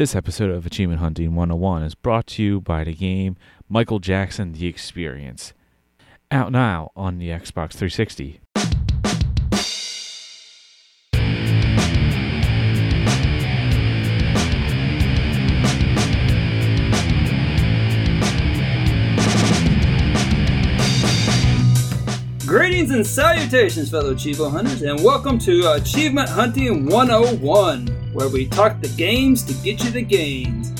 This episode of Achievement Hunting 101 is brought to you by the game Michael Jackson The Experience. Out now on the Xbox 360. Greetings and salutations, fellow Chivo hunters, and welcome to Achievement Hunting 101, where we talk the games to get you the gains.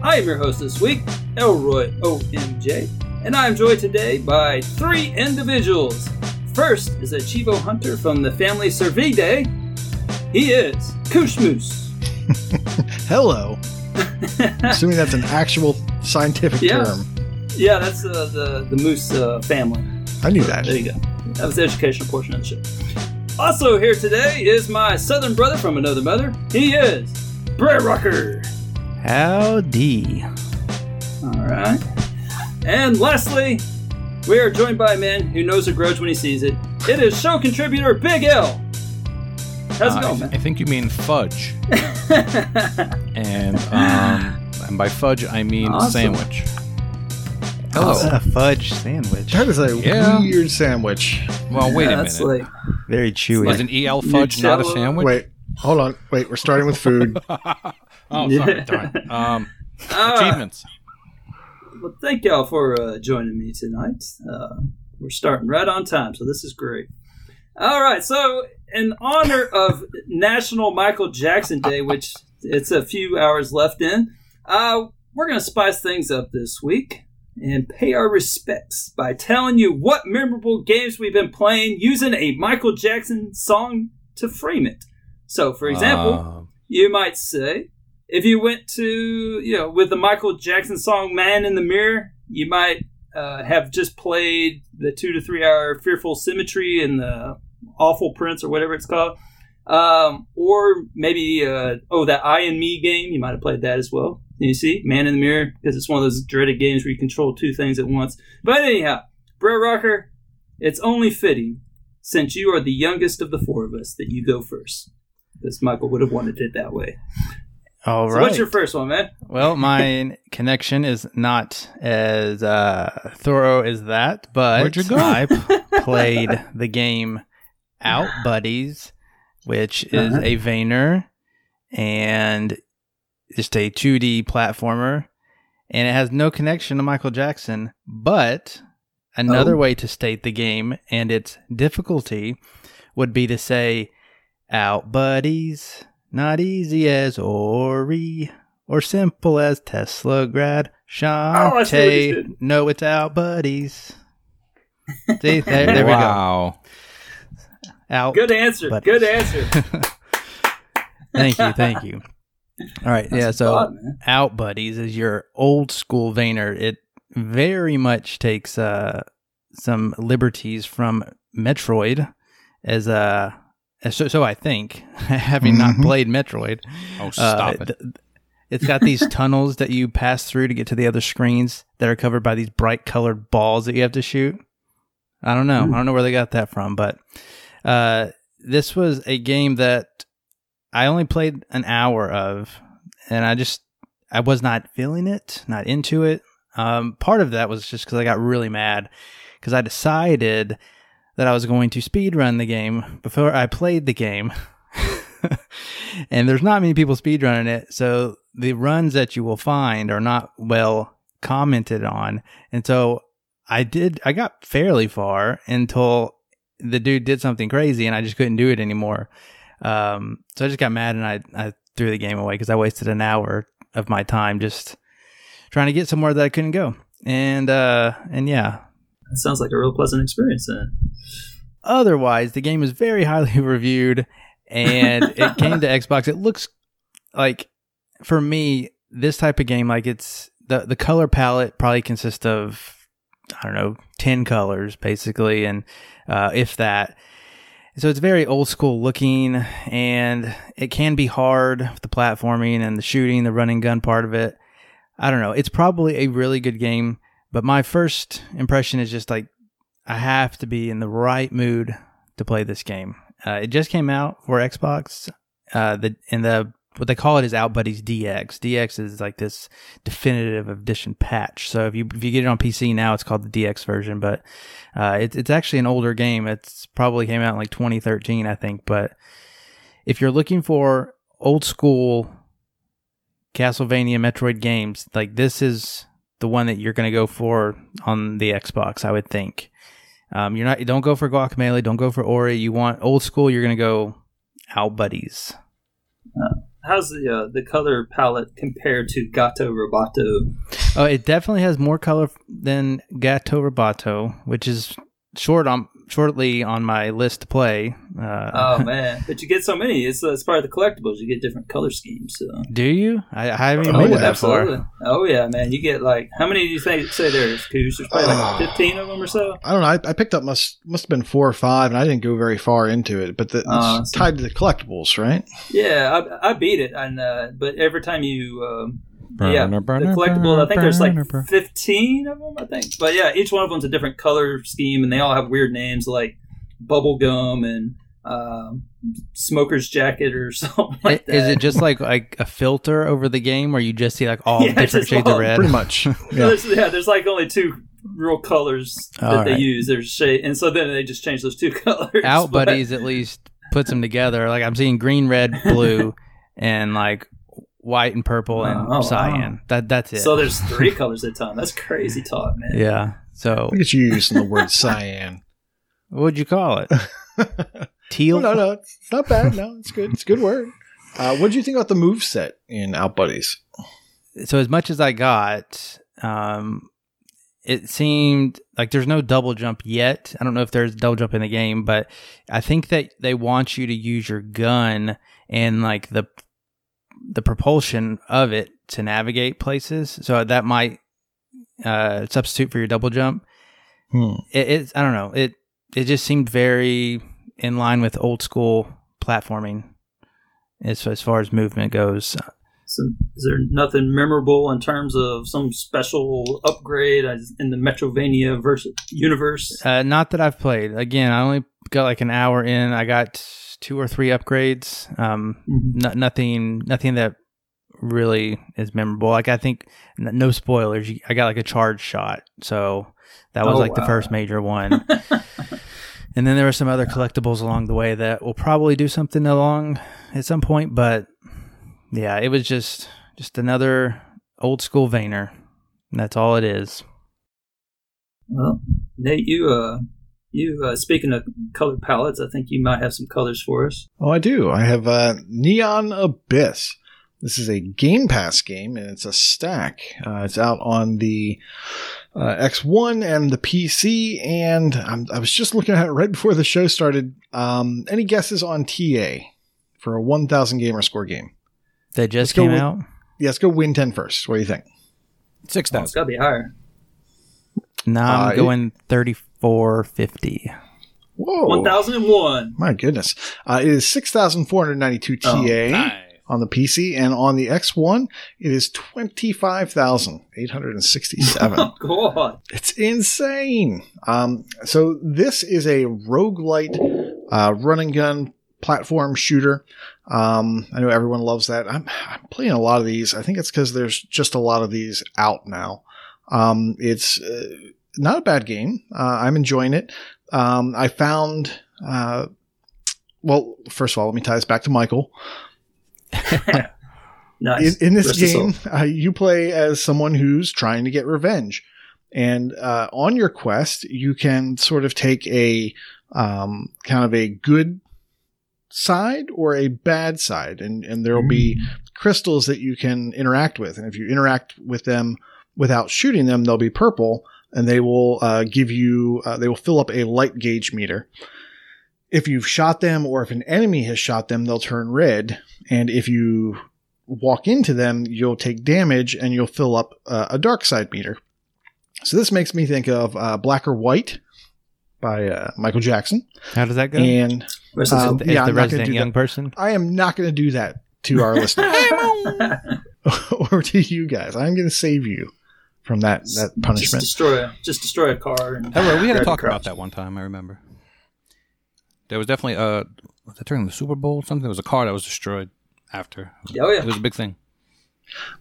I am your host this week, Elroy OMJ, and I am joined today by three individuals. First is a Chivo hunter from the family Cervidae. He is Kushmoose. Hello. Assuming that's an actual scientific Yeah. term. Yeah, that's uh, the the moose uh, family. I knew that. There you go. That was the educational portion of the show. Also here today is my southern brother from another mother. He is Brer Rocker. Howdy. All right. And lastly, we are joined by a man who knows a grudge when he sees it. It is show contributor Big L. How's it Uh, I, going, th- I think you mean fudge. and um, and by fudge I mean Awesome. sandwich. Hello. Hello. A fudge sandwich. That is a Yeah. weird sandwich. Well, wait a that's minute. like Very chewy. Is an EL fudge not a Nutella. sandwich? Wait, hold on. Wait, we're starting with food. Oh, sorry. Darn. Um, Ah, achievements. Well, thank y'all for uh, joining me tonight. Uh, we're starting right on time, so this is great. All right, so in honor of National Michael Jackson Day, which it's a few hours left in, uh, we're going to spice things up this week and pay our respects by telling you what memorable games we've been playing using a Michael Jackson song to frame it. So, for example, Uh, you might say if you went to you know with the michael jackson song man in the mirror you might uh, have just played the two to three hour fearful symmetry and the awful prince or whatever it's called. Um, or maybe uh, oh that i and me game you might have played that as well you see man in the mirror because it's one of those dreaded games where you control two things at once but anyhow Brer rocker it's only fitting since you are the youngest of the four of us that you go first because michael would have wanted it that way All so right. what's your first one, man? well, my connection is not as uh, thorough as that, but Where'd you go? I p- played the game Out Buddies, which is Uh-huh. a Vania and just a 2D platformer, and it has no connection to Michael Jackson. But another Oh. way to state the game and its difficulty would be to say Out Buddies. Not easy as Ori or simple as Teslagrad. Oh, I see what Shantae. did. no, it's out buddies. See, there, there we go. Out. Good answer. But- Good answer. thank you, thank you. All right, yeah. So, odd, man. Out Buddies is your old school Vania. It very much takes uh, some liberties from Metroid, as uh, so, so I think, having not Mhm. played Metroid. Oh, stop Uh, it. th- it's got these tunnels that you pass through to get to the other screens that are covered by these bright colored balls that you have to shoot. I don't know. Ooh. I don't know where they got that from, but uh, this was a game that I only played an hour of, and I just I was not feeling it, not into it. Um, part of that was just because I got really mad because I decided that I was going to speed run the game before I played the game. and there's not many people speedrunning it, so the runs that you will find are not well commented on. And so I did I got fairly far until the dude did something crazy and I just couldn't do it anymore. Um, so I just got mad and I, I threw the game away because I wasted an hour of my time just trying to get somewhere that I couldn't go. And uh and yeah, That sounds like a real pleasant experience. Then. otherwise the game is very highly reviewed and it came to xbox it looks like for me this type of game like it's the the color palette probably consists of i don't know 10 colors basically and uh, if that so it's very old school looking and it can be hard with the platforming and the shooting the running gun part of it i don't know it's probably a really good game but my first impression is just like I have to be in the right mood to play this game. Uh, it just came out for Xbox. Uh, the and the what they call it is Out Buddies DX. DX is like this definitive edition patch. So if you if you get it on PC now, it's called the DX version, but uh, it's it's actually an older game. It's probably came out in like 2013, I think. But if you're looking for old school Castlevania Metroid games, like this is the one that you're going to go for on the Xbox, I would think. Um, you're not don't go for Guacamelee, don't go for Ori. You want old school, you're going to go Out Buddies. How's the uh, the color palette compared to Gato Roboto? Oh, it definitely has more color than Gato Roboto, which is short on shortly on my list to play. Uh, Oh man, but you get so many. It's, uh, it's part of the collectibles. You get different color schemes. So. do you? I, I haven't even Oh, made yeah, it that far. absolutely. Oh yeah, man. You get like how many do you think say there's? Coos? There's probably like fifteen of them or so. I don't know. I, I picked up must must have been four or five, and I didn't go very far into it. But the, it's Oh, so- tied to the collectibles, right? Yeah, I, I beat it, and uh, but every time you. Um, yeah, Burner, the burner, collectible. I think there's like burner, burner. 15 of them. I think, but yeah, each one of them's a different color scheme, and they all have weird names like bubblegum and um, smoker's jacket or something like I- Is it just like like a filter over the game where you just see like all Yeah, different shades all- of red? Pretty much. So Yeah. there's, yeah, there's like only two real colors that All they right. use. There's shade, and so then they just change those two colors. Out But- Buddies at least puts them together. Like I'm seeing green, red, blue, and like white and purple and Oh, wow. cyan. That that's it. So there's three colors at a time. That's crazy talk, man. yeah. So Look at you using the word cyan. what would you call it? Teal. no, no, it's not bad. No, it's good. It's a good word. Uh, what do you think about the move set in Out Buddies? so as much as I got, um, it seemed like there's no double jump yet. I don't know if there's double jump in the game, but I think that they want you to use your gun and like the the propulsion of it to navigate places. So that might uh, substitute for your double jump. Hmm. It, it's I don't know. It it just seemed very in line with old school platforming as as far as movement goes. So is there nothing memorable in terms of some special upgrade as in the Metroidvania versus universe? Uh, not that I've played. Again, I only got like an hour in. I got two or three upgrades. Um, Mhm. no, nothing, nothing that really is memorable. Like I think, n- no spoilers. you- I got like a charge shot, so that was Oh, like the first major one. and then there were some other collectibles along the way that will probably do something along at some point. But yeah, it was just just another old school Vania. And that's all it is. Well, Nate, you uh, you uh, speaking of color palettes, I think you might have some colors for us. Oh, I do. I have uh, Neon Abyss. This is a Game Pass game, and it's a stack. Uh, it's out on the uh, X1 and the PC, and I'm, I was just looking at it right before the show started. Um, any guesses on TA for a 1,000 gamer score game? That just Let's came with- out. Yeah, let's go Win 10 first. What do you think? Six Oh, it's thousand. got to be higher. No, I'm Uh, it- going thirty four fifty. Whoa. One thousand and one. My goodness. Uh, it is 6,492 TA Oh, on the PC, and on the X1, it is 25,867. Oh God! It's insane. Um, so this is a roguelite uh, run and gun platform shooter. Um, I know everyone loves that. I'm, I'm playing a lot of these. I think it's because there's just a lot of these out now. Um, it's uh, not a bad game. Uh, I'm enjoying it. Um, I found. Uh, well, first of all, let me tie this back to Michael. Nice. In, in this Rest game, uh, you play as someone who's trying to get revenge, and uh, on your quest, you can sort of take a um, kind of a good side or a bad side, and and there will be crystals that you can interact with, and if you interact with them without shooting them, they'll be purple, and they will uh, give you uh, they will fill up a light gauge meter. If you've shot them, or if an enemy has shot them, they'll turn red, and if you walk into them, you'll take damage and you'll fill up uh, a dark side meter. So this makes me think of uh, Black or White by uh, Michael Jackson. How does that go? And Rest his um, soul. Is yeah, the I'm resident young that. person? I am not going to do that to our listeners or to you guys. I'm going to save you from that that punishment. Just punishment. destroy, a, just destroy a car. And Oh, well, we had grab to talk about that one time. I remember. There was definitely uh, was that during the Super Bowl? Something. There was a car that was destroyed. after. Oh yeah. It was a big thing.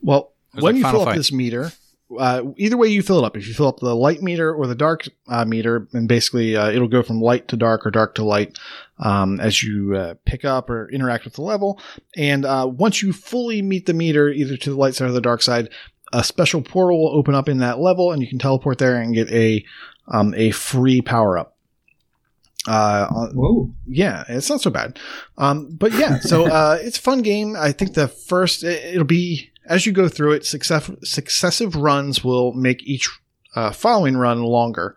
Well, when like you Final fill up this meter, uh, either way you fill it up, if you fill up the light meter or the dark uh, meter, and basically uh, it'll go from light to dark or dark to light um, as you uh, pick up or interact with the level. And uh, once you fully meet the meter, either to the light side or the dark side, a special portal will open up in that level, and you can teleport there and get a um, a free power up. Uh, Whoa. yeah, it's not so bad. Um, but yeah, so uh, it's a fun game. I think the first it- it'll be as you go through it, success, successive runs will make each uh, following run longer.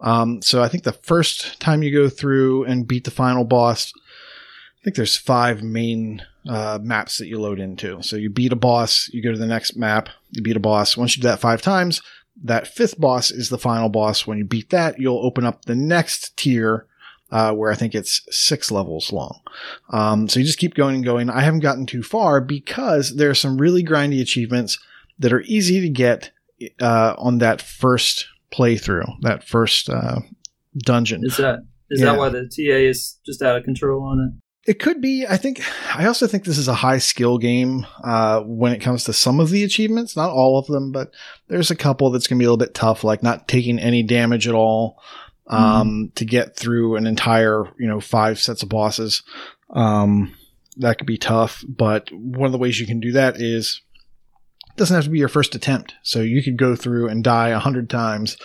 Um, so I think the first time you go through and beat the final boss, I think there's five main uh, maps that you load into. So you beat a boss, you go to the next map, you beat a boss. Once you do that five times, that fifth boss is the final boss. When you beat that, you'll open up the next tier uh, where I think it's six levels long. Um, so you just keep going and going. I haven't gotten too far because there are some really grindy achievements that are easy to get uh, on that first playthrough, that first uh, dungeon. Is that is Yeah. that why the TA is just out of control on it? It could be. I think. I also think this is a high skill game uh, when it comes to some of the achievements. Not all of them, but there's a couple that's going to be a little bit tough, like not taking any damage at all um, to get through an entire, you know, five sets of bosses. Um, that could be tough. But one of the ways you can do that is it doesn't have to be your first attempt. So you could go through and die a hundred times,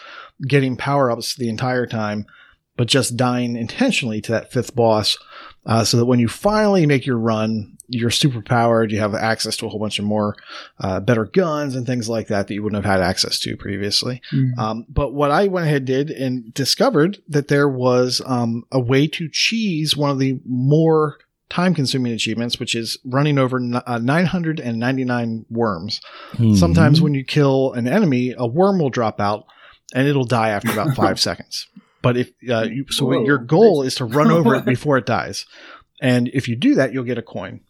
getting power ups the entire time, but just dying intentionally to that fifth boss uh, so that when you finally make your run, you're super powered. You have access to a whole bunch of more uh, better guns and things like that that you wouldn't have had access to previously. Um, but what I went ahead and did and discovered that there was um, a way to cheese one of the more time consuming achievements, which is running over n- uh, 999 worms. Sometimes when you kill an enemy, a worm will drop out and it'll die after about five seconds. But if uh, you, so, Whoa. your goal is to run over it before it dies, and if you do that, you'll get a coin.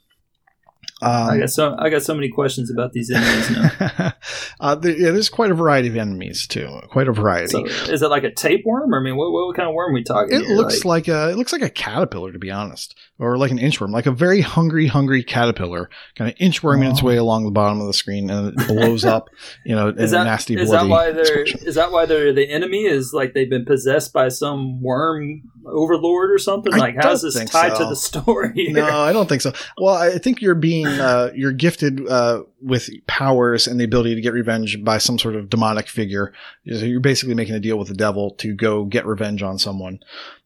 Um, I got so I got so many questions about these enemies now. uh, there, yeah, there's quite a variety of enemies too. Quite a variety. So, is it like a tapeworm? I mean, what, what kind of worm are we talking? it looks like, a it looks like a caterpillar to be honest, or like an inchworm, like a very hungry, hungry caterpillar, kind of inchworming its Oh. way along the bottom of the screen, and it blows up, you know, in is a that nasty is that why they're explosion. is that why they're the enemy? Is like they've been possessed by some worm overlord or something? I Like how's this tied so. to the story? Here? No, I don't think so. Well, I think you're being uh, you're gifted uh, with powers and the ability to get revenge by some sort of demonic figure. So you're basically making a deal with the devil to go get revenge on someone.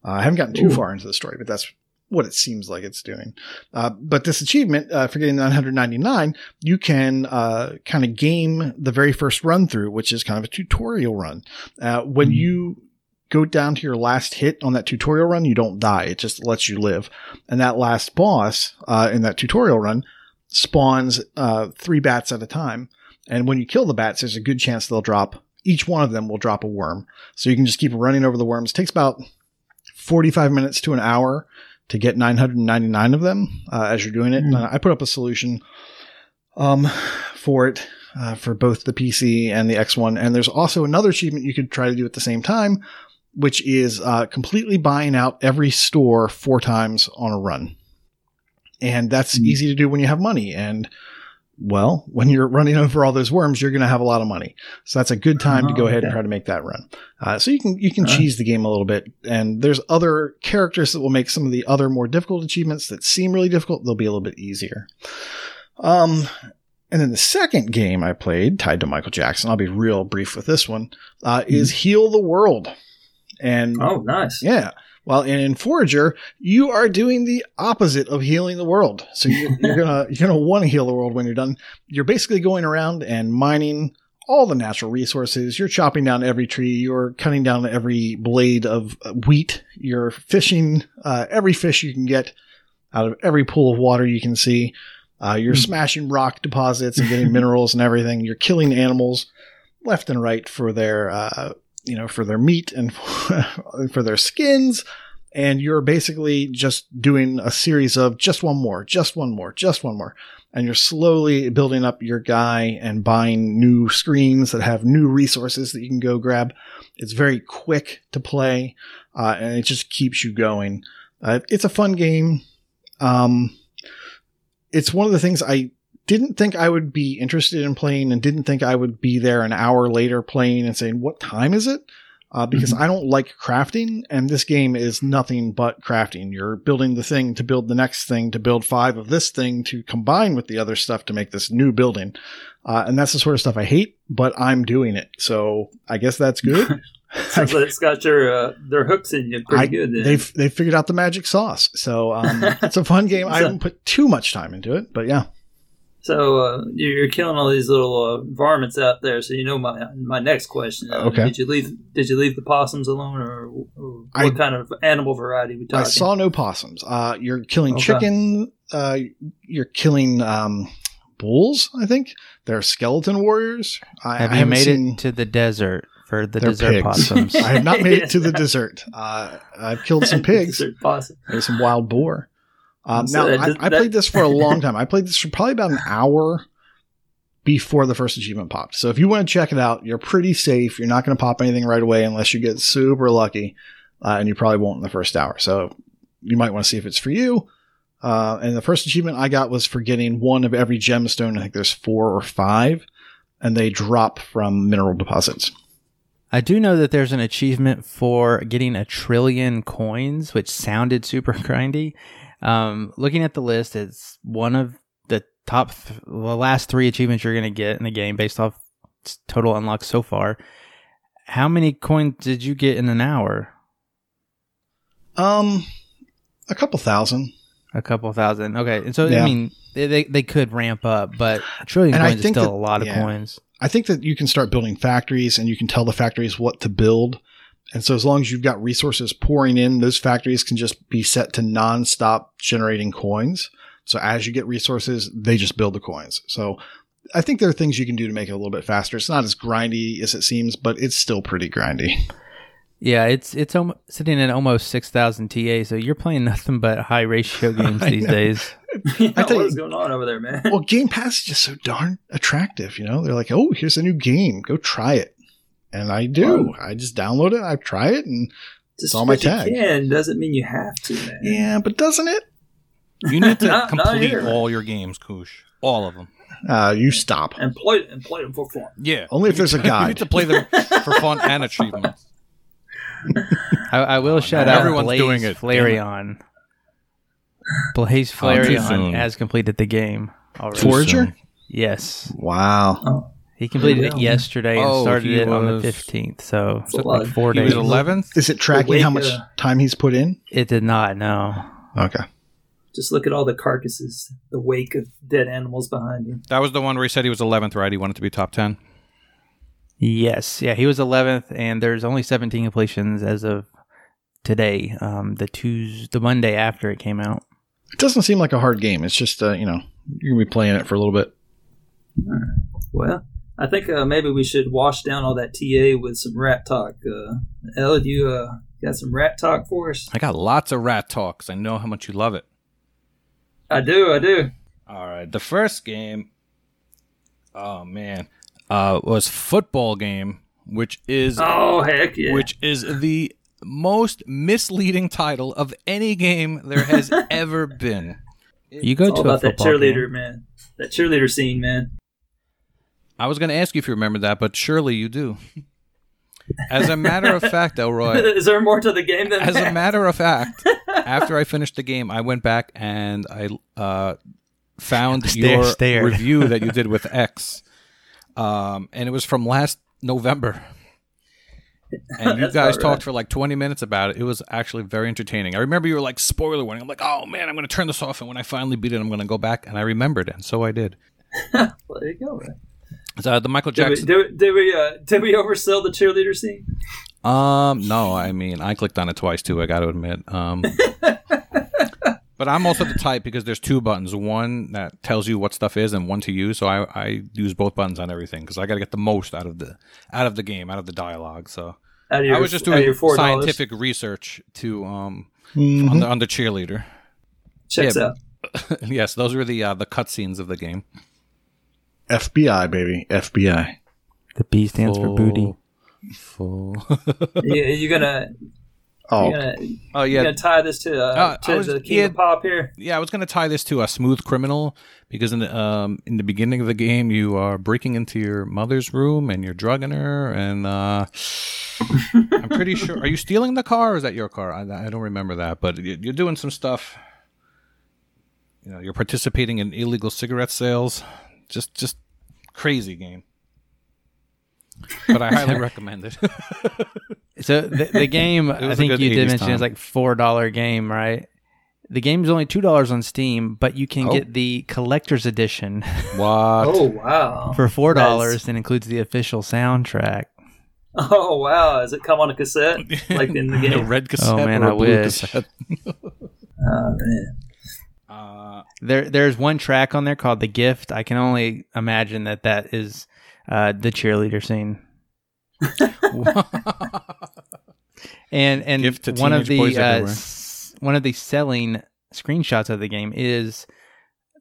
Uh, I haven't gotten too Ooh. far into the story, but that's what it seems like it's doing. Uh, but this achievement, uh, for getting 999, you can uh, kind of game the very first run through, which is kind of a tutorial run. Uh, when Mhm. you go down to your last hit on that tutorial run, you don't die. It just lets you live. And that last boss uh, in that tutorial run spawns uh, three bats at a time. And when you kill the bats, there's a good chance they'll drop. Each one of them will drop a worm. So you can just keep running over the worms. It takes about 45 minutes to an hour to get 999 of them uh, as you're doing it. Uh, I put up a solution um, for it uh, for both the PC and the X1. And there's also another achievement you could try to do at the same time, which is uh, completely buying out every store four times on a run. And that's Hmm. easy to do when you have money. And well, when you're running over all those worms, you're going to have a lot of money. So that's a good time to go Oh, ahead and try to make that run. Uh, so you can you can right. cheese the game a little bit. And there's other characters that will make some of the other more difficult achievements that seem really difficult. They'll be a little bit easier. Um, and then the second game I played, tied to Michael Jackson, I'll be real brief with this one, uh, is Heal the World. And Oh, nice. yeah. Well, and in Forager, you are doing the opposite of healing the world. So you're, you're gonna you're gonna want to heal the world when you're done. You're basically going around and mining all the natural resources. You're chopping down every tree. You're cutting down every blade of wheat. You're fishing uh, every fish you can get out of every pool of water you can see. Uh, you're Hmm. smashing rock deposits and getting minerals and everything. You're killing animals left and right for their uh, you know for their meat and for their skins. And you're basically just doing a series of just one more just one more just one more. And you're slowly building up your guy and buying new screens that have new resources that you can go grab. It's very quick to play uh, and it just keeps you going. Uh, it's a fun game. Um, it's one of the things I didn't think I would be interested in playing and didn't think I would be there an hour later playing and saying, what time is it? Uh, because I don't like crafting and this game is nothing but crafting. You're building the thing to build the next thing to build five of this thing to combine with the other stuff to make this new building. Uh, and that's the sort of stuff I hate, but I'm doing it. So I guess that's good. Sounds like it's got your uh, their hooks in you pretty I- good. Then. They've they've figured out the magic sauce. So um, it's a fun game. I haven't put too much time into it, but yeah. So uh, you're you're killing all these little uh, varmints out there. So you know my my next question. Uh, Okay. Did you leave Did you leave the possums alone, or, or what I- kind of animal variety we talking? I saw no possums. Uh, you're killing Okay. chicken. Uh, you're killing um, bulls. I think they're skeleton warriors. I, Have I you made seen- it to the desert for the They're desert pigs. possums? I have not made it to the dessert. Uh, I've killed some pigs. Desert possum. There's some wild boar. Um, So now, that I, I that- played this for a long time. I played this for probably about an hour before the first achievement popped. So if you want to check it out, you're pretty safe. You're not going to pop anything right away unless you get super lucky, uh, and you probably won't in the first hour. So you might want to see if it's for you. Uh, and the first achievement I got was for getting one of every gemstone. I think there's four or five, and they drop from mineral deposits. I do know that there's an achievement for getting a trillion coins, which sounded super grindy. Um, looking at the list, it's one of the top, th- the last three achievements you're going to get in the game based off total unlocks so far. How many coins did you get in an hour? Um, a couple thousand. A couple thousand. Okay, and so Yeah. I mean, they, they they could ramp up, but a trillion And I coins is still that- a lot of yeah. coins. I think that you can start building factories and you can tell the factories what to build. And so as long as you've got resources pouring in, those factories can just be set to nonstop generating coins. So as you get resources, they just build the coins. So I think there are things you can do to make it a little bit faster. It's not as grindy as it seems, but it's still pretty grindy. Yeah, it's it's almo- sitting at almost six thousand TA. So you're playing nothing but high ratio games these days. Yeah, I tell what you- is going on over there, man? well, Game Pass is just so darn attractive. You know, they're like, oh, here's a new game. Go try it. And I do. I just download it. I try it. And Just all my because tag. You can doesn't mean you have to, man. yeah, but doesn't it? You need to Not- not complete here. all your games, Koosh. All of them. Uh, you stop. And play and play them for fun. Yeah. Only if there's a guy. You need to play them for fun and achievements. I, I will shout out Everyone's Blaze doing it, damn it. Flareon. Blaze Oh, too Flareon soon. has completed the game already. For- Forager? Yes, Wow. Oh, he completed it Yeah. yesterday and Oh, started he it on the was- fifteenth. So That's a lot. like four He days. was 11th? Is it tracking wake, how much uh, time he's put in? It did not. No. Okay. just look at all the carcasses, the wake of dead animals behind him. That was the one where he said he was 11th, right? He wanted to be top 10. Yes. Yeah. He was eleventh, and there's only seventeen completions as of today. Um, the Tuesday, the Monday after it came out. It doesn't seem like a hard game. It's just, uh, you know, you're going to be playing it for a little bit. Well, I think uh, maybe we should wash down all that TA with some rat talk. Uh, El, you uh, got some rat talk for us? I got lots of rat talks. I know how much you love it. I do, I do. All right. The first game, oh, man, uh, was Football Game, which is Oh heck yeah! which is the most misleading title of any game there has ever been. You go all to a about that cheerleader, game. man. That cheerleader scene, man. I was going to ask you if you remember that, but surely you do. As a matter of fact, Elroy, Is there more to the game than as a matter of fact, after I finished the game, I went back and I uh, found Stare- your stared. review that you did with X, um, and it was from last November. And you guys talked right. for like 20 minutes about it. It was actually very entertaining. I remember you were like spoiler warning. I'm like, oh man, I'm going to turn this off, and when I finally beat it, I'm going to go back. And I remembered it, and so I did. Well, there you go, man. So the Michael Did we, Jackson. did, did we uh, did we oversell the cheerleader scene? Um, no, I mean, I clicked on it twice too. I got to admit. Um, but I'm also the type because there's two buttons, one that tells you what stuff is and one to use. So I, I use both buttons on everything because I got to get the most out of the out of the game, out of the dialogue. So your, I was just doing your $4. scientific research to um Mhm. on the on the cheerleader. Checks Yeah. out. yes, those were the uh, the cutscenes of the game. FBI, baby. FBI. The B stands for booty. Full. you, you gonna Oh, You gonna, Oh yeah, gonna tie this to uh, Uh, to was- the King yeah. of Pop here? yeah. I was gonna tie this to a smooth criminal because in the um in the beginning of the game you are breaking into your mother's room and you're drugging her and uh I'm pretty sure. Are you stealing the car or is that your car? I, I don't remember that, but you're doing some stuff. You know, you're participating in illegal cigarette sales. Just just crazy game. But I highly recommend it. So the, the game, I think you did mention, time. is like four dollar game, right? The game is only two dollars on Steam, but you can Oh. get the collector's edition what? Oh wow! for four Nice. dollars, and includes the official soundtrack. Oh wow! Does it come on a cassette like in the A game? red cassette Oh, man, or a I blue wish. cassette? Oh man! Uh, There, there's one track on there called "The Gift." I can only imagine that that is uh, the cheerleader scene. And and Gift to one of the uh, s- one of the selling screenshots of the game is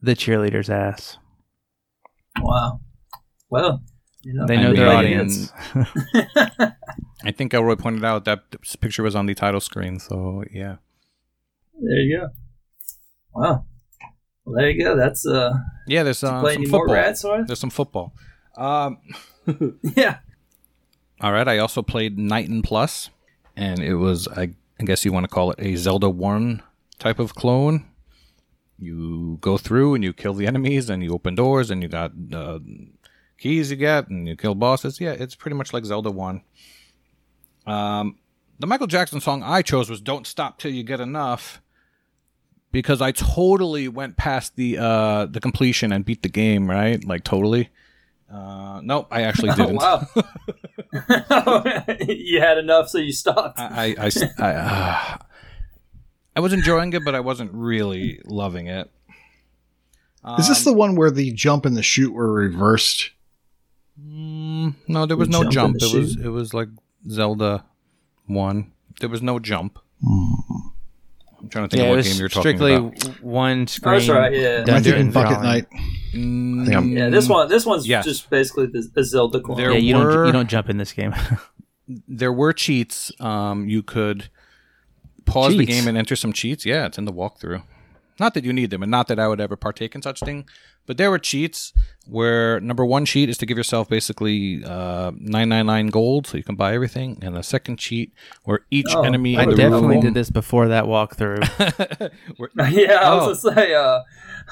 the cheerleader's ass. Wow. Well, you know, They know their audience. I think Elroy pointed out that this picture was on the title screen. So yeah, there you go. Wow. Well, there you go. That's uh. yeah. There's uh, some football. rats. There's some football. Um, Yeah. all right. I also played Plus, and and it was I, I guess you want to call it a Zelda One type of clone. You go through and you kill the enemies, and you open doors, and you got uh, keys you get, and you kill bosses. Yeah, it's pretty much like Zelda One. Um, the Michael Jackson song I chose was "Don't Stop Till You Get Enough." Because I totally went past the uh, the completion and beat the game, right? Like totally. Uh, nope, I actually didn't. Oh, wow. you had enough, so you stopped. I, I, I, I, uh, I was enjoying it, but I wasn't really loving it. is this Um, the one where the jump and the shoot were reversed? Mm, no, there was The no jump jump. and the It was it was like Zelda one. There was no jump. I'm trying to think yeah, of what game you're talking about. Strictly one screen. that's right, yeah. I dungeon thinking Bucket. Knight? Mm, yeah, this one. This one's Yes. just basically the, the Zelda clone. There Yeah, you were- don't you don't jump in this game. there were cheats. Um, you could pause the game and enter some cheats. Yeah, it's in the walkthrough. Not that you need them, and not that I would ever partake in such thing, but there were cheats where number one cheat is to give yourself basically uh, nine nine nine gold, so you can buy everything, and the second cheat where each Oh, enemy I I in the definitely room, did this before that walkthrough. yeah, I Oh. was gonna say. Uh,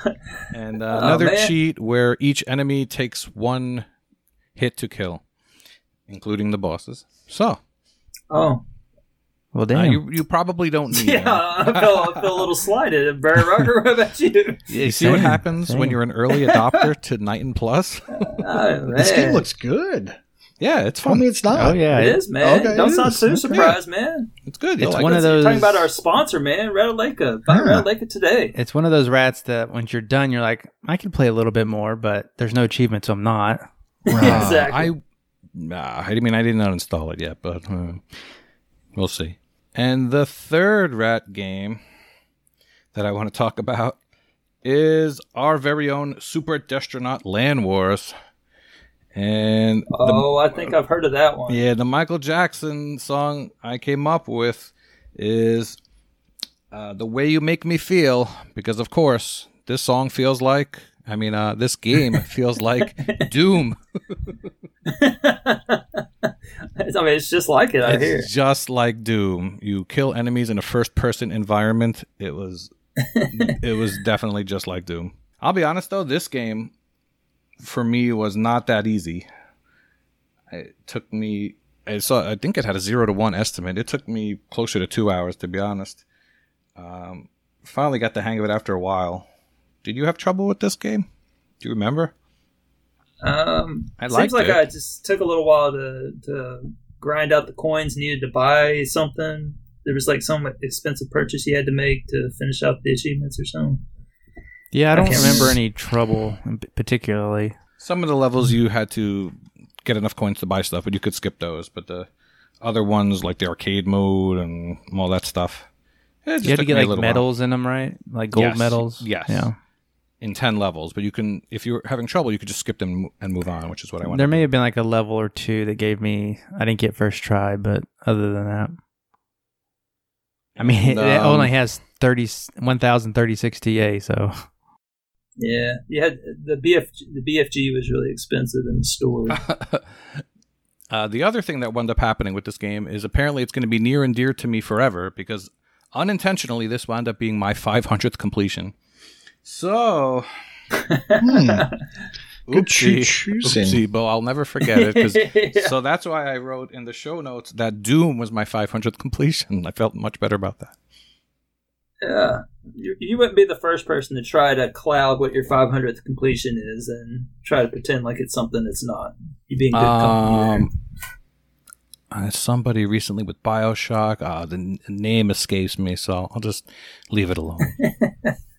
and uh, Oh, another man. cheat where each enemy takes one hit to kill, including the bosses. So oh, Well, uh, damn. you you probably don't need yeah. them. I feel I feel a little slighted. Brer Rocker, what about you? You see what happens when you're an early adopter to Nighton Plus? Oh. This game looks good. Yeah, it's Tell fun. me it's not. oh yeah, It is, man. Okay, Don't it sound is. too Okay. surprised, man. It's good. You'll It's like one it. of You're those. talking about our sponsor, man, Red Lake. Buy Yeah. Red Lake today. It's one of those rats that once you're done, you're like, I can play a little bit more, but there's no achievement, so I'm not. Right. exactly. I, nah, I mean, I didn't uninstall it yet, but uh, we'll see. And the third rat game that I want to talk about is our very own Super Destronaut Land Wars. And the oh, I think I've heard of that one. Yeah, the Michael Jackson song I came up with is uh, The Way You Make Me Feel, because of course, this song feels like, I mean, uh, this game feels like Doom. I mean, it's just like it. I hear. Just like Doom. You kill enemies in a first person environment. It was it was definitely just like Doom. I'll be honest though, this game for me was not that easy. It took me I saw I think it had a 0 to 1 estimate. It took me closer to 2 hours to be honest. Um finally got the hang of it after a while. Did you have trouble with this game? Do you remember? Um, I seems like it. I just took a little while to to grind out the coins needed to buy something. There was like some expensive purchase you had to make to finish out the achievements or something. Yeah, I don't Okay. remember any trouble particularly. Some of the levels you had to get enough coins to buy stuff, but you could skip those. But the other ones, like the arcade mode and all that stuff, it just You had to get like little while. medals in them, right? Like gold Yes. medals. Yes. Yeah. In ten levels. But you can, if you're having trouble, you could just skip them and move on, which is what I want. There may have been like a level or two that gave me. I didn't get first try, but other than that, I mean, And, it um, only has 30, 1036 TA, so Yeah, you had the BF the BFG was really expensive in the store. uh, the other thing that wound up happening with this game is apparently it's going to be near and dear to me forever because unintentionally this wound up being my 500th completion. So, Hmm. Good oopsie, oopsie, but I'll never forget it. Yeah. So that's why I wrote in the show notes that Doom was my 500th completion. I felt much better about that. Yeah, you, you wouldn't be the first person to try to cloud what your 500th completion is and try to pretend like it's something it's not. You being good company. Um, uh, somebody recently with Bioshock. Uh, the n- name escapes me, so I'll just leave it alone.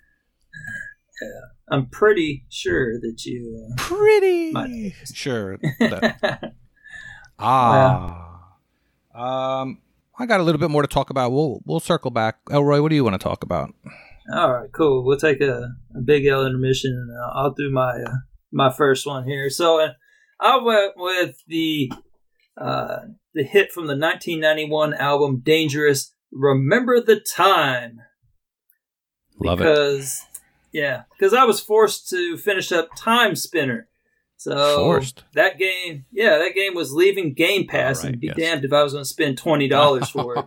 I'm pretty sure that you. Pretty My- sure. that- Uh, ah, um, I got a little bit more to talk about. We'll we'll circle back. Elroy, what do you want to talk about? all right, cool. We'll take a, a big L intermission, and I'll, I'll do my uh, my first one here. So uh, I went with the uh, the hit from the 1991 album "Dangerous." Remember the time. Love it. because yeah, because I was forced to finish up Timespinner. So Forced? that game, yeah, that game was leaving Game Pass, right, and be yes. damned if I was going to spend twenty dollars for it.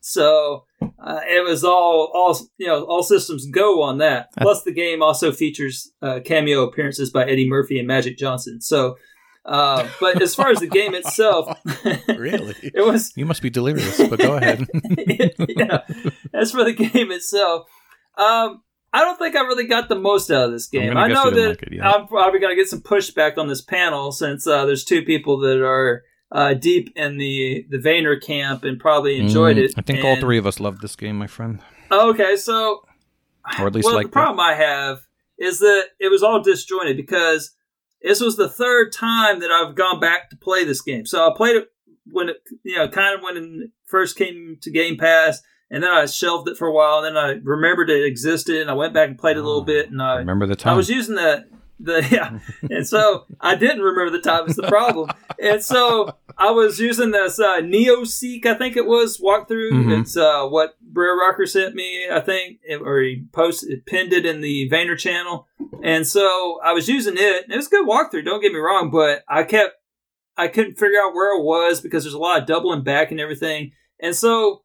so uh, it was all, all you know, all systems go on that. Plus, the game also features uh, cameo appearances by Eddie Murphy and Magic Johnson. So, uh, but as far as the game itself, Really? it was You must be delirious, but go ahead. yeah. As for the game itself, um, I don't think I really got the most out of this game. I know that like it, yeah. I'm probably going to get some pushback on this panel since uh, there's two people that are uh, deep in the the Vania camp and probably enjoyed Mm, it. I think all three of us loved this game, my friend. Okay, so Or at least well, like the problem I have is that it was all disjointed because this was the third time that I've gone back to play this game. So I played it when it, you know, kind of when it first came to Game Pass, and then I shelved it for a while. And then I remembered it existed, and I went back and played it a little bit, and I Remember the time I was using the the yeah, and so I didn't remember the time. Is the problem? and so I was using this uh, Neo Seek, I think it was walkthrough. Mhm. It's uh, what Brer Rocker sent me, I think, or he posted, pinned it in the Vania channel. And so I was using it. It was a good walkthrough. Don't get me wrong, but I kept I couldn't figure out where it was because there's a lot of doubling back and everything. And so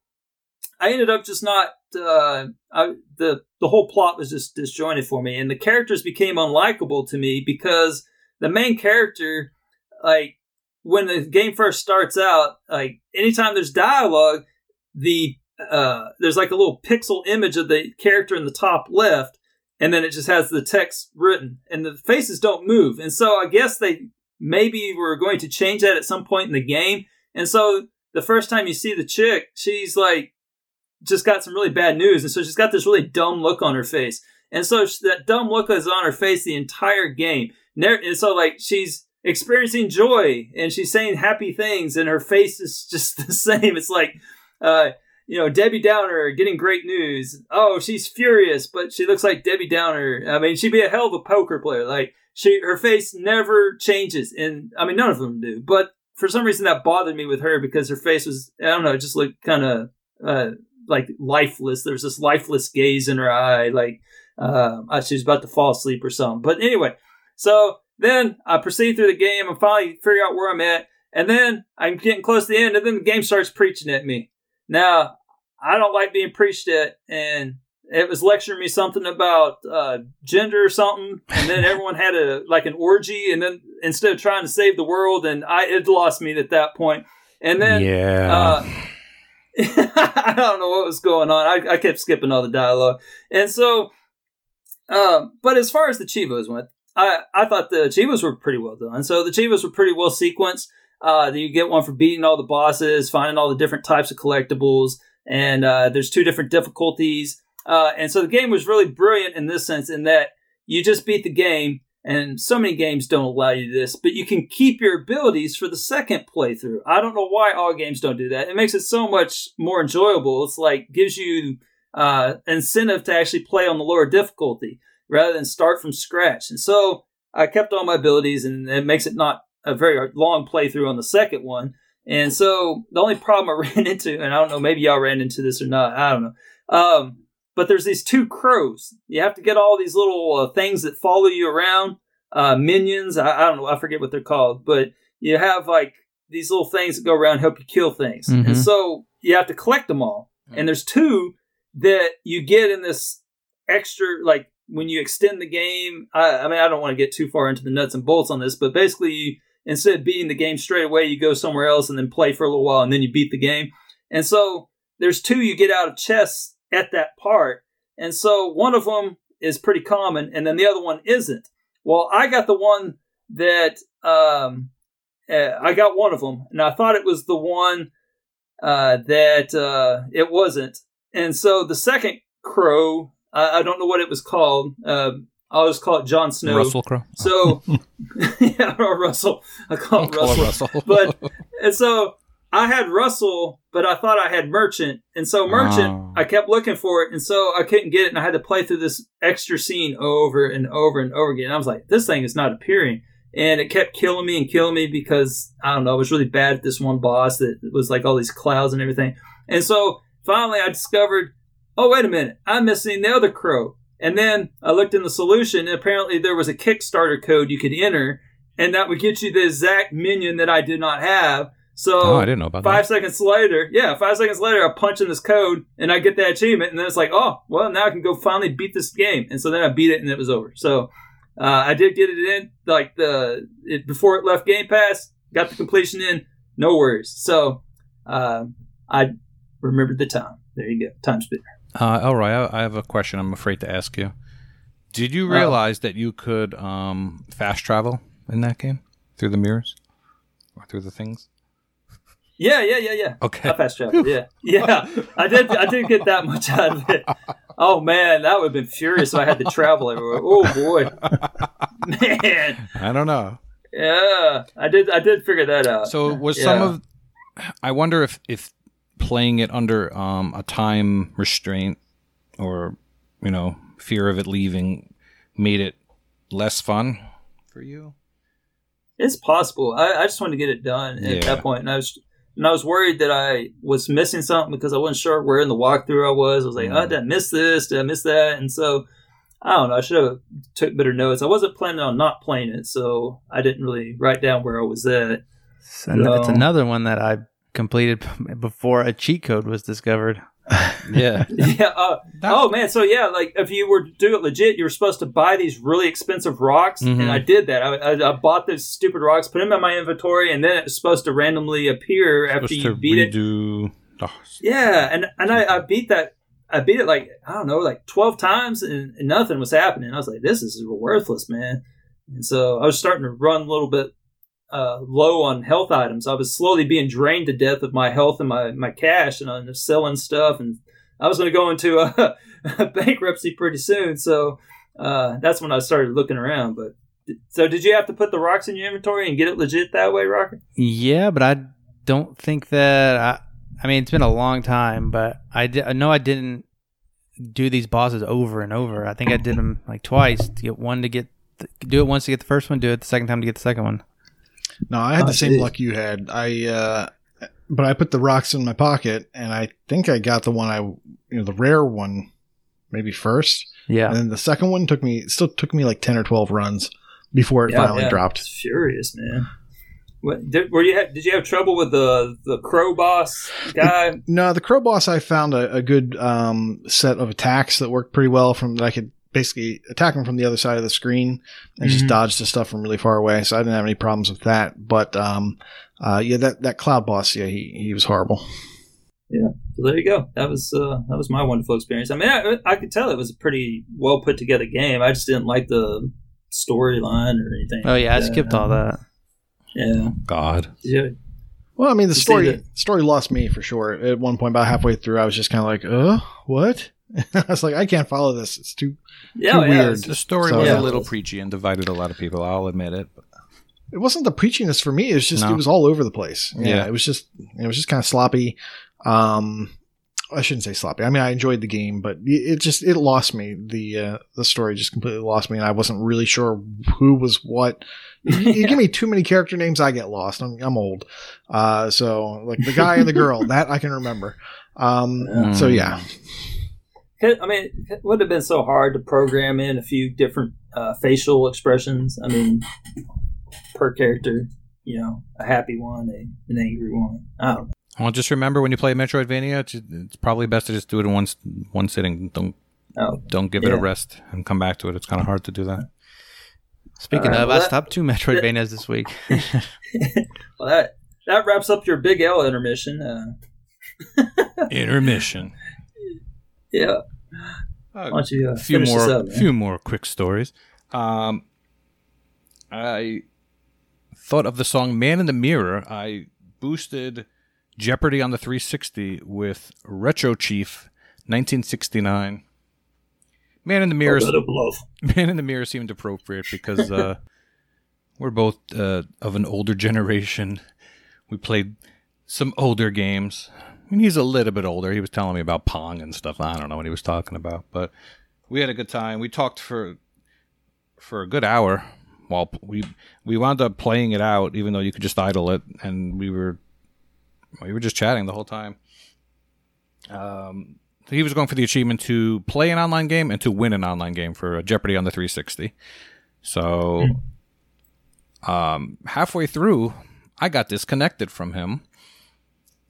I ended up just not uh, I, the the whole plot was just disjointed for me, and the characters became unlikable to me because the main character, like when the game first starts out, like anytime there's dialogue, the uh, there's like a little pixel image of the character in the top left, and then it just has the text written, and the faces don't move, and so I guess they maybe were going to change that at some point in the game, and so the first time you see the chick, she's like just got some really bad news, and so she's got this really dumb look on her face, and so that dumb look is on her face the entire game, and so like she's experiencing joy and she's saying happy things, and her face is just the same. It's like, uh, you know, Debbie Downer getting great news. Oh, she's furious, but she looks like Debbie Downer. I mean, she'd be a hell of a poker player. Like she, her face never changes, and I mean, none of them do, but. For some reason, that bothered me with her because her face was—I don't know—it just looked kind of uh, like lifeless. There's this lifeless gaze in her eye, like uh, uh, she was about to fall asleep or something. But anyway, so then I proceed through the game and finally figure out where I'm at, and then I'm getting close to the end, and then the game starts preaching at me. Now I don't like being preached at, and it was lecturing me something about uh, gender or something, and then everyone had a like an orgy, and then instead of trying to save the world, and I it lost me at that point. And then yeah. uh, I don't know what was going on. I, I kept skipping all the dialogue, and so, um, but as far as the Chivos went, I I thought the Chivos were pretty well done. So the Chivos were pretty well sequenced. Uh, you get one for beating all the bosses, finding all the different types of collectibles, and uh, there's two different difficulties. Uh, and so the game was really brilliant in this sense, in that you just beat the game, and so many games don't allow you this, but you can keep your abilities for the second playthrough. I don't know why all games don't do that. It makes it so much more enjoyable. It's like gives you uh, incentive to actually play on the lower difficulty rather than start from scratch. And so I kept all my abilities, and it makes it not a very long playthrough on the second one. And so the only problem I ran into, and I don't know, maybe y'all ran into this or not, I don't know. Um, but there's these two crows. You have to get all these little uh, things that follow you around, uh, minions. I, I, don't know, I forget what they're called, but you have like these little things that go around and help you kill things. Mhm. And so you have to collect them all. And there's two that you get in this extra, like when you extend the game. I, I mean, I don't want to get too far into the nuts and bolts on this, but basically, you, instead of beating the game straight away, you go somewhere else and then play for a little while and then you beat the game. And so there's two you get out of chests at that part. And so one of them is pretty common and then the other one isn't. Well, I got the one that um, uh, I got one of them, and I thought it was the one uh, that uh, it wasn't. And so the second crow, I, I don't know what it was called. Uh, I'll just call it Jon Snow. Russell Crowe. So, yeah, or Russell. I Call it Russell. Russell. But and so I had Russell, but I thought I had Merchant, and so Merchant, Oh. I kept looking for it, and so I couldn't get it, and I had to play through this extra scene over and over and over again. I was like, this thing is not appearing, and it kept killing me and killing me because I don't know, I was really bad at this one boss that was like all these clouds and everything, and so finally I discovered, oh wait a minute, I'm missing the other crow. And then I looked in the solution, and apparently there was a Kickstarter code you could enter, and that would get you the exact minion that I did not have. So Oh, I didn't know about five that. seconds later, yeah, five seconds later, I punch in this code and I get that achievement, and then it's like, oh, well, now I can go finally beat this game, and so then I beat it, and it was over. So uh, I did get it in, like the it, before it left Game Pass, got the completion in, no worries. So uh, I remembered the time. There you go, Timespinner. Uh, all right, I, I have a question. I'm afraid to ask you. Did you Oh. realize that you could um, fast travel in that game through the mirrors or through the things? Yeah, yeah, yeah, yeah. Okay. Traveled. Yeah, yeah. I did. I did get that much out of it. Oh man, that would have been furious if I had to travel everywhere. Oh boy, man. I don't know. Yeah, I did. I did figure that out. So was Yeah. some of I wonder if if playing it under um, a time restraint or you know fear of it leaving made it less fun for you. It's possible. I, I just wanted to get it done at Yeah. that point, and I was and I was worried that I was missing something because I wasn't sure where in the walkthrough I was. I was like, Mm. oh, did I miss this? Did I miss that? And so I don't know. I should have took better notes. I wasn't planning on not playing it, so I didn't really write down where I was at. So it's another one that I completed before a cheat code was discovered. Yeah. yeah. Uh, oh man. So yeah, like if you were to do it legit, you were supposed to buy these really expensive rocks, Mhm. and I did that. I, I, I bought those stupid rocks, put them in my inventory, and then it was supposed to randomly appear after Supposed you to beat it. Oh, Yeah, and and I, I beat that. I beat it like I don't know, like twelve times, and, and nothing was happening. I was like, "This is worthless, man." And so I was starting to run a little bit uh, low on health items. I was slowly being drained to death of my health and my my cash, and I was selling stuff, and I was going to go into a, bankruptcy pretty soon. So uh, that's when I started looking around. But so did you have to put the rocks in your inventory and get it legit that way, Rocker? Yeah, but I don't think that I. I mean, it's been a long time, but I, di- I know I didn't do these bosses over and over. I think I did them like twice to get one to get do it once to get the first one, do it the second time to get the second one. No, I had I the same see. luck you had. I, uh, but I put the rocks in my pocket, and I think I got the one I, you know, the rare one, maybe first, Yeah, and then the second one took me still took me like ten or twelve runs before it finally dropped. It's furious, man. What, did, were you ha- did you have trouble with the the crow boss guy? No, the crow boss I found a, a good um, set of attacks that worked pretty well from that I could basically attack them from the other side of the screen and just Mhm. dodge the stuff from really far away. So I didn't have any problems with that. But um, uh, yeah, that that cloud boss, yeah, he he was horrible. Yeah, so there you go. That was uh, that was my wonderful experience. I mean, I, I could tell it was a pretty well put together game. I just didn't like the storyline or anything. Oh yeah, I like that. skipped all that. Yeah, God. yeah. Well, I mean, the story story lost me for sure. At one point, about halfway through, I was just kind of like, "Uh, what?" I was like, "I can't follow this. It's too." Yeah, Too yeah, weird. The story So- was Yeah. a little preachy and divided a lot of people. I'll admit it. It wasn't the preachiness for me. It was just No. it was all over the place. Yeah, Yeah. it was just it was just kind of sloppy. Um, I shouldn't say sloppy. I mean, I enjoyed the game, but it just it lost me. The uh, the story just completely lost me, and I wasn't really sure who was what. You, you give me too many character names, I get lost. I'm, I'm old, uh, so like the guy and the girl that I can remember. Um, So yeah, I mean, it would have been so hard to program in a few different uh, facial expressions. I mean, per character, you know, a happy one, a, an angry one. I don't know. Well, just remember when you play Metroidvania, it's, it's probably best to just do it in one one sitting. Don't Oh, don't give it a rest and come back to it. It's kind of hard to do that. Speaking All right, of, well, I that- stopped two Metroidvanias this week. well, that that wraps up your Big L intermission. Uh, Intermission. Yeah, Uh, why don't you uh, a few more, up, few more quick stories. Um, I thought of the song "Man in the Mirror." I boosted Jeopardy on the 360 with Retro Chief 1969. Man in the Mirror. Bit. Man in the Mirror seemed appropriate because uh, we're both uh, of an older generation. We played some older games. I mean, he's a little bit older. He was telling me about Pong and stuff. I don't know what he was talking about, but we had a good time. We talked for for a good hour while we we wound up playing it out, even though you could just idle it, and we were we were just chatting the whole time. Um, he was going for the achievement to play an online game and to win an online game for Jeopardy on the 360. So, um, halfway through, I got disconnected from him.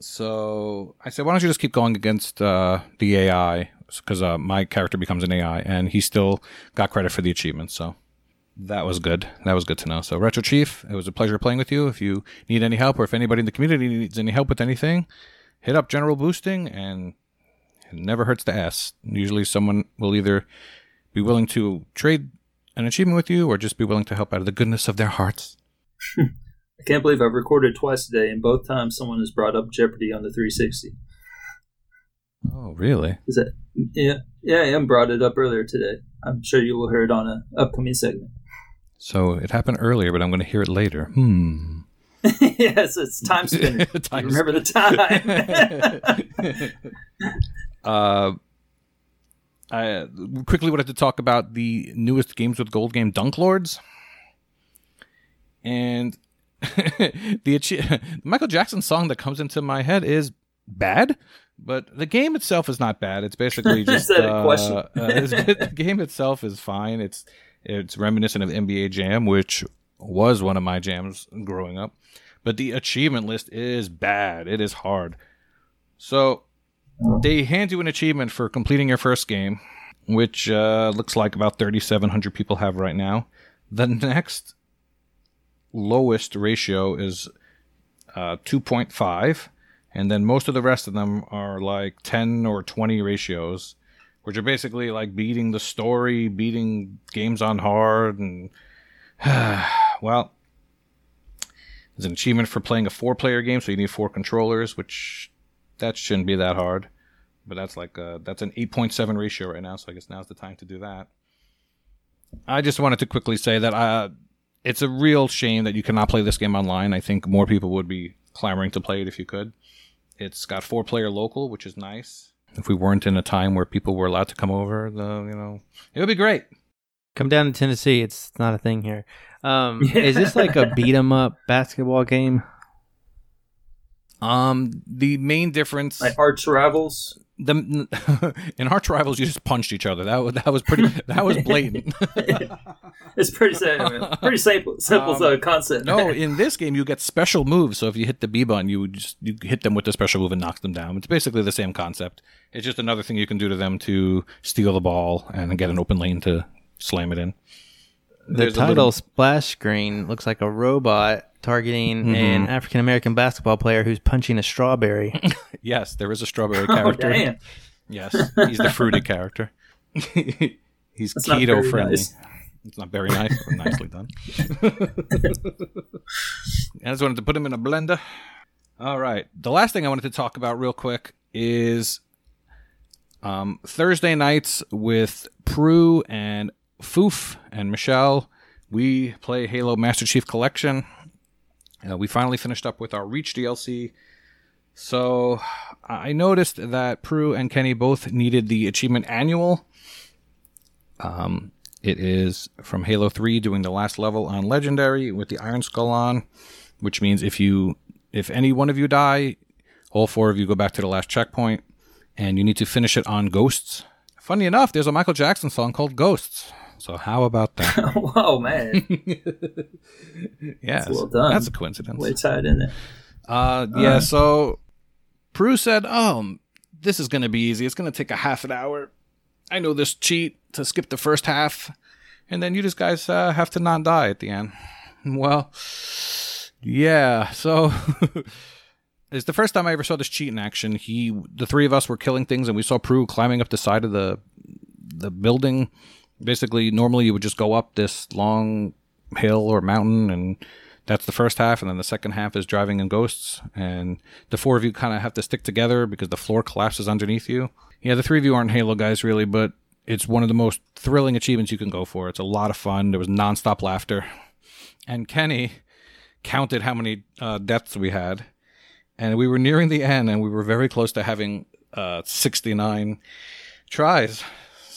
So I said, "Why don't you just keep going against uh, the AI?" Because uh, my character becomes an AI, and he still got credit for the achievement. So that was good. That was good to know. So Retro Chief, it was a pleasure playing with you. If you need any help, or if anybody in the community needs any help with anything, hit up General Boosting, and it never hurts to ask. Usually, someone will either be willing to trade an achievement with you, or just be willing to help out of the goodness of their hearts. I can't believe I've recorded twice today, and both times someone has brought up Jeopardy on the 360. Oh, really? Is that yeah? Yeah, Em brought it up earlier today. I'm sure you will hear it on an upcoming segment. So it happened earlier, but I'm going to hear it later. Hmm. yes, it's Timespinner. Time remember the time? uh, I quickly wanted to talk about the newest Games with Gold game, Dunk Lords, and the achi- Michael Jackson song that comes into my head is bad, but the game itself is not bad. It's basically just uh, question? uh, the game itself is fine. It's it's reminiscent of NBA Jam, which was one of my jams growing up. But the achievement list is bad. It is hard. So they hand you an achievement for completing your first game, which uh, looks like about 3,700 people have right now. The next lowest ratio is uh, 2.5, and then most of the rest of them are like 10 or 20 ratios, which are basically like beating the story, beating games on hard, and well, there's an achievement for playing a four-player game, so you need four controllers, which that shouldn't be that hard. But that's like uh that's an 8.7 ratio right now, so I guess now's the time to do that. I just wanted to quickly say that uh, it's a real shame that you cannot play this game online. I think more people would be clamoring to play it if you could. It's got four-player local, which is nice. If we weren't in a time where people were allowed to come over, the you know, it would be great. Come down to Tennessee. It's not a thing here. Um, Is this like a beat 'em up basketball game? Um, the main difference like Arch Rivals. The in Arch Rivals, you just punched each other. That was that was pretty. That was blatant. It's pretty simple. Pretty simple, simple Um, uh, concept. no, in this game, you get special moves. So if you hit the B button, you just you hit them with the special move and knock them down. It's basically the same concept. It's just another thing you can do to them to steal the ball and get an open lane to slam it in. The There's title little- splash screen looks like a robot targeting Mhm. an African American basketball player who's punching a strawberry. Yes, there is a strawberry oh, character. damn. yes, he's the fruity character. he's That's keto friendly. nice. It's not very nice, but nicely done. I just wanted to put him in a blender. All right. The last thing I wanted to talk about real quick is um, Thursday nights with Prue and Foof and Michelle. We play Halo Master Chief Collection. Uh, we finally finished up with our Reach DLC. So I noticed that Prue and Kenny both needed the achievement annual. Um, it is from Halo 3 doing the last level on legendary with the Iron Skull on, which means if you if any one of you die, all four of you go back to the last checkpoint and you need to finish it on ghosts. Funny enough, there's a Michael Jackson song called Ghosts. So how about that? Whoa, man. yes. well done. That's a coincidence. Way tied in there. Uh, yeah, so Prue said, "Oh, this is going to be easy. It's going to take a half an hour. I know this cheat to skip the first half, and then you just guys uh, have to not die at the end." Well, yeah. So it's the first time I ever saw this cheat in action. He, the three of us, were killing things, and we saw Prue climbing up the side of the the building. Basically, normally you would just go up this long hill or mountain and that's the first half, and then the second half is driving in ghosts. And the four of you kind of have to stick together because the floor collapses underneath you. Yeah, the three of you aren't Halo guys really, but it's one of the most thrilling achievements you can go for. It's a lot of fun. There was nonstop laughter, and Kenny counted how many uh, deaths we had, and we were nearing the end, and we were very close to having uh, 69 tries.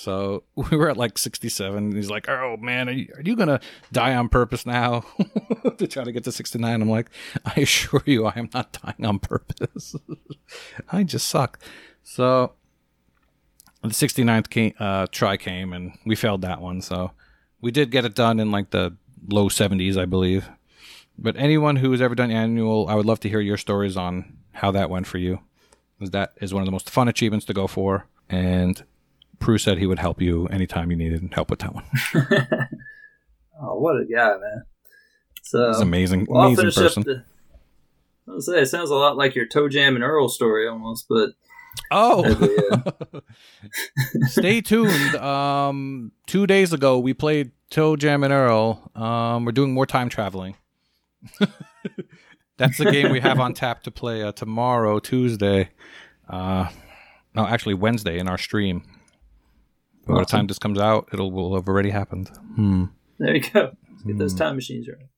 So we were at like 67. He's like, "Oh man, are you, are you gonna die on purpose now to try to get to 69?" I'm like, "I assure you, I am not dying on purpose. I just suck." So the 69th came, uh, try came, and we failed that one. So we did get it done in like the low 70s, I believe. But anyone who has ever done annual, I would love to hear your stories on how that went for you. That is one of the most fun achievements to go for, and Prue said he would help you anytime you needed help with that one. oh, what a guy, man! So He's amazing, well, amazing person. the. I'll say it sounds a lot like your ToeJam and Earl story almost, but oh, Yeah. stay tuned. Um, two days ago we played ToeJam and Earl. Um, we're doing more time traveling. That's the game we have on tap to play uh, tomorrow, Tuesday. Uh, no, actually Wednesday in our stream. By the time this comes out, it'll will have already happened. Hmm. there you go. Let's get those Hmm. time machines right.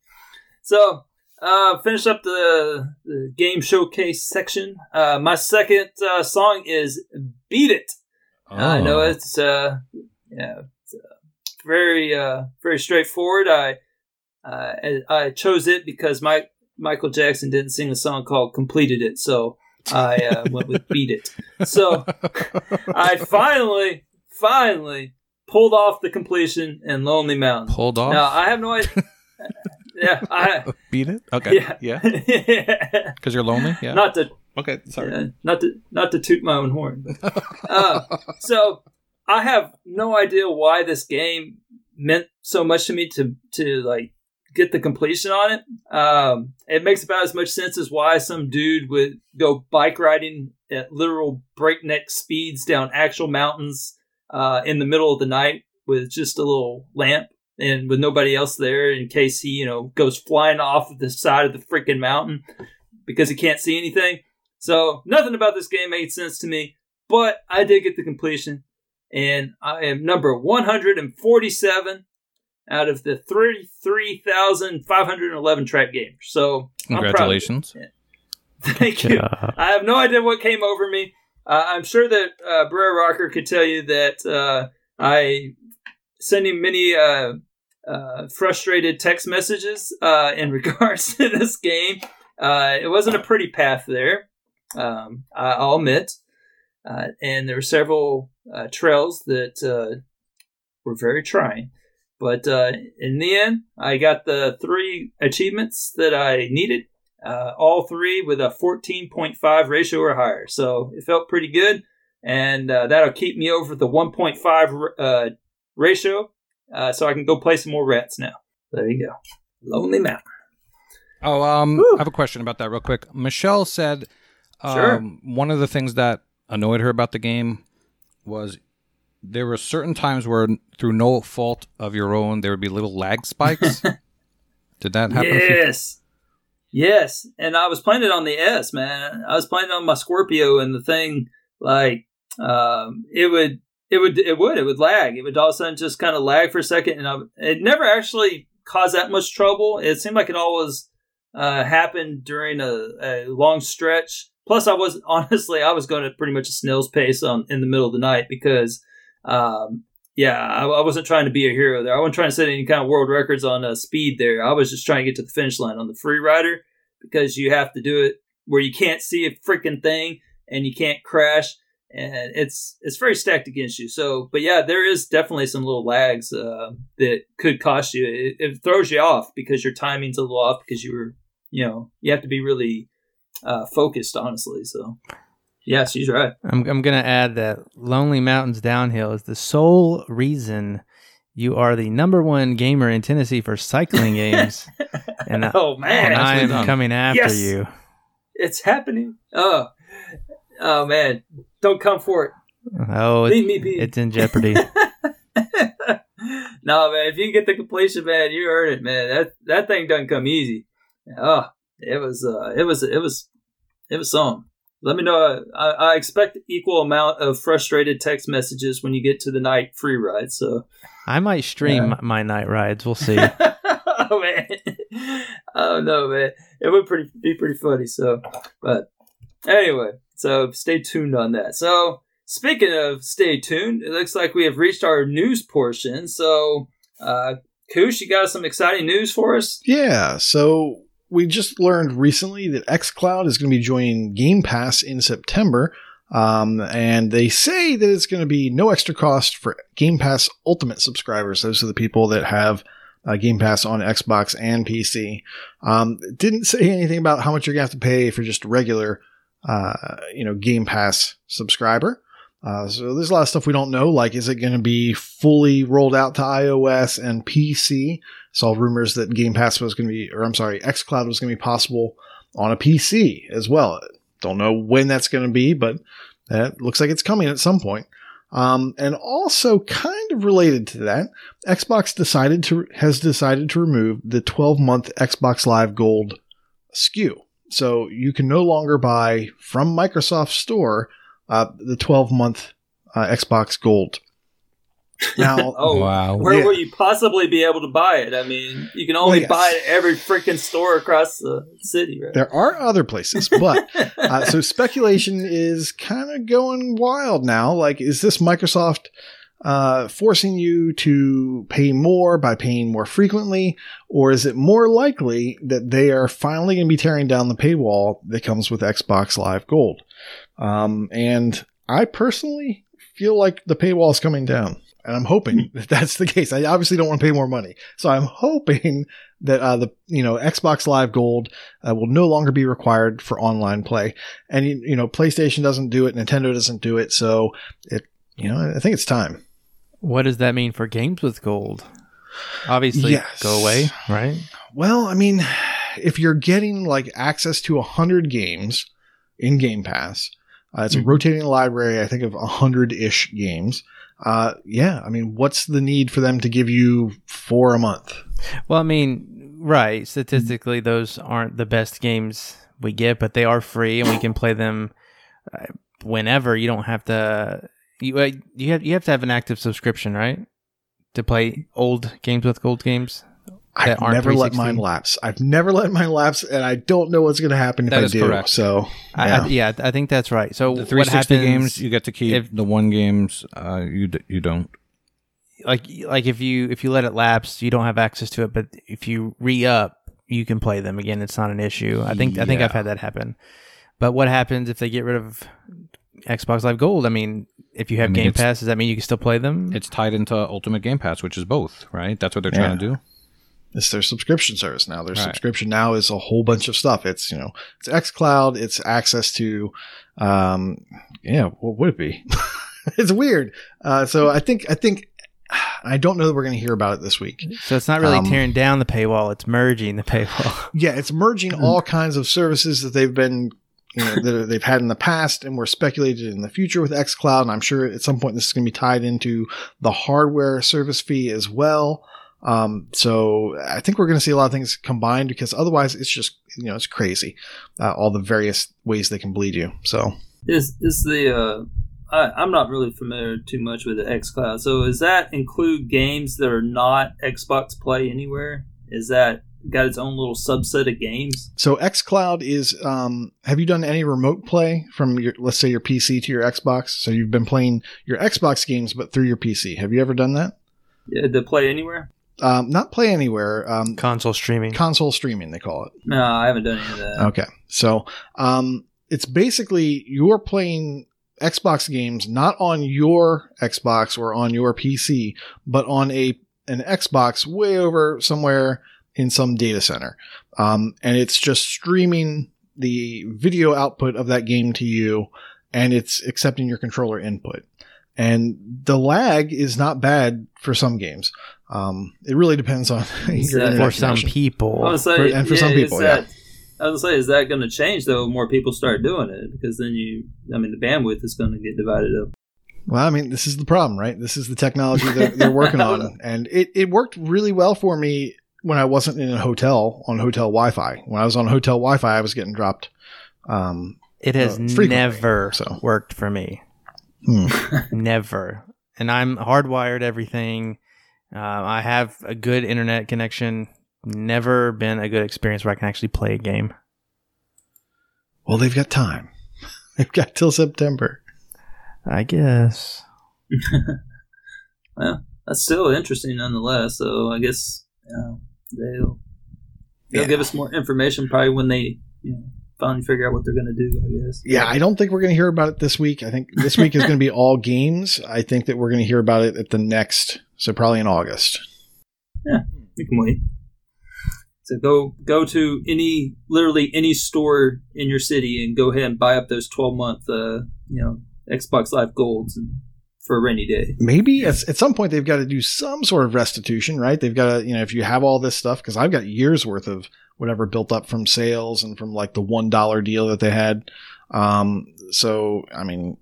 So, uh, finish up the, the game showcase section. Uh, my second uh, song is "Beat It." I know Oh. it's uh, yeah, it's, uh, very uh, very straightforward. I uh, I- chose it because Mike Michael Jackson didn't sing a song called "Completed It," so I uh, went with "Beat It." So I finally, finally pulled off the completion in Lonely Mountain. pulled off. Now I have no idea. yeah, I Beat it. Okay. yeah Yeah. yeah. Because you're lonely. Yeah. Not to okay. Sorry. yeah, not to not to toot my own horn. But, uh, so I have no idea why this game meant so much to me to to like get the completion on it. Um, it makes about as much sense as why some dude would go bike riding at literal breakneck speeds down actual mountains uh, in the middle of the night with just a little lamp and with nobody else there in case he you know goes flying off the side of the freaking mountain because he can't see anything. So nothing about this game made sense to me, but I did get the completion, and I am number 147 out of the 33,511 track gamers. So I'm proud of it. Congratulations. Thank you. I have no idea what came over me. Uh, I'm sure that uh, Brer Rocker could tell you that uh, I sent him many uh, uh, frustrated text messages uh, in regards to this game. It wasn't a pretty path there, um, I'll admit. And there were several trails that were very trying. But in the end, I got the three achievements that I needed uh, all three with a 14.5 ratio or higher. So it felt pretty good, and uh, that'll keep me over the 1.5 uh, ratio, uh, so I can go play some more rats now. There you go. Lonely Mountain. Oh, um. I have a question about that real quick. Michelle said um, Sure. one of the things that annoyed her about the game was there were certain times where, through no fault of your own, there would be little lag spikes. Did that happen? Yes. Yes. And I was playing it on the S, man. I was playing it on my Scorpio and the thing like um it would it would it would it would lag. It would all of a sudden just kind of lag for a second and I, it never actually caused that much trouble. It seemed like it always uh happened during a, a long stretch Plus, I was honestly I was going at pretty much a snail's pace on in the middle of the night because, um, yeah, I, I wasn't trying to be a hero there. I wasn't trying to set any kind of world records on uh, speed there. I was just trying to get to the finish line on the free rider because you have to do it where you can't see a freaking thing and you can't crash and it's it's very stacked against you. So, but yeah, there is definitely some little lags uh, that could cost you. It, it, throws you off because your timing's a little off because you were, you know, you have to be really uh, focused, honestly. So, yeah, she's right. I'm I'm gonna add that Lonely Mountains Downhill is the sole reason you are the number one gamer in Tennessee for cycling games, and oh man, and I am done. coming after Yes! you. it's happening. Oh, oh man, don't come for it. Oh, Leave it, me be. it's in jeopardy. no man, if you get the completion, man, you earn it, man. That that thing doesn't come easy. Oh, it was, uh, it was, it was, it was something. Let me know. I, I expect equal amount of frustrated text messages when you get to the night free ride. So, I might stream Yeah. my night rides. We'll see. oh man, oh no, man, it would pretty be pretty funny. So, but anyway, so stay tuned on that. So, speaking of stay tuned, it looks like we have reached our news portion. So, uh, Koosh, you got some exciting news for us? Yeah, so we just learned recently that xCloud is going to be joining Game Pass in September. Um, and they say that it's going to be no extra cost for Game Pass Ultimate subscribers. Those are the people that have uh, Game Pass on Xbox and PC. Um, didn't say anything about how much you're going to have to pay for just regular, uh, you know, Game Pass subscriber. Uh, so there's a lot of stuff we don't know. Like, is it going to be fully rolled out to iOS and PC? Saw rumors that Game Pass was going to be, or I'm sorry, xCloud was going to be possible on a PC as well. Don't know when that's going to be, but it looks like it's coming at some point. Um, and also, kind of related to that, Xbox decided to has decided to remove the 12 month Xbox Live Gold SKU. So you can no longer buy from Microsoft Store uh, the 12 month uh, Xbox Gold. Now, Oh, wow. Where Yeah. will you possibly be able to buy it? I mean, you can only Well, yes. buy it at every freaking store across the city, right? there are other places, but uh, so speculation is kind of going wild now. Like, is this Microsoft uh, forcing you to pay more by paying more frequently, or is it more likely that they are finally going to be tearing down the paywall that comes with Xbox Live Gold? Um, and I personally feel like the paywall is coming down. And I'm hoping that that's the case. I obviously don't want to pay more money, so I'm hoping that uh, the you know Xbox Live Gold uh, will no longer be required for online play. And you, you know, PlayStation doesn't do it, Nintendo doesn't do it, so it you know, I think it's time. what does that mean for games with gold? Obviously, Yes. go away, right? Well, I mean, if you're getting like access to a hundred games in Game Pass, uh, it's a Mhm. rotating library, I think of a hundred ish games. Uh, yeah, I mean, what's the need for them to give you four a month? Well, I mean, right. Statistically, those aren't the best games we get, but they are free, and we can play them uh, whenever. You don't have to. You uh, you have you have to have an active subscription, right, to play old games with gold games. I've That aren't never let mine lapse. I've never let mine lapse, and I don't know what's going to happen if That I do. correct. So, yeah. I, yeah, I think that's right. So The what 360 happens, games you get to keep. if- the one games uh, you d- you don't. like like if you if you let it lapse, you don't have access to it. But if you re up, you can play them again. It's not an issue. I think I think I've had that happen. But what happens if they get rid of Xbox Live Gold? I mean, if you have I mean, Game Pass, does that mean you can still play them? It's tied into Ultimate Game Pass, which is both, right? That's what they're trying to do. It's their subscription service now. Their Right. subscription now is a whole bunch of stuff. It's you know, it's XCloud. It's access to, um, yeah, what would it be? it's weird. Uh, so I think I think I don't know that we're going to hear about it this week. so it's not really um, tearing down the paywall; it's merging the paywall. Yeah, it's merging all kinds of services that they've been. You know, that they've had in the past and were speculated in the future with xCloud. And I'm sure at some point this is going to be tied into the hardware service fee as well. Um, so I think we're going to see a lot of things combined because otherwise it's just, you know, it's crazy. Uh, all the various ways they can bleed you. So Is is the uh, I, I'm not really familiar too much with the xCloud. So does that include games that are not Xbox Play Anywhere? Is that got its own little subset of games. So xCloud is. Um, have you done any remote play from your, let's say, your PC to your Xbox? So you've been playing your Xbox games, but through your PC. Have you ever done that? Yeah, to play anywhere? Um, not play anywhere. Um, Console streaming. console streaming, they call it. No, I haven't done any of that. Okay. So um, it's basically you're playing Xbox games not on your Xbox or on your PC, but on a an Xbox way over somewhere in some data center. Um, and it's just streaming the video output of that game to you and it's accepting your controller input. And the lag is not bad for some games. Um, it really depends on your that- for some people. Say, For- and for some is people, yeah. that, I was gonna say, is that going to change though? when More people start doing it because then you, I mean, the bandwidth is going to get divided up. Well, I mean, this is the problem, right? This is the technology that they're working on, and it, it worked really well for me when I wasn't in a hotel on hotel Wi-Fi. When I was on hotel Wi-Fi, I was getting dropped. Um, It has Uh, never so. worked for me. hmm. Never. And I'm hardwired everything. Uh, I have a good internet connection. Never been a good experience where I can actually play a game. Well, they've got time. They've got till September. I guess. Well, that's still interesting nonetheless. So I guess uh, they'll they'll Yeah. give us more information probably when they you know finally figure out what they're going to do. I guess. Yeah, I don't think we're going to hear about it this week. I think this week is going to be all games. I think that we're going to hear about it at the next, so probably in August. Yeah, we can wait. So go go to any literally any store in your city and go ahead and buy up those twelve month uh you know Xbox Live Golds and for a rainy day. maybe at, at some point they've got to do some sort of restitution, right? They've got to, you know, if you have all this stuff, because I've got years worth of whatever built up from sales and from like the one dollar deal that they had. Um, so I mean,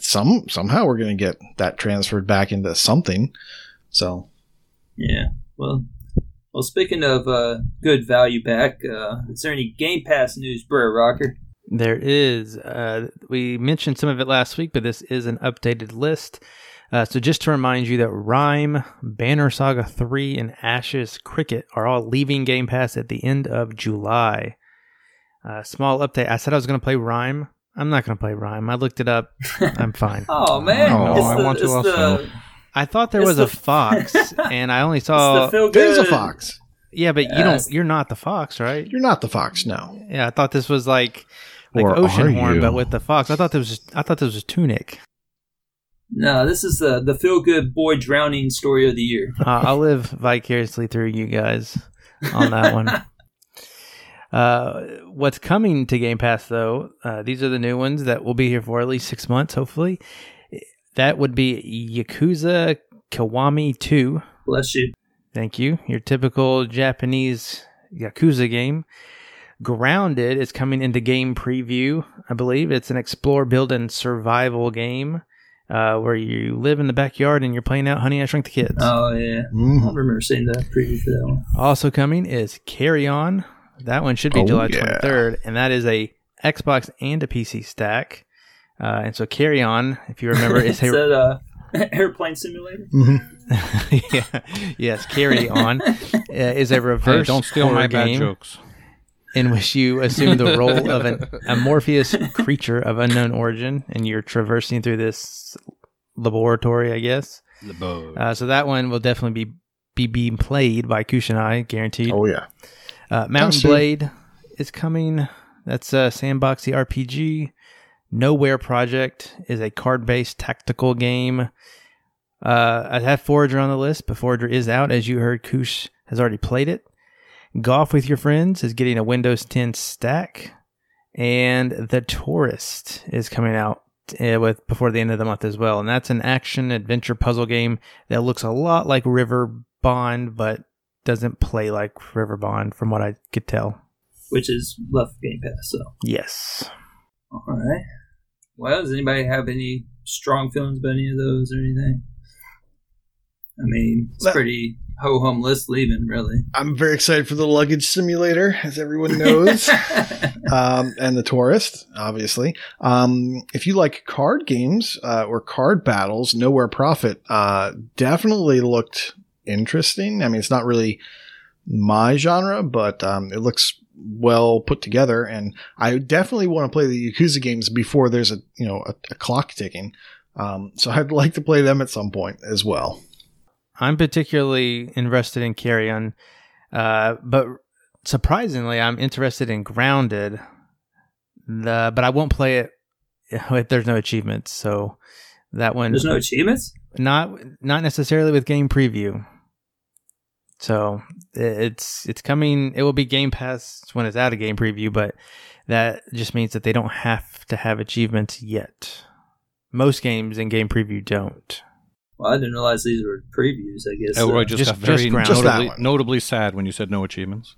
some somehow we're going to get that transferred back into something. So Yeah. Well, well. Speaking of uh, good value back, uh, is there any Game Pass news, Brer Rocker? There is. Uh, we mentioned some of it last week, but this is an updated list. Uh, so just to remind you that Rime, Banner Saga 3, and Ashes Cricket are all leaving Game Pass at the end of July. Uh, small update. I said I was going to play Rime. I'm not going to play Rime. I looked it up. I'm fine. Oh man, Oh, it's I the, want to also. The, I thought there was the- a fox, and I only saw. the feel there's a fox. yeah, but you don't. You're not the fox, right? You're not the fox, no. Yeah, I thought this was like like Or Ocean are Horn, but with the fox. I thought this was. I thought this was Tunic. No, this is the the feel good boy drowning story of the year. Uh, I'll live vicariously through you guys on that one. Uh, what's coming to Game Pass though? Uh, these are the new ones that will be here for at least six months, hopefully. That would be Yakuza Kiwami Two. Bless you. Thank you. Your typical Japanese Yakuza game. Grounded is coming into game preview, I believe. It's an explore, build, and survival game uh, where you live in the backyard and you're playing out Honey, I Shrunk the Kids. Oh yeah, I Mhm. remember seeing that preview for that one. Also coming is Carrion. That one should be Oh, July yeah. 23rd, and that is a Xbox and a PC stack. Uh, and so Carrion, if you remember, is Is a that uh, airplane simulator? Mhm. yeah, yes, Carry On uh, is a reverse Hey, don't steal horror my bad jokes. in which you assume the role of an amorphous creature of unknown origin, and you're traversing through this laboratory, I guess. Uh, so that one will definitely be be being played by Kusanai, guaranteed. Oh yeah. Uh, Mountain. Blade is coming. That's a sandboxy RPG. Nowhere Prophet is a card-based tactical game. Uh, I have Forager on the list, but Forager is out, as you heard. Koosh has already played it. Golf with Your Friends is getting a Windows 10 stack, and The Touryst is coming out uh, with before the end of the month as well. And that's an action adventure puzzle game that looks a lot like River Bond, but doesn't play like Riverbond, from what I could tell. Which is left Game Pass. So Yes. all right. Well, does anybody have any strong feelings about any of those or anything? I mean, it's Well- pretty ho hum list leaving, really. I'm very excited for the luggage simulator, as everyone knows. um, and the Touryst, obviously. Um, if you like card games uh, or card battles, Nowhere Prophet uh, definitely looked interesting. I mean, it's not really my genre, but um, it looks well put together, and I definitely want to play the Yakuza games before there's a you know a, a clock ticking. Um, so I'd like to play them at some point as well. I'm particularly interested in Carrion, uh, but surprisingly, I'm interested in Grounded. The but I won't play it if there's no achievements. So that one There's no achievements. not not necessarily with game preview. So it's it's coming. It will be Game Pass when it's out of game preview, but that just means that they don't have to have achievements yet. Most games in game preview don't. Well, I didn't realize these were previews. I guess. Elroy uh, just, just- got very just that notably, one. notably sad when you said no achievements.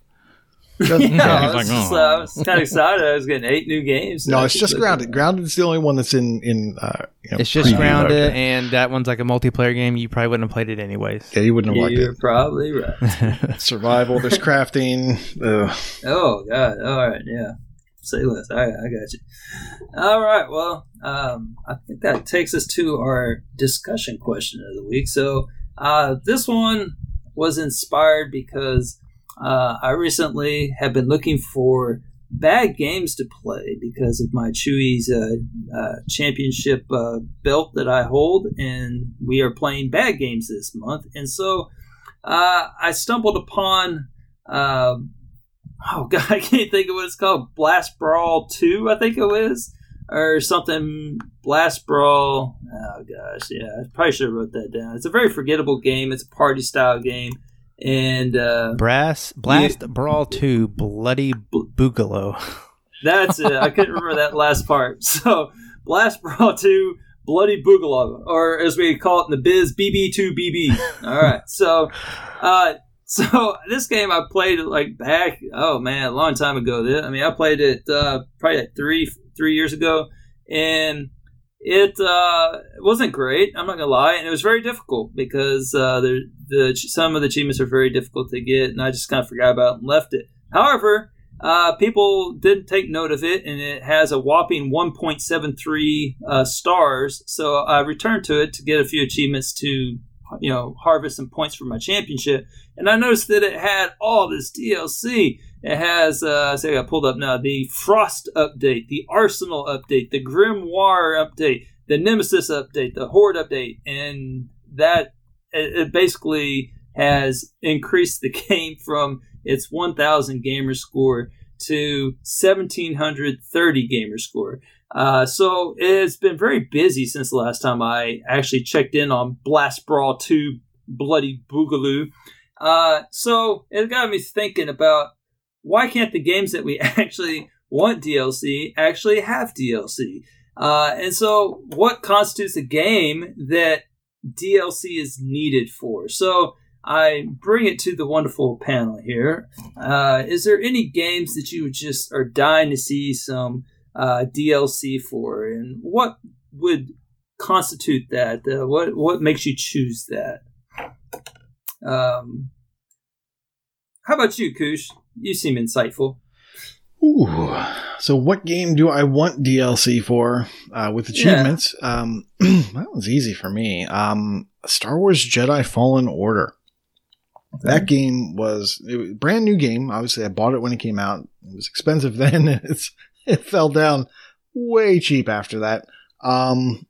Just- yeah, I was, like, just, "Oh." uh, I was kind of excited. I was getting eight new games. no, it's just grounded. at. Grounded is the only one that's in in. Uh, you know, It's just grounded, Okay. and that one's like a multiplayer game. You probably wouldn't have played it anyways. Yeah, you wouldn't have liked You're it. probably right. Survival. There's crafting. Ugh. Oh God! All right, yeah. Say less. I, I got you. All right. Well, um, I think that takes us to our discussion question of the week. So, uh, this one was inspired because uh, I recently have been looking for bad games to play because of my Chewy's uh, uh, championship uh, belt that I hold, and we are playing bad games this month. And so, uh, I stumbled upon. Um, oh god, I can't think of what it's called. Blast Brawl Two, I think it was, or something. Blast Brawl. Oh gosh, yeah, I probably should have wrote that down. It's a very forgettable game. It's a party style game, and uh, Brass Blast Brawl Two Bloody Boogaloo. that's it. I couldn't remember that last part. So Blast Brawl Two. Bloody Boogaloo, or as we call it in the biz, BB2BB. All right, so uh, So this game I played like back oh man a long time ago. I mean I played it uh, probably like three three years ago, and it uh, wasn't great. I'm not gonna lie, and it was very difficult because uh, the the some of the achievements are very difficult to get, and I just kind of forgot about it and left it. However, uh, people didn't take note of it, and it has a whopping 1.73 uh, stars. So I returned to it to get a few achievements to, you know, harvest some points for my championship. And I noticed that it had all this DLC. It has, uh, say, I pulled up now the Frost update, the Arsenal update, the Grimoire update, the Nemesis update, the Horde update, and that it, it basically has increased the game from its 1,000 gamer score to 1,730 gamer score. Uh, so it's been very busy since the last time I actually checked in on Blast Brawl 2 Bloody Boogaloo. Uh, so it got me thinking about why can't the games that we actually want DLC actually have DLC? Uh, and so what constitutes a game that DLC is needed for? So I bring it to the wonderful panel here. Uh, is there any games that you just are dying to see some uh, DLC for, and what would constitute that? Uh, what what makes you choose that? Um, how about you, Koosh? You seem insightful. Ooh. So what game do I want DLC for uh, with achievements? Um, that one's easy for me. Um, Star Wars Jedi Fallen Order. That game was, it was a brand new game. Obviously, I bought it when it came out. It was expensive then. And it's it fell down way cheap after that. Um,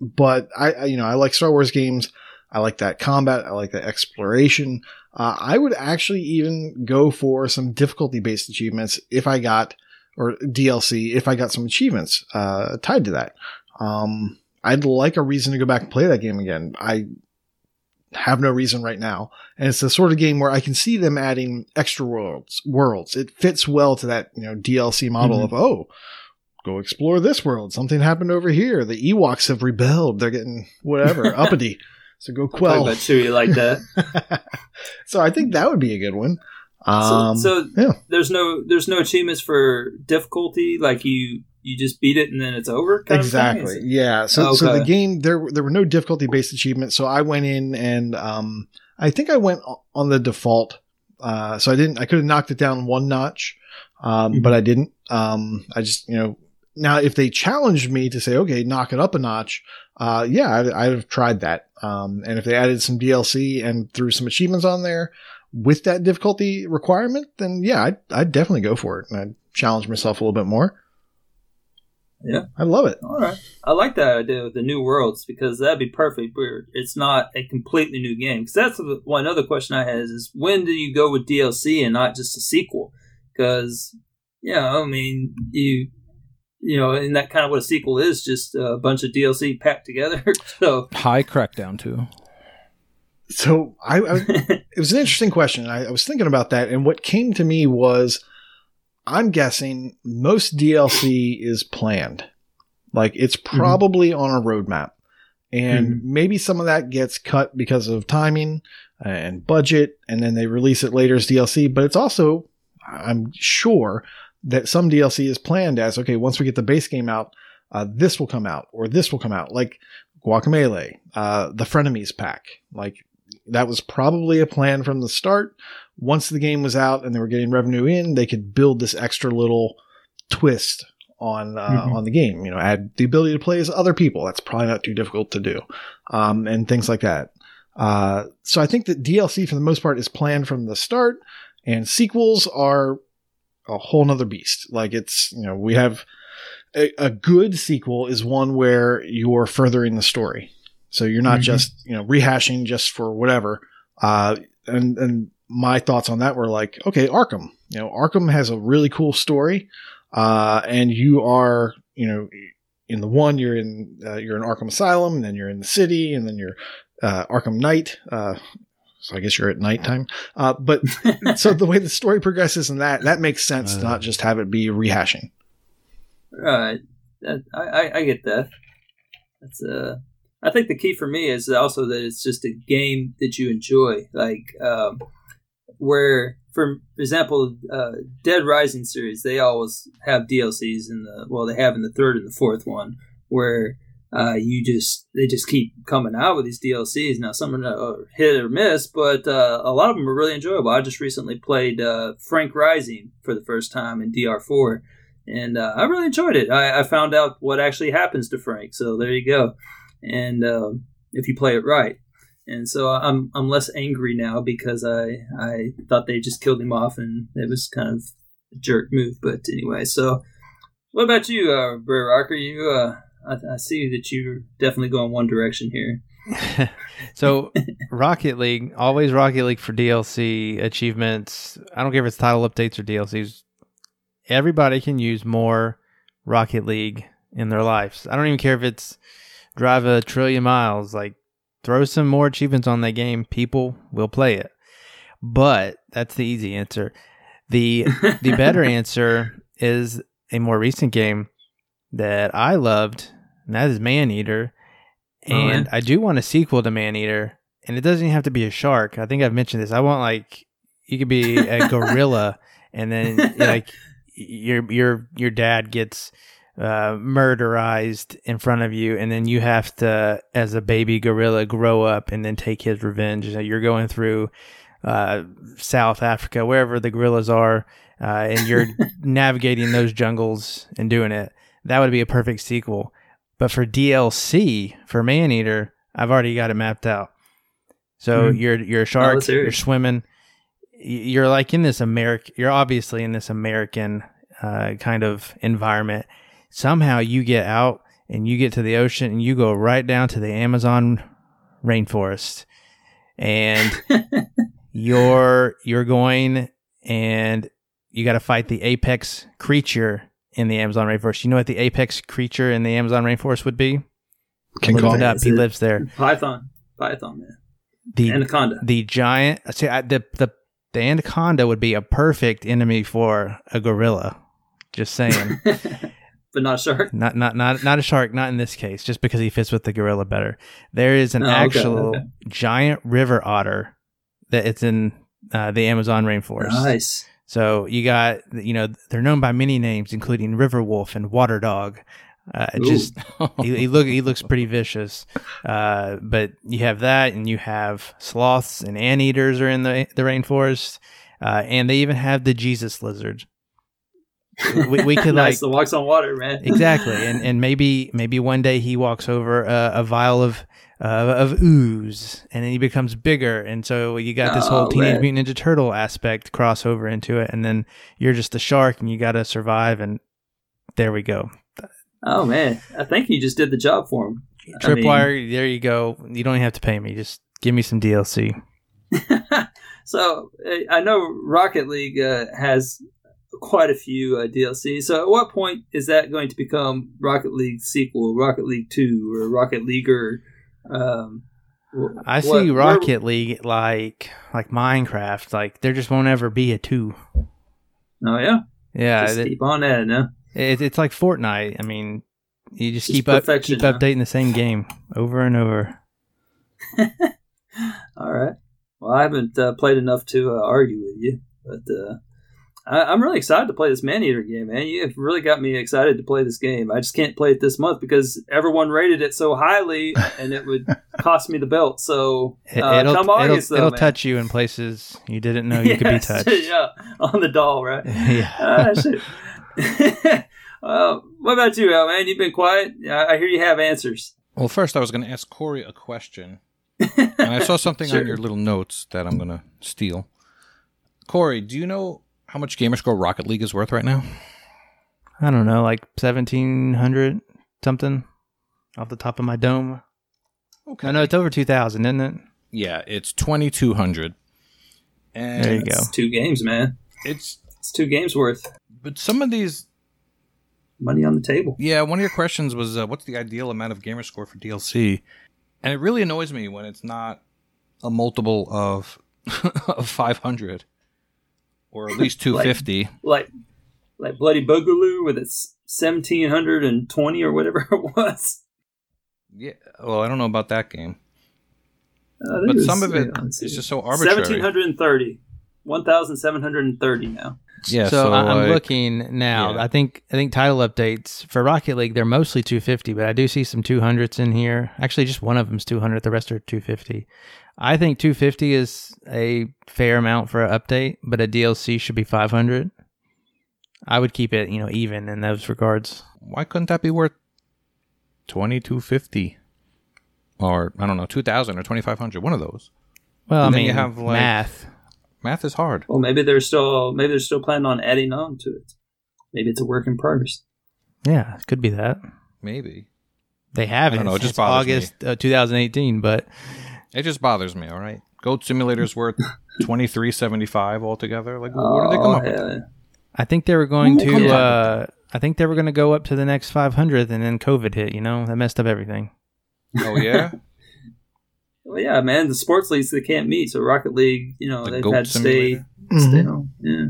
but I, I, you know, I like Star Wars games. I like that combat. I like that exploration. Uh, I would actually even go for some difficulty based achievements if I got, or DLC, if I got some achievements uh, tied to that. Um, I'd like a reason to go back and play that game again. I have no reason right now. And it's the sort of game where I can see them adding extra worlds. Worlds. It fits well to that, you know, DLC model Mhm. of, oh, go explore this world. Something happened over here. The Ewoks have rebelled. They're getting whatever, uppity. So go Talk quell. about Chewie like that. so I think that would be a good one. Um, so so yeah. there's no there's no achievements for difficulty. Like you you just beat it and then it's over. kind of thing? exactly. Yeah. So so the game there there were no difficulty based achievements. So I went in and um I think I went on the default. Uh, so I didn't. I could have knocked it down one notch, um, Mhm. but I didn't. Um, I just you know now if they challenged me to say okay knock it up a notch, uh, yeah I'd, I'd have tried that. Um, and if they added some DLC and threw some achievements on there, with that difficulty requirement, then yeah, I'd, I'd definitely go for it and I'd challenge myself a little bit more. Yeah. I love it. All right. I like that idea of the new worlds because that'd be perfect. Where it's not a completely new game. Because that's the- one other question I had is, is when do you go with DLC and not just a sequel? Because yeah, I mean you you know, and that kind of what a sequel is, just a bunch of DLC packed together. so High crackdown too. So I, I it was an interesting question. I, I was thinking about that, and what came to me was, I'm guessing most DLC is planned, like it's mm-hmm. probably on a roadmap, and mm-hmm. maybe some of that gets cut because of timing and budget, and then they release it later as DLC. But it's also, I'm sure that some DLC is planned as okay, once we get the base game out, uh, this will come out or this will come out, like Guacamelee, uh, the Frenemies pack, like that was probably a plan from the start. Once the game was out and they were getting revenue in, they could build this extra little twist on uh, Mhm. on the game. You know, add the ability to play as other people. That's probably not too difficult to do, um, and things like that. Uh, so I think that DLC for the most part is planned from the start, and sequels are a whole nother beast. Like it's you know we have a, a good sequel is one where you're furthering the story. So you're not Mhm. just, you know, rehashing just for whatever. Uh, and, and my thoughts on that were like, okay, Arkham, you know, Arkham has a really cool story. Uh, and you are, you know, in the one, you're in, uh, you're in Arkham Asylum, and then you're in the city, and then you're, uh, Arkham Knight. Uh, so I guess you're at nighttime. Uh, but so the way the story progresses in that, that makes sense to Uh. not just have it be rehashing. Right. I, I, I get that. That's uh I think the key for me is also that it's just a game that you enjoy. Like um where for example, uh Dead Rising series, they always have DLCs in the well, they have in the third and the fourth one where uh, you just they just keep coming out with these DLCs. Now some are hit or miss, but uh, a lot of them are really enjoyable. I just recently played uh, Frank Rising for the first time in DR4, and uh, I really enjoyed it. I, I found out what actually happens to Frank, so there you go. And um, if you play it right, and so I'm I'm less angry now because I I thought they just killed him off, and it was kind of a jerk move. But anyway, so what about you, uh, Brer Rocker? You uh, I, I see that you're definitely going one direction here. so Rocket League, always Rocket League for DLC achievements. I don't care if it's title updates or DLCs. Everybody can use more Rocket League in their lives. I don't even care if it's drive a trillion miles. Like throw some more achievements on that game. People will play it. But that's the easy answer. The the better answer is a more recent game that I loved, and that is Maneater. Oh, yeah. And I do want a sequel to Maneater, and it doesn't even have to be a shark. I think I've mentioned this. I want like you could be a gorilla, and then like your your your dad gets uh, murderized in front of you, and then you have to, as a baby gorilla, grow up and then take his revenge. So you're going through uh, South Africa, wherever the gorillas are, uh, and you're navigating those jungles and doing it. That would be a perfect sequel. But for DLC for Maneater, I've already got it mapped out. So Hmm. you're you're a shark, let's you're swimming. You're like in this American. You're obviously in this American uh, kind of environment. Somehow you get out and you get to the ocean and you go right down to the Amazon rainforest, and you're you're going and you got to fight the apex creature in the Amazon rainforest. You know what the apex creature in the Amazon rainforest would be? King Look Kong. it up. Is He it- lives there. Python, Python, man, The Anaconda. the giant. See, I, the the the anaconda would be a perfect enemy for a gorilla. Just saying. but not a shark. not not not not a shark. Not in this case. Just because he fits with the gorilla better. There is an Oh, okay, actual okay. giant river otter that it's in uh, the Amazon rainforest. Nice. So you got, you know, they're known by many names, including River Wolf and Water Dog. Uh, just he, he look he looks pretty vicious. Uh, but you have that, and you have sloths and anteaters are in the the rainforest, uh, and they even have the Jesus lizard. We, we could nice. like The walks on water, man. exactly, and and maybe maybe one day he walks over a, a vial of uh, of ooze, and then he becomes bigger, and so you got this whole Oh, Teenage man. Mutant Ninja Turtle aspect crossover into it, and then you're just a shark, and you got to survive, and there we go. Oh man, I think you just did the job for him. I mean- Tripwire, there you go. You don't have to pay me. Just give me some DLC. so I know Rocket League uh, has quite a few uh, DLC. So at what point is that going to become Rocket League sequel, Rocket League Two, or Rocket Leaguer? Um, wh- I see what- where- Rocket League like like Minecraft. Like there just won't ever be a two. Oh yeah, Yeah, just it, keep on adding. Huh? it, it's like Fortnite. I mean, you just, Just keep up, keep huh? updating the same game over and over. All right. Well, I haven't uh, played enough to uh, argue with you, but uh, I- I'm really excited to play this Maneater game, man. You have really got me excited to play this game. I just can't play it this month because everyone rated it so highly, and it would cost me the belt. So It, uh, it'll come August, it'll, though, it'll man. touch you in places you didn't know you could be touched. yeah, on the doll, right? yeah. Ah, shit. uh, what about you, Al, man? You've been quiet. I I hear you have answers. Well, first I was going to ask Corey a question, and I saw something Sure. on your little notes that I'm going to steal. Corey, do you know how much Gamerscore Rocket League is worth right now? I don't know, like seventeen hundred something off the top of my dome. Okay. I know it's over two thousand, isn't it? Yeah, it's twenty two hundred. And There you go. It's two games, man. It's It's two games worth but some of these, money on the table. yeah. One of your questions was, uh, "What's the ideal amount of Gamerscore for DLC?" And it really annoys me when it's not a multiple of of five hundred or at least two fifty. like like Bloody Boogaloo with its seventeen hundred and twenty or whatever it was. yeah. Well, I don't know about that game, uh, I think but was- some of uh, it yeah, is just so arbitrary. Seventeen hundred and thirty. One thousand seven hundred and thirty now. Yeah. so, I- I'm like- looking now. yeah. I think I think title updates for Rocket League they're mostly 250, but I do see some 200s in here. Actually, just one of them's 200. The rest are 250. I think 250 is a fair amount for an update, but a DLC should be 500. I would keep it, you know, even in those regards. why couldn't that be worth twenty two fifty or I don't know two thousand or twenty five hundred? One of those. Well, And I then you have, like- math. Math is hard. Well, maybe they're still maybe they're still planning on adding on to it. Maybe it's a work in progress. Yeah, it could be that. Maybe They haven't. I don't know, it just since bothers me. August uh, 2018, but it just bothers me. All right, Goat Simulator's worth twenty three seventy five altogether. Like, what did they come Oh, up with? I think they were going Who to. Uh, I think they were going to go up to the next 500th, and then COVID hit. You know, that messed up everything. Oh yeah, Well, yeah, man. The sports leagues they can't meet, so Rocket League, you know, The they've Goat had to stay Simulator? Mhm. stay home. Yeah.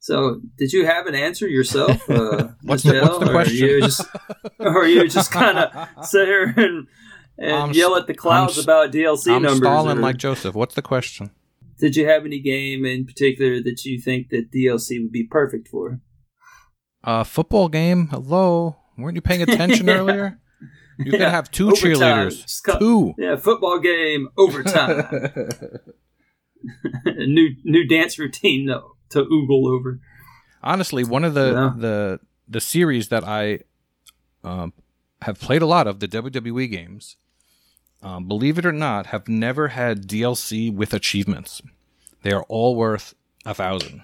So, did you have an answer yourself? Uh, What's Mr. the- what's L, the or question? You just, or you just kind of sit here and, and I'm yell at the clouds I'm about DLC I'm numbers? stalling or- like Joseph. What's the question? did you have any game in particular that you think that DLC would be perfect for? Uh, football game. Hello, weren't you paying attention earlier? You could have two overtime. cheerleaders. Two. Yeah, football game overtime. new new dance routine to, to oogle over. Honestly, one of the Yeah. the the series that I um, have played a lot of the WWE games, um, believe it or not, have never had DLC with achievements. They are all worth a thousand.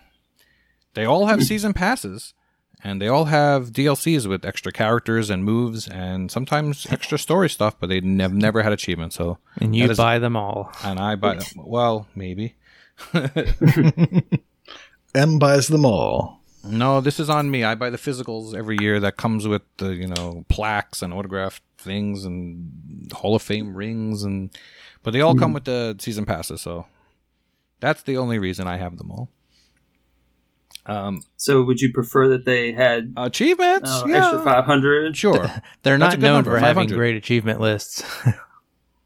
They all have season passes, and they all have DLCs with extra characters and moves, and sometimes extra story stuff. But they have never had achievements. So, And you That is- buy them all. and I buy them. well, maybe. M buys them all. No, this is on me. I buy the physicals every year that comes with the, you know, plaques and autographed things and Hall of Fame rings and but they all come with the season passes, so that's the only reason I have them all. Um So, would you prefer that they had achievements? uh, yeah. extra five hundred? Sure. They're not known number, for having great achievement lists.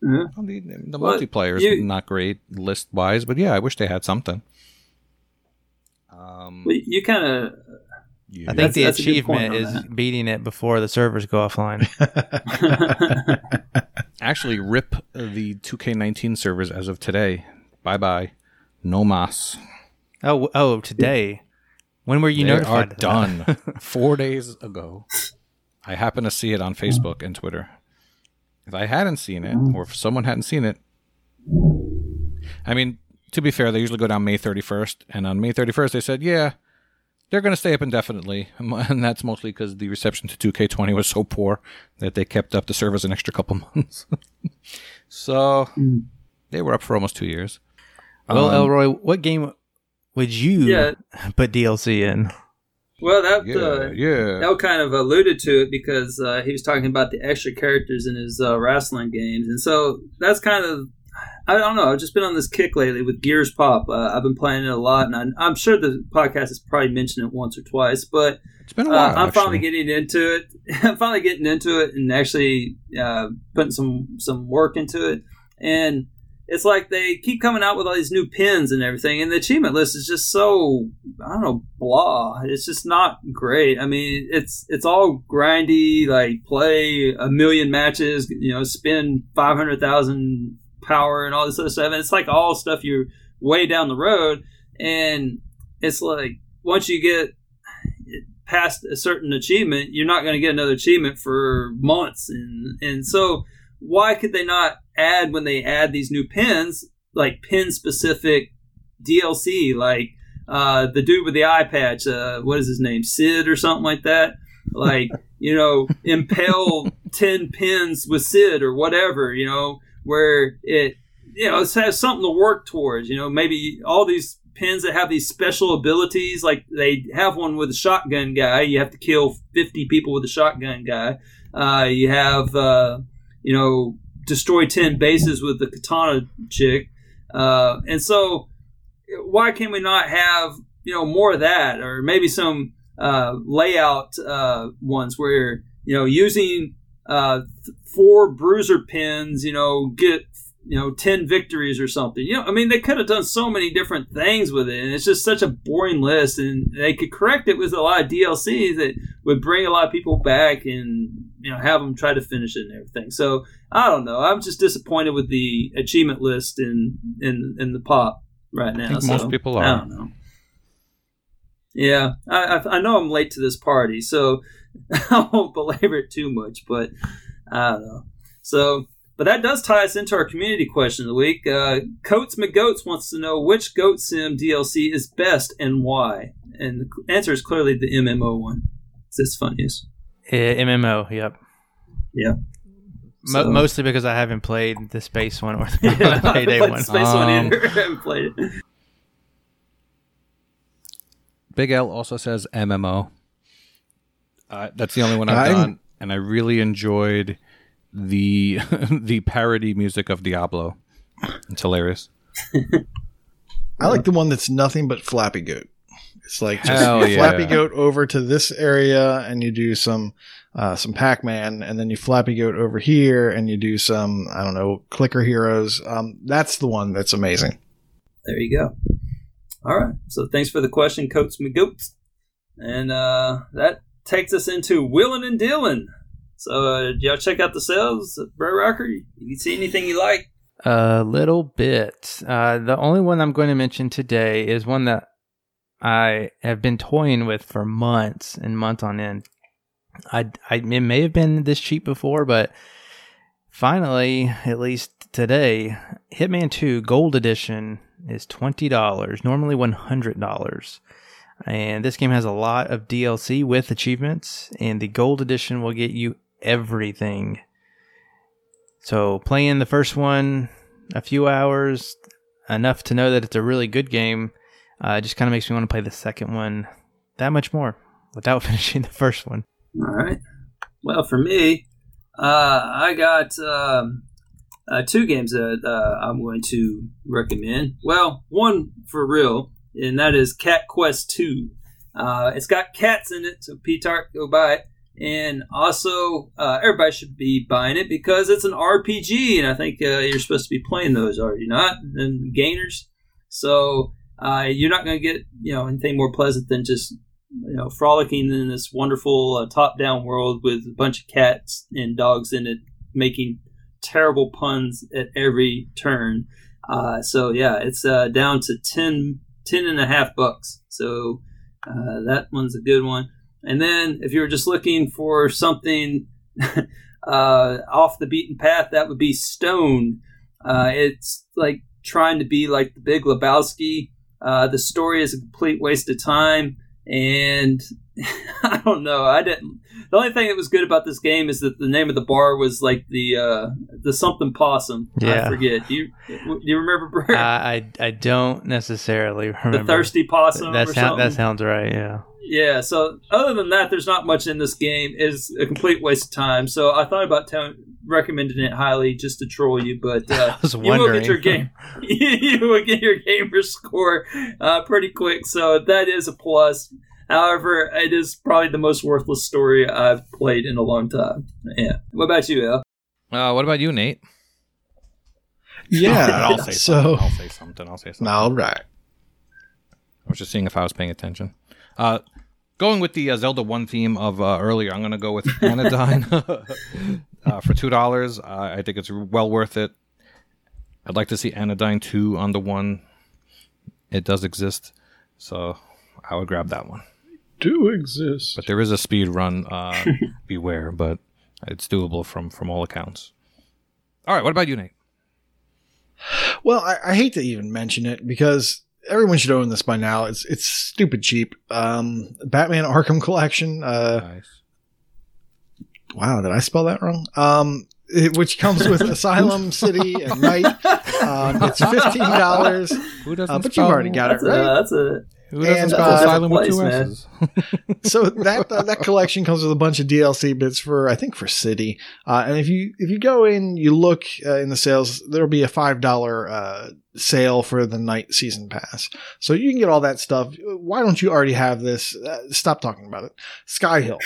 Well, the the Well, multiplayer is not great list wise, but yeah, I wish they had something. Um, Well, you kind of yeah. I think That's- the that's a good point achievement is that. beating it before the servers go offline. actually rip the 2K19 servers as of today. Bye bye. No mas. oh, oh, today. When were you they notified? are done four days ago. I happen to see it on Facebook and Twitter. if I hadn't seen it, or if someone hadn't seen it, I mean, to be fair, they usually go down May 31st, and on May 31st they said, yeah, they're going to stay up indefinitely, and that's mostly because the reception to 2K20 was so poor that they kept up the servers an extra couple months. so they were up for almost two years. Well, Um, Elroy, what game would you Yeah. put DLC in? Well, that Yeah, uh, yeah. That kind of alluded to it because uh, he was talking about the extra characters in his uh, wrestling games, and so that's kind of I don't know. I've just been on this kick lately with Gears Pop. Uh, I've been playing it a lot, and I, I'm sure the podcast has probably mentioned it once or twice. But It's been a uh, while. I'm finally getting into it. I'm finally getting into it and actually uh, putting some some work into it. And it's like they keep coming out with all these new pins and everything, and the achievement list is just so I don't know blah. It's just not great. I mean, it's it's all grindy, like play a million matches, you know, spend five hundred thousand power and all this other stuff. And it's like all stuff you're way down the road, and it's like once you get past a certain achievement, you're not going to get another achievement for months, and and so why could they not add when they add these new pins like pin specific DLC like uh, the dude with the eye patch uh, what is his name? Sid or something like that? Like you know impale 10 pins with Sid or whatever you know where it you know has something to work towards you know maybe all these pins that have these special abilities like they have one with a shotgun guy you have to kill 50 people with a shotgun guy uh, you have uh, you know, destroy 10 bases with the katana chick. Uh, and so, why can we not have, you know, more of that? Or maybe some uh, layout uh, ones where, you know, using uh, four bruiser pins, you know, get, you know, 10 victories or something. You know, I mean, they could have done so many different things with it. And it's just such a boring list. And they could correct it with a lot of DLC that would bring a lot of people back and, you know, have them try to finish it and everything. So, I don't know. I'm just disappointed with the achievement list in in in the pop right now. so, most people are I don't know. Yeah, I I know I'm late to this party, so I won't belabor it too much. But I don't know. So, but that does tie us into our community question of the week. Uh, Coates McGoats wants to know which Goat Sim DLC is best and why. And the answer is clearly the MMO one. Is It's funniest. Uh, MMO, yep. Yeah. Mo- So- mostly because I haven't played the space one or the Yeah, payday one. Space one Um, either. I haven't played it. Big L also says MMO. Uh, that's the only one I've I'm- done, and I really enjoyed the the parody music of Diablo. It's hilarious. I like the one that's nothing but Flappy Goat. It's like just Hell you Flappy. Goat over to this area, and you do some uh, some Pac Man, and then you Flappy Goat over here, and you do some I don't know Clicker Heroes. Um, that's the one that's amazing. There you go. All right. So thanks for the question, Coats McGoats. And uh, that takes us into Wheelin' and Dealin'. So uh, y'all check out the sales, Bro Rocker? You, you see anything you like? A little bit. Uh, the only one I'm going to mention today is one that I have been toying with for months and months on end. I, I it may have been this cheap before, but finally, at least today, Hitman 2 Gold Edition is twenty dollars. Normally one hundred dollars. And this game has a lot of DLC with achievements, and the Gold Edition will get you everything. So playing the first one a few hours, enough to know that it's a really good game, uh, just kind of makes me want to play the second one that much more without finishing the first one. All right. Well, for me, uh, I got um, uh, two games that uh, I'm going to recommend. Well, one for real, and that is Cat Quest 2. Uh, it's got cats in it, so P-Tart, go buy it. And also, uh, everybody should be buying it because it's an RPG, and I think uh, you're supposed to be playing those, are you not? And gainers. So uh, you're not going to get you know anything more pleasant than just you know frolicking in this wonderful uh, top-down world with a bunch of cats and dogs in it, making terrible puns at every turn. Uh, so yeah, it's down to 10, 10 and a half bucks. So uh, that one's a good one. And then if you were just looking for something uh, off the beaten path, that would be Stone. Uh, it's like trying to be like the Big Lebowski. Uh, the story is a complete waste of time, and I don't know. I didn't. The only thing that was good about this game is that the name of the bar was like the uh, the something possum. Yeah. I forget. Do you do you remember I I don't necessarily remember the thirsty possum. That or sound, something? that sounds right. Yeah. Yeah, so other than that, there's not much in this game. It's a complete waste of time. So I thought about telling, recommending it highly just to troll you, but uh, you will get your game. you will get your gamer score uh, pretty quick. So that is a plus. However, it is probably the most worthless story I've played in a long time. Yeah. What about you, Al? Uh, what about you, Nate? Yeah. I'll say so, something. I'll say something. I'll say something. all right. I was just seeing if I was paying attention. Uh, going with the uh, Zelda One theme of uh, earlier, I'm going to go with Anodyne uh, for two dollars. Uh, I think it's well worth it. I'd like to see Anodyne Two on the one. It does exist, so I would grab that one. Do exist. But there is a speed run. Uh, beware, but it's doable from from all accounts. All right, what about you, Nate? Well, I, I hate to even mention it because everyone should own this by now. It's it's stupid cheap. Um, Batman Arkham Collection. Uh, Nice. Wow, did I spell that wrong? Um, it- which comes with Asylum City and Knight. Um, it's fifteen dollars. Who doesn't? Uh, but you've already got it That's a, right. that's a Who doesn't And, spell uh, Asylum with two man. S's? so that uh, that collection comes with a bunch of DLC bits for I think for City. Uh, and if you if you go in, you look uh, in the sales, there'll be a five dollar uh, sale for the Knight season pass. So you can get all that stuff. Why don't you already have this? Uh, stop talking about it. Skyhill.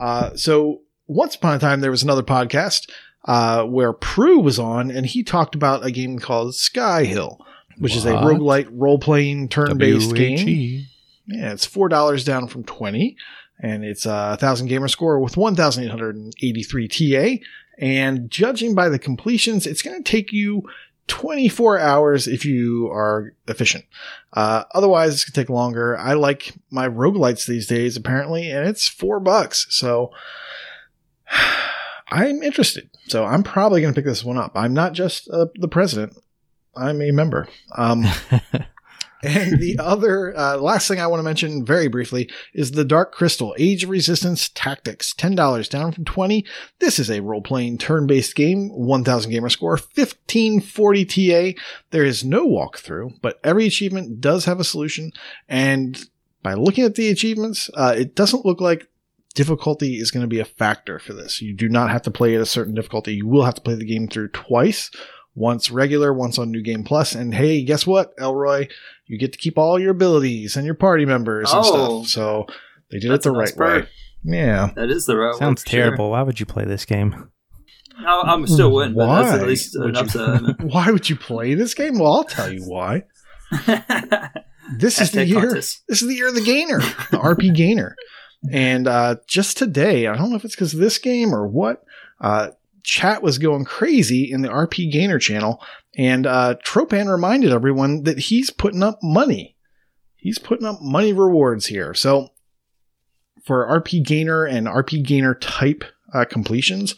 uh, so once upon a time, there was another podcast uh, where Prue was on, and he talked about a game called Skyhill, which is a roguelite role playing turn based game. Yeah, it's four dollars down from twenty, and it's a thousand gamer score with one thousand eight hundred and eighty-three TA. And judging by the completions, it's going to take you twenty-four hours if you are efficient. Uh, otherwise, it's going to take longer. I like my roguelites these days, apparently, and it's four bucks. So I'm interested. So I'm probably going to pick this one up. I'm not just uh, the president. I'm a member. Um, and the other uh, last thing I want to mention very briefly is the Dark Crystal Age of Resistance Tactics, ten dollars down from twenty. This is a role-playing turn-based game, one thousand gamer score, fifteen forty TA. There is no walkthrough, but every achievement does have a solution. And by looking at the achievements, uh, it doesn't look like difficulty is going to be a factor for this. You do not have to play at a certain difficulty. You will have to play the game through twice. Once regular, once on New Game Plus. Plus, and hey, guess what, Elroy? you get to keep all your abilities and your party members and Oh. stuff. So they did it the nice right way. perk. Yeah. that is the right one Sounds for sure. terrible. Why would you play this game? I, I'm still winning, but that's Why at least would enough you- to. Why would you play this game? Well, I'll tell you why. This is the year. contest. This is the year of the gainer, the RP gainer. And uh, just today, I don't know if it's because of this game or what, uh, chat was going crazy in the RP gainer channel, and uh, Tropan reminded everyone that he's putting up money. He's putting up money rewards here. So for RP gainer and RP gainer type uh, completions,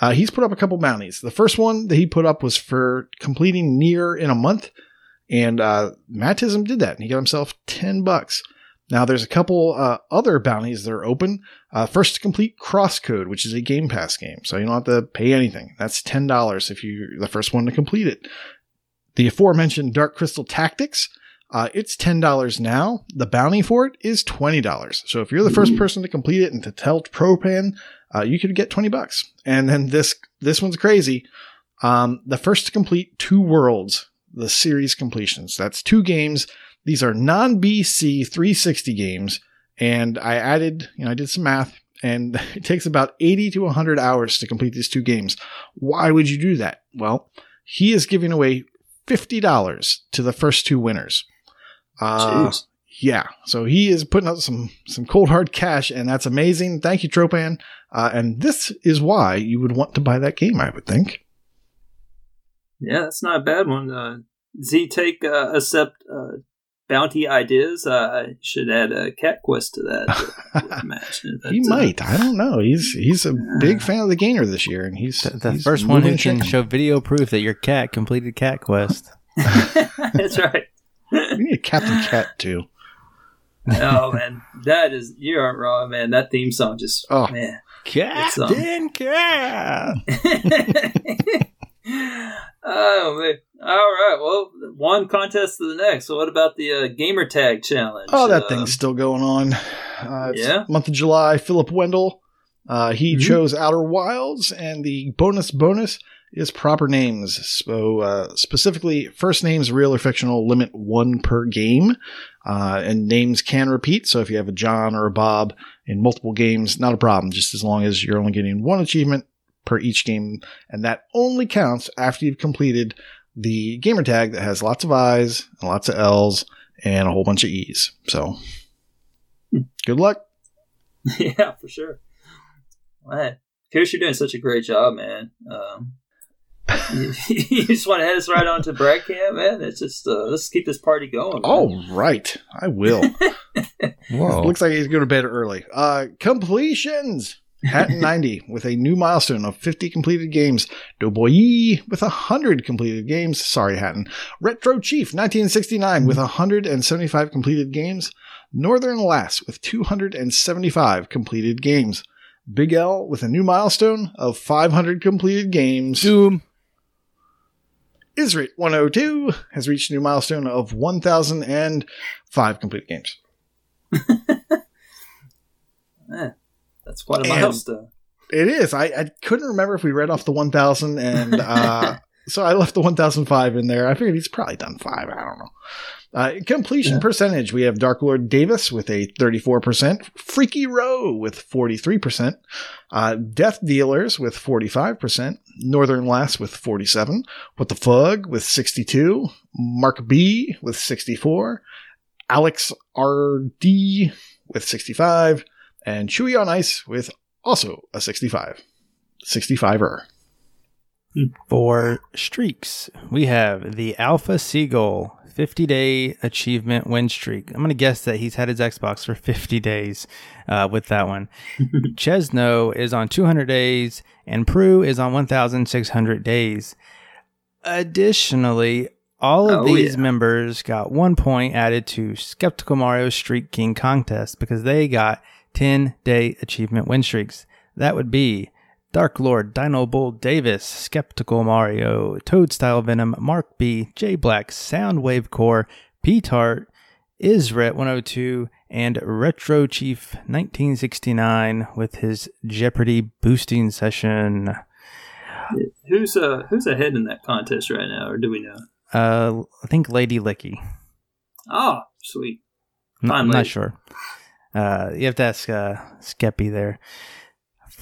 uh, he's put up a couple bounties. The first one that he put up was for completing NieR in a month. And uh, Mattism did that, and he got himself 10 bucks. Now, there's a couple uh, other bounties that are open. Uh, first to complete Crosscode, which is a Game Pass game, so you don't have to pay anything. That's $10 if you're the first one to complete it. The aforementioned Dark Crystal Tactics, uh, it's $10 now. The bounty for it is $20. So if you're the first person to complete it and to tell Propan, uh, you could get 20 bucks. And then this this one's crazy. Um, the first to complete two worlds, the series completions. That's two games. These are non BC 360 games. And I added, you know, I did some math and it takes about 80 to 100 hours to complete these two games. Why would you do that? Well, he is giving away $50 to the first two winners. Uh, Jeez. yeah, so he is putting out some some cold hard cash, and that's amazing. Thank you, Tropan. Uh, and this is why you would want to buy that game, I would think. Yeah, that's not a bad one. Uh, he take uh, accept uh, bounty ideas, uh, I should add a cat quest to that match. he But, uh, might. I don't know. He's he's a big fan of the gainer this year, and he's The, the he's first one who can show video proof that your cat completed Cat Quest. That's right. We need a Captain Cat too. oh man, that is you aren't wrong, man. That theme song just Oh. man. Captain Cat. Oh man! All right. Well, one contest to the next. So, what about the uh, gamer tag challenge? Oh, that Uh, thing's still going on. Uh, it's Yeah? month of July. Philip Wendell. Uh, he Mhm. chose Outer Wilds, and the bonus bonus is proper names. So uh, specifically, first names, real or fictional, limit one per game, uh, and names can repeat. So if you have a John or a Bob in multiple games, not a problem. Just as long as you're only getting one achievement per each game, and that only counts after you've completed the gamer tag that has lots of I's and lots of L's and a whole bunch of E's. So good luck. yeah, for sure. Man, Coach, you're doing such a great job, man. Um, you, you just want to head us right on to Brad Camp, man. It's just uh, let's keep this party going. man. All right, I will. Whoa. Looks like he's going to bed early. Uh, completions. Hatton 90 with a new milestone of 50 completed games. Doughboy with 100 completed games. Sorry, Hatton. Retro Chief 1969 with 175 completed games. Northern Lass with 275 completed games. Big L with a new milestone of 500 completed games. Doom. Isrit 102 has reached a new milestone of 1,005 completed games. Eh. That's quite a milestone. It is. I, I couldn't remember if we read off the 1,000, and uh, so I left the 1,005 in there. I figured he's probably done five. I don't know. Uh, completion Yeah. percentage we have Dark Lord Davis with a 34%, Freaky Row with 43%, uh, Death Dealers with 45%, Northern Lass with 47, What the Fug with 62, Mark B with 64, Alex RD with 65, and Chewy on Ice with also a 65. 65er. For streaks, we have the Alpha Seagull 50 day achievement win streak. I'm going to guess that he's had his Xbox for 50 days uh, with that one. Chesno is on 200 days, and Prue is on 1,600 days. Additionally, all of Oh, these yeah. members got one point added to Skeptical Mario Streak King contest because they got 10 day achievement win streaks. That would be Dark Lord, Dino Bull Davis, Skeptical Mario, Toadstyle Venom, Mark B, J Black, Soundwave Core, P Tart, Isret 102, and Retro Chief 1969 with his Jeopardy boosting session. Who's uh who's ahead in that contest right now, or do we know? Uh, I think Lady Licky. Oh, sweet. N- Fine I'm not sure. Uh, you have to ask uh, Skeppy there.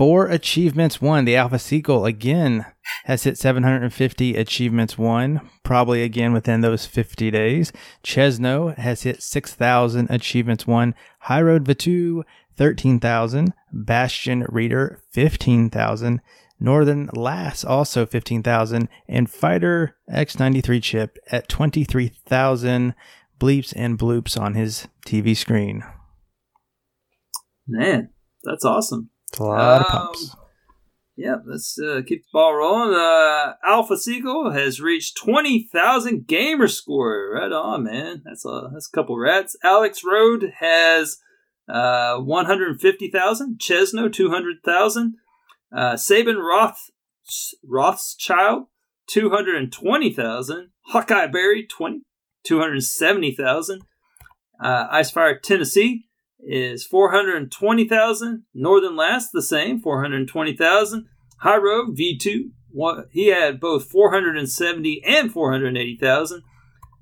Four achievements won. The Alpha Seagull again has hit 750 achievements won, probably again within those 50 days. Chesno has hit 6,000 achievements won. High Road Vatu, 13,000. Bastion Reader, 15,000. Northern Lass, also 15,000. And Fighter X93 chip at 23,000 bleeps and bloops on his TV screen. Man, that's awesome. It's a lot of Um, pumps. Yeah, let's uh, keep the ball rolling. Uh, Alpha Seagull has reached 20,000 gamer score. Right on, man. That's a, that's a couple rats. Alex Road has uh, 150,000. Chesno, 200,000. Uh, Sabin Roth, Rothschild, 220,000. Hawkeye Berry, 20, 270,000. Uh, Icefire, Tennessee, is 420,000. Northern Lass, the same, 420,000. High Road, V2, one, he had both 470 and 480,000.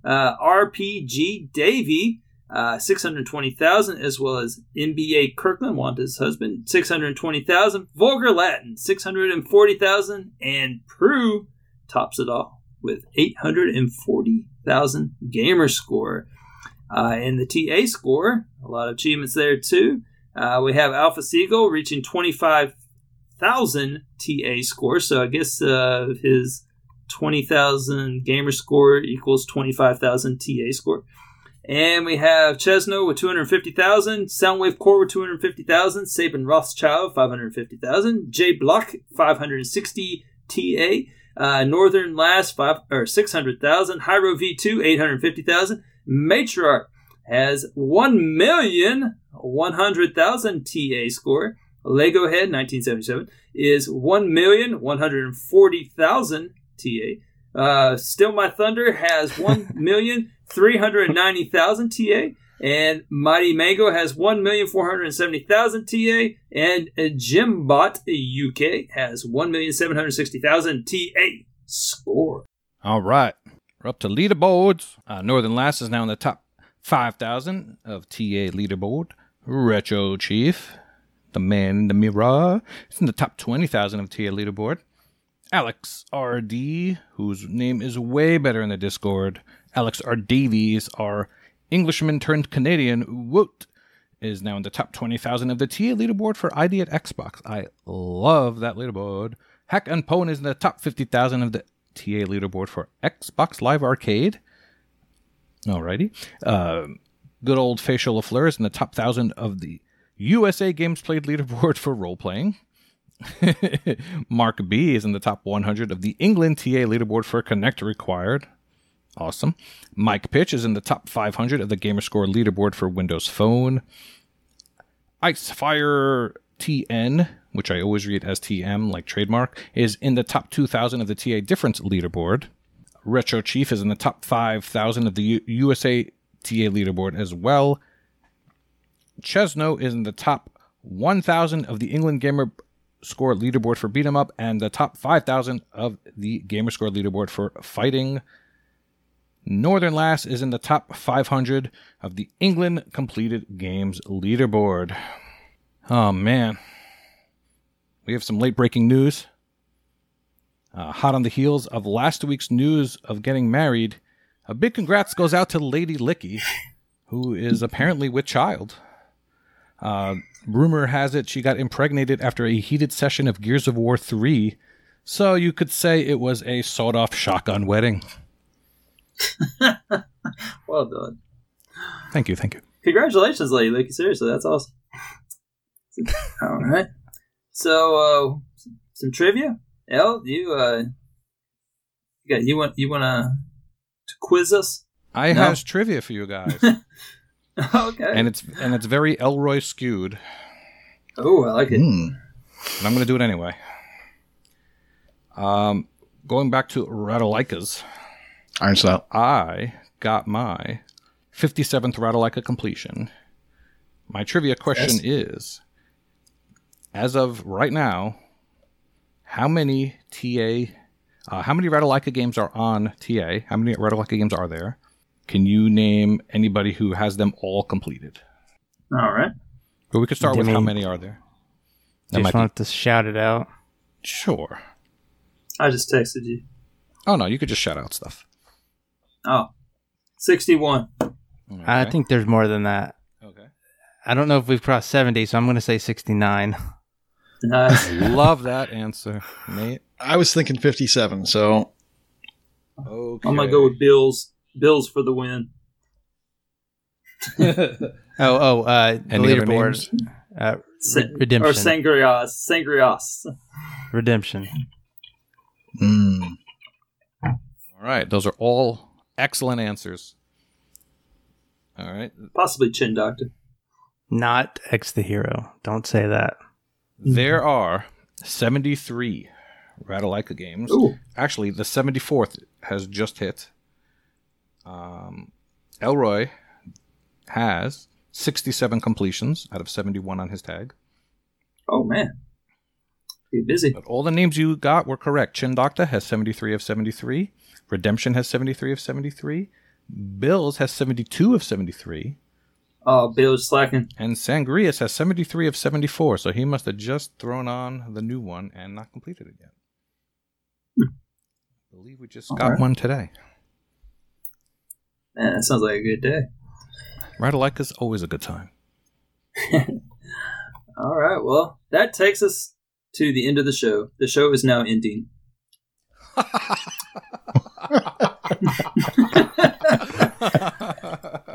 Uh, RPG Davy, uh, 620,000, as well as NBA Kirkland, Wanda's husband, 620,000. Vulgar Latin, 640,000. And Prue tops it all with 840,000 gamer score. Uh, the TA score, a lot of achievements there too. Uh, we have Alpha Seagull reaching 25,000 TA score. So I guess uh, his 20,000 gamer score equals 25,000 TA score. And we have Chesno with 250,000, Soundwave Core with 250,000, Sabin Rothschild 550,000, J Block 560 TA, uh, Northern Lass five or 600,000, Hyro V2 850,000, Matriarch has 1,100,000 TA score. Lego Head 1977 is 1,140,000 TA. Uh, Still My Thunder has 1,390,000 TA. And Mighty Mango has 1,470,000 TA. And Jimbot UK has 1,760,000 TA score. All right. We're up to leaderboards. Uh, Northern Lass is now in the top 5,000 of TA leaderboard. Retro Chief, the man in the mirror, is in the top 20,000 of TA leaderboard. Alex RD, whose name is way better in the Discord. Alex R. Davies, our Englishman turned Canadian, Woot, is now in the top 20,000 of the TA leaderboard for ID at Xbox. I love that leaderboard. Hack and Pwn is in the top 50,000 of the TA leaderboard for Xbox Live Arcade. Alrighty. Uh, good old Facial LaFleur is in the top 1,000 of the USA Games Played leaderboard for role playing. Mark B is in the top 100 of the England TA leaderboard for Connect Required. Awesome. Mike Pitch is in the top 500 of the Gamerscore leaderboard for Windows Phone. Icefire TN, which I always read as TM, like trademark, is in the top 2,000 of the TA Difference leaderboard. Retro Chief is in the top 5,000 of the U- USA TA leaderboard as well. Chesno is in the top 1,000 of the England Gamer Score leaderboard for beat 'em up and the top 5,000 of the Gamer Score leaderboard for fighting. Northern Lass is in the top 500 of the England completed games leaderboard. Oh man. We have some late breaking news. Uh, hot on the heels of last week's news of getting married, a big congrats goes out to Lady Licky, who is apparently with child. Uh, rumor has it she got impregnated after a heated session of Gears of War 3, so you could say it was a sawed off shotgun wedding. Well done. Thank you, thank you. Congratulations, Lady Licky. Seriously, that's awesome. All right. So, uh, some trivia. El, you, uh, you got you want you want to to quiz us? I No. has trivia for you guys, okay. and it's and it's very Elroy skewed, oh, I like it. And I'm going to do it anyway. Um, going back to Ratalaikas, Iron Snout. I got my 57th Ratalaika completion. My trivia question is as of right now, how many TA, uh, how many Ratalaika games are on TA? How many Ratalaika games are there? Can you name anybody who has them all completed? All right. But we could start Give with how many are there? That Just might be- want to shout it out. Sure. I just texted you. Oh no, you could just shout out stuff. Oh, 61. I think there's more than that. Okay. I don't know if we've crossed 70, so I'm going to say 69. Nice. Love that answer, Nate. I was thinking 57, so Okay. I'm gonna go with Bills. Bills for the win. Oh, oh, uh, the Any other leaderboard. names? Uh, Sa- redemption. or Sangrias. Sangrias. redemption. mm, All right, those are all excellent answers. All right, Possibly Chin Doctor. Not X the hero. Don't say that. There are 73 Ratalaika games. Ooh. Actually, the 74th has just hit. Um, Elroy has 67 completions out of 71 on his tag. Oh man. Be busy. But all the names you got were correct. Chin Doctor has 73 of 73. Redemption has 73 of 73. Bills has 72 of 73. Oh, Bill's slacking. And Sangrias has 73 of 74, so he must have just thrown on the new one and not completed it yet. Hmm. I believe we just All got right. one today. Man, that sounds like a good day. Ratalaika is always a good time. All right. Well, that takes us to the end of the show. The show is now ending.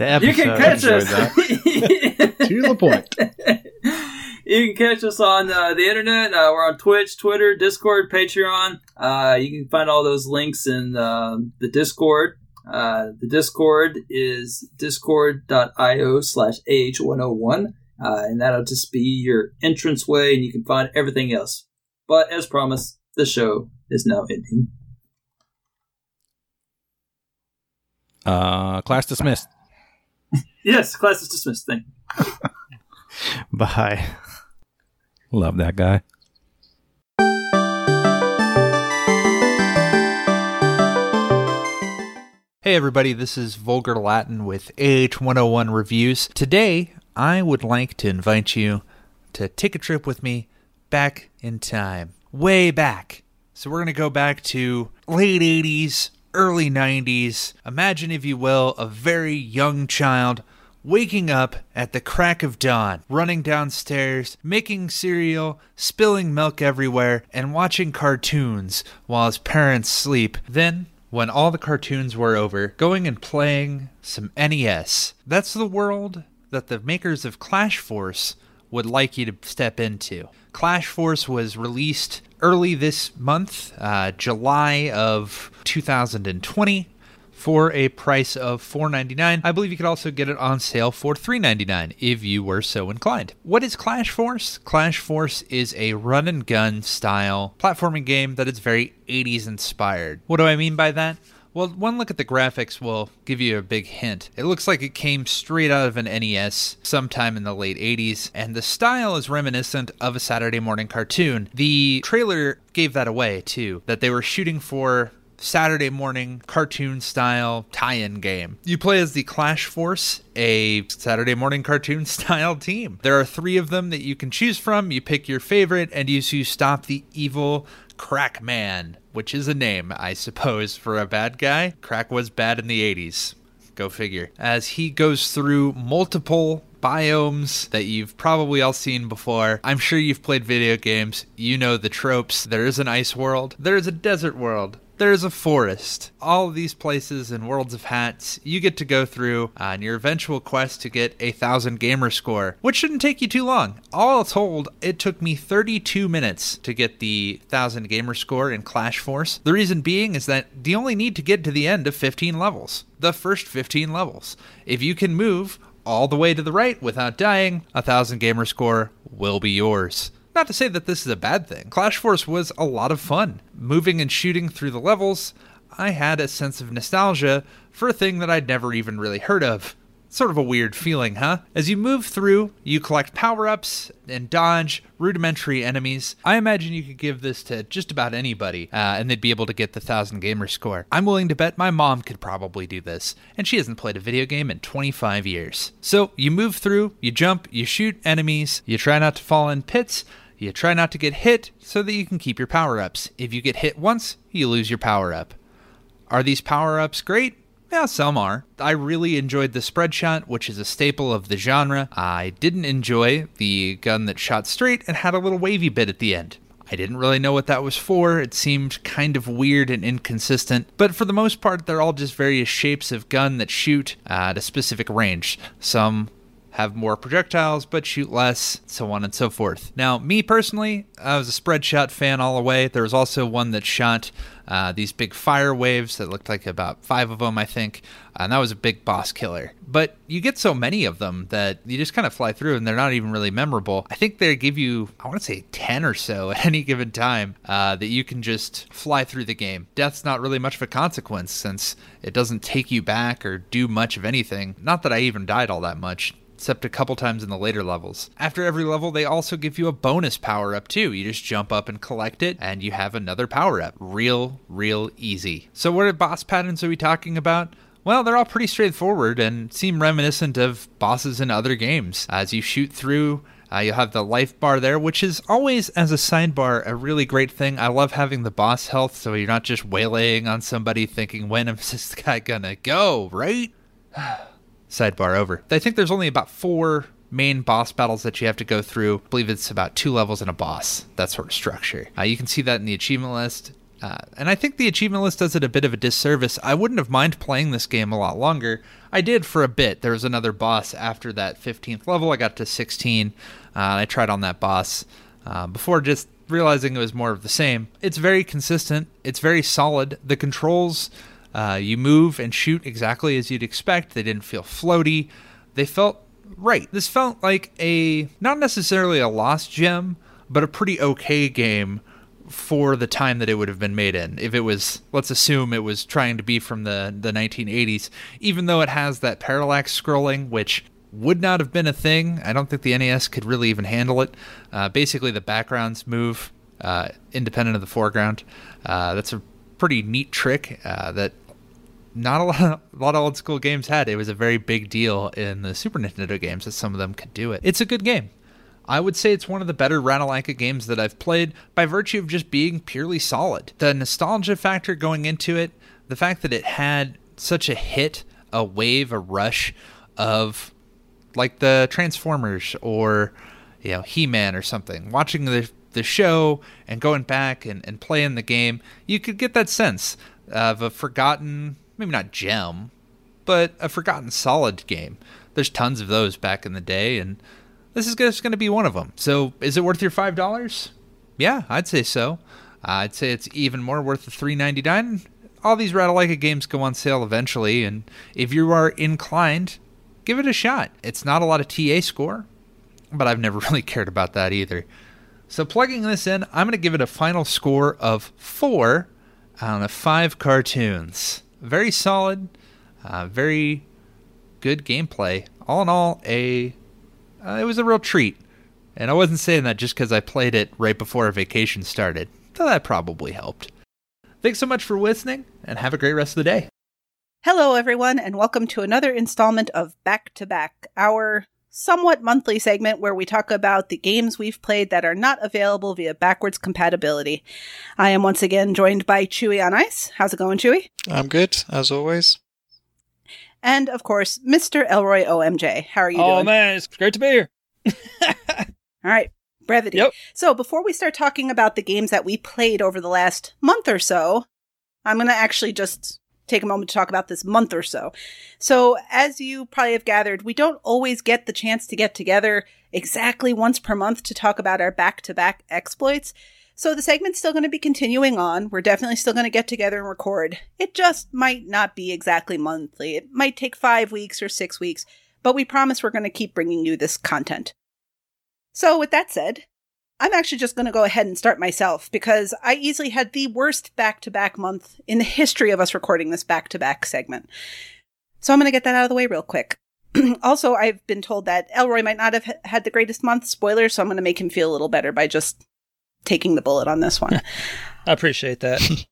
The episode. You can catch us. to the point. you can catch us on uh, the internet. Uh, we're on Twitch, Twitter, Discord, Patreon. Uh, you can find all those links in uh, the Discord. Uh, the Discord is discord.io slash AH101. Uh, and that'll just be your entrance way, and you can find everything else. But as promised, the show is now ending. Uh, class dismissed. Yes, class is dismissed. Thank you. Bye. Love that guy. Hey everybody, this is Vulgar Latin with AH101 Reviews. Today, I would like to invite you to take a trip with me back in time. Way back. So we're going to go back to late 80s, early 90s. Imagine, if you will, a very young child waking up at the crack of dawn, running downstairs, making cereal, spilling milk everywhere, and watching cartoons while his parents sleep. Then, when all the cartoons were over, going and playing some NES. That's the world that the makers of Clash Force would like you to step into. Clash Force was released early this month, uh, July of 2020 for a price of $4.99. I believe you could also get it on sale for $3.99 if you were so inclined. What is Clash Force? Clash Force is a run and gun style platforming game that is very 80s inspired. What do I mean by that? Well, one look at the graphics will give you a big hint. It looks like it came straight out of an NES sometime in the late 80s, and the style is reminiscent of a Saturday morning cartoon. The trailer gave that away, too, that they were shooting for Saturday morning cartoon style tie in game. You play as the Clash Force, a Saturday morning cartoon style team. There are three of them that you can choose from. You pick your favorite and you, stop the evil Crack Man, which is a name, I suppose, for a bad guy. Crack was bad in the 80s. Go figure. As he goes through multiple biomes that you've probably all seen before. I'm sure you've played video games. You know the tropes. There is an ice world, there is a desert world, there's a forest. All of these places and worlds of hats you get to go through on your eventual quest to get a thousand gamer score, which shouldn't take you too long. All told, it took me 32 minutes to get the thousand gamer score in Clash Force. The reason being is that you only need to get to the end of 15 levels, the first 15 levels. If you can move all the way to the right without dying, a thousand gamer score will be yours. Not to say that this is a bad thing. Clash Force was a lot of fun. Moving and shooting through the levels, I had a sense of nostalgia for a thing that I'd never even really heard of. Sort of a weird feeling, huh? As you move through, you collect power ups and dodge rudimentary enemies. I imagine you could give this to just about anybody, uh, and they'd be able to get the 1000 gamer score. I'm willing to bet my mom could probably do this, and she hasn't played a video game in 25 years. So you move through, you jump, you shoot enemies, you try not to fall in pits, you try not to get hit so that you can keep your power ups. If you get hit once, you lose your power up. Are these power ups great? Yeah, some are. I really enjoyed the spread shot, which is a staple of the genre. I didn't enjoy the gun that shot straight and had a little wavy bit at the end. I didn't really know what that was for. It seemed kind of weird and inconsistent, but for the most part, they're all just various shapes of gun that shoot at a specific range. Some have more projectiles but shoot less, so on and so forth. Now, me personally, I was a spread shot fan all the way. There was also one that shot uh, these big fire waves that looked like about five of them, I think, and that was a big boss killer. But you get so many of them that you just kind of fly through and they're not even really memorable. I think they give you, I want to say 10 or so at any given time uh, that you can just fly through the game. Death's not really much of a consequence since it doesn't take you back or do much of anything. Not that I even died all that much except a couple times in the later levels. After every level, they also give you a bonus power up too. You just jump up and collect it, and you have another power up. Real, real easy. So, what are boss patterns are we talking about? Well, they're all pretty straightforward and seem reminiscent of bosses in other games. As you shoot through, uh, you'll have the life bar there, which is always, as a sidebar, a really great thing. I love having the boss health so you're not just waylaying on somebody thinking, when is this guy gonna go, right? sidebar over. I think there's only about four main boss battles that you have to go through. I believe it's about two levels and a boss, that sort of structure. Uh, you can see that in the achievement list. Uh, and I think the achievement list does it a bit of a disservice. I wouldn't have mind playing this game a lot longer. I did for a bit. There was another boss after that 15th level. I got to 16. Uh, I tried on that boss uh, before just realizing it was more of the same. It's very consistent. It's very solid. The controls, uh, you move and shoot exactly as you'd expect. They didn't feel floaty. They felt right. This felt like a not necessarily a lost gem, but a pretty okay game for the time that it would have been made in. If it was, let's assume it was trying to be from the, the 1980s, even though it has that parallax scrolling, which would not have been a thing. I don't think the NES could really even handle it. Uh, basically, the backgrounds move uh, independent of the foreground. Uh, that's a pretty neat trick uh, that not a lot, of, a lot of old school games had. It was a very big deal in the Super Nintendo games that some of them could do it. It's a good game. I would say it's one of the better Ratalaika games that I've played by virtue of just being purely solid. The nostalgia factor going into it, the fact that it had such a hit, a wave, a rush of like the Transformers or you know He-Man or something. Watching the the show and going back and, and playing the game, you could get that sense of a forgotten, maybe not gem, but a forgotten solid game. There's tons of those back in the day, and this is just going to be one of them. So, is it worth your five dollars? Yeah, I'd say so. I'd say it's even more worth the three ninety nine. All these Ratalaika games go on sale eventually, and if you are inclined, give it a shot. It's not a lot of TA score, but I've never really cared about that either. So plugging this in, I'm going to give it a final score of four out of five cartoons. Very solid, uh, very good gameplay. All in all, a uh, it was a real treat. And I wasn't saying that just because I played it right before our vacation started, though that probably helped. Thanks so much for listening, and have a great rest of the day. Hello, everyone, and welcome to another installment of Back to Back, our somewhat monthly segment where we talk about the games we've played that are not available via backwards compatibility. I am once again joined by Chewy on Ice. How's it going, Chewy? I'm good, as always. And of course, Mr. Elroy OMJ. How are you oh doing? man, it's great to be here. All right, brevity. Yep. So before we start talking about the games that we played over the last month or so, I'm going to actually just take a moment to talk about this month or so. So, as you probably have gathered, we don't always get the chance to get together exactly once per month to talk about our back to back exploits. So, the segment's still going to be continuing on. We're definitely still going to get together and record. It just might not be exactly monthly. It might take five weeks or six weeks, but we promise we're going to keep bringing you this content. So, with that said, I'm actually just going to go ahead and start myself because I easily had the worst back to back month in the history of us recording this back to back segment. So I'm going to get that out of the way real quick. also, I've been told that Elroy might not have had the greatest month. Spoiler, so I'm going to make him feel a little better by just taking the bullet on this one. I appreciate that.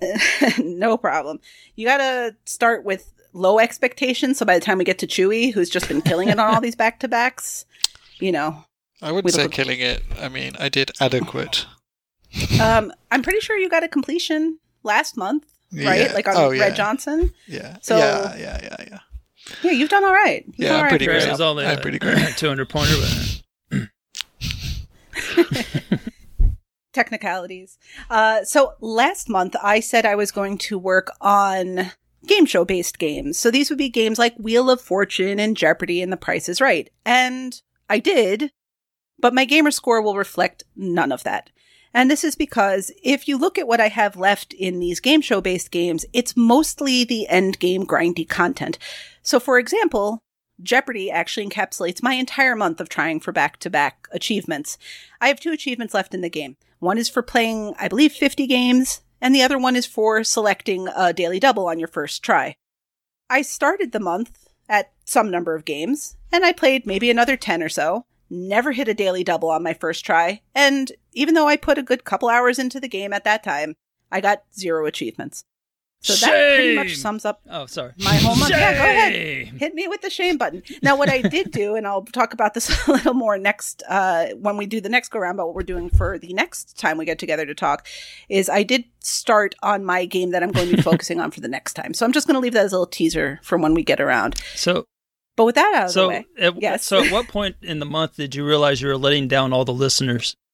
no problem. You got to start with low expectations. So by the time we get to Chewy, who's just been killing it on all these back to backs, you know, I wouldn't say killing it. I mean, I did adequate. um, I'm pretty sure you got a completion last month, right? Yeah. Like on oh, Red yeah. Johnson. Yeah. So- yeah, yeah, yeah, yeah. Yeah, you've done all right. You've Yeah, I'm all right pretty for great. yourself. only I'm pretty great. 200 pointer, but technicalities. Uh, so last month I said I was going to work on game show based games. So these would be games like Wheel of Fortune and Jeopardy and The Price is Right. And I did, but my gamer score will reflect none of that. And this is because if you look at what I have left in these game show based games, it's mostly the end game grindy content. So for example, Jeopardy actually encapsulates my entire month of trying for back to back achievements. I have two achievements left in the game. One is for playing, I believe, 50 games, and the other one is for selecting a daily double on your first try. I started the month at some number of games, and I played maybe another 10 or so. Never hit a daily double on my first try, and even though I put a good couple hours into the game at that time, I got zero achievements. So that pretty much sums up oh, sorry. my whole month. Yeah, go ahead hit me with the shame button. Now, what I did do, and I'll talk about this a little more next uh, when we do the next go round, about what we're doing for the next time we get together to talk, is I did start on my game that I'm going to be focusing on for the next time. So I'm just going to leave that as a little teaser from when we get around. So, But with that out of the way, at, Yes. so at what point in the month did you realize you were letting down all the listeners?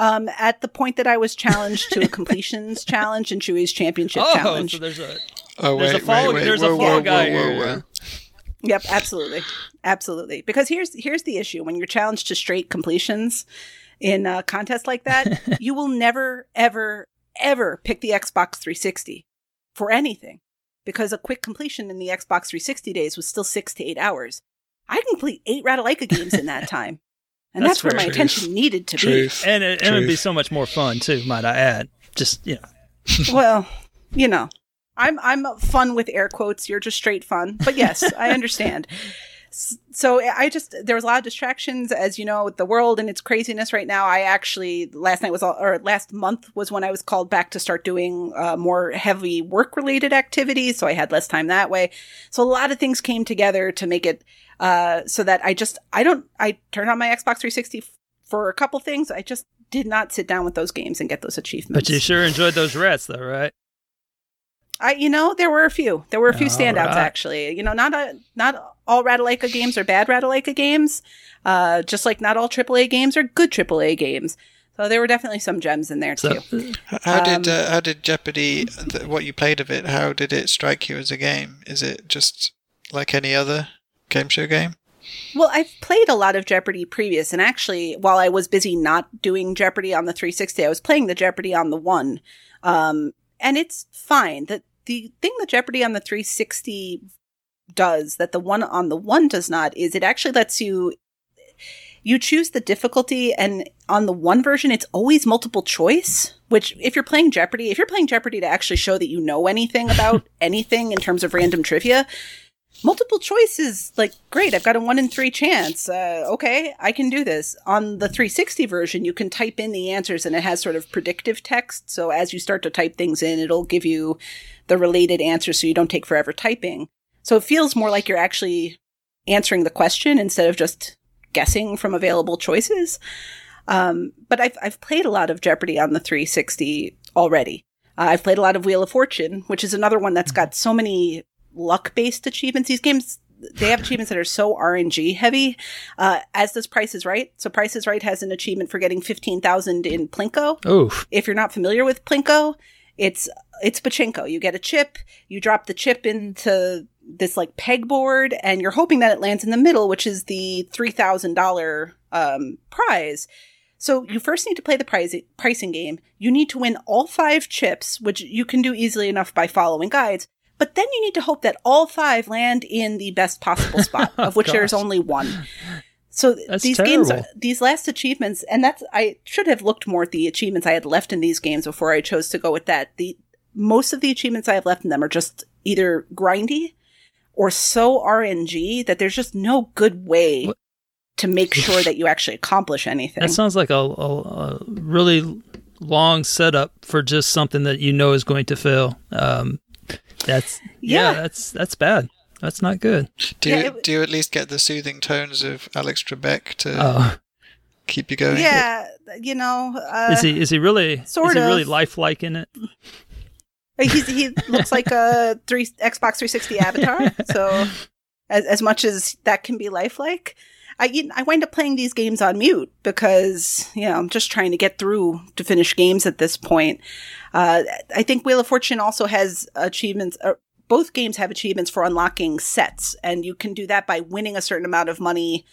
Um, at the point that I was challenged to a completions challenge and Chewy's championship oh, challenge. so there's a Oh There's a wait, fall- wait, wait. there's a whoa, fall whoa, guy whoa, whoa, here. whoa. Yep, absolutely, absolutely. Because here's here's the issue: when you're challenged to straight completions in a contest like that, you will never, ever, ever pick the Xbox 360 for anything, because a quick completion in the Xbox 360 days was still six to eight hours. I can complete eight Ratalaika games in that time, and That's that's, where my fair. attention needed to Truth. and it, it'd be so much more fun too, might I add. Just you know. Well, you know, I'm I'm fun with air quotes. You're just straight fun, but yes, I understand. So I just there was a lot of distractions, as you know, with the world and its craziness right now. I actually last night was all, or last month was when I was called back to start doing uh, more heavy work related activities, so I had less time that way. So a lot of things came together to make it uh, so that I just I don't I turned on my Xbox 360 for a couple things. I just did not sit down with those games and get those achievements. but you sure enjoyed those rats though, right? I, you know, there were a few. There were a few All standouts right. actually. You know, not a not all Ratalaika games are bad Ratalaika games. Uh, just like not all AAA games are good AAA games. So there were definitely some gems in there So too. H- How did Um, uh, how did Jeopardy? Th- what you played of it? How did it strike you as a game? Is it just like any other game show game? Well, I've played a lot of Jeopardy previous, and actually, while I was busy not doing Jeopardy on the 360, I was playing the Jeopardy on the one, um, and it's fine. The the thing that Jeopardy on the 360 does that the one on the one does not is it actually lets you you choose the difficulty and on the one version it's always multiple choice which if you're playing jeopardy if you're playing jeopardy to actually show that you know anything about anything in terms of random trivia multiple choice is like great i've got a one in three chance uh, okay i can do this. On the 360 version you can type in the answers and it has sort of predictive text so as you start to type things in it'll give you the related answers so you don't take forever typing so it feels more like you're actually answering the question instead of just guessing from available choices um, but I've, I've played a lot of jeopardy on the 360 already uh, i've played a lot of wheel of fortune which is another one that's got so many luck based achievements. These games they have achievements that are so RNG heavy, uh, as does Price is Right. So Price is Right has an achievement for getting fifteen thousand in Plinko. oof. If you're not familiar with Plinko, it's it's pachinko. You get a chip, you drop the chip into this like pegboard, and you're hoping that it lands in the middle, which is the three thousand dollar um, prize. So you first need to play the prize, pricing game. You need to win all five chips, which you can do easily enough by following guides. But then you need to hope that all five land in the best possible spot, of which there's only one. So That's these games, are, these last achievements, and that's I should have looked more at the achievements I had left in these games before I chose to go with that. The most of the achievements I have left in them are just either grindy or so RNG that there's just no good way What- to make sure that you actually accomplish anything. That sounds like a, a, a really long setup for just something that you know is going to fail. Um, that's yeah. Yeah. that's that's bad. That's not good. Do Yeah, you it- do you at least get the soothing tones of Alex Trebek to Oh, keep you going? yeah, you know, uh, is he is he really sort is he really lifelike in it? He's, he looks like a three Xbox 360 avatar. So, as, as much as that can be lifelike, I you- I wind up playing these games on mute because you know I'm just trying to get through to finish games at this point. Uh, I think Wheel of Fortune also has achievements. Uh, both games have achievements for unlocking sets, and you can do that by winning a certain amount of money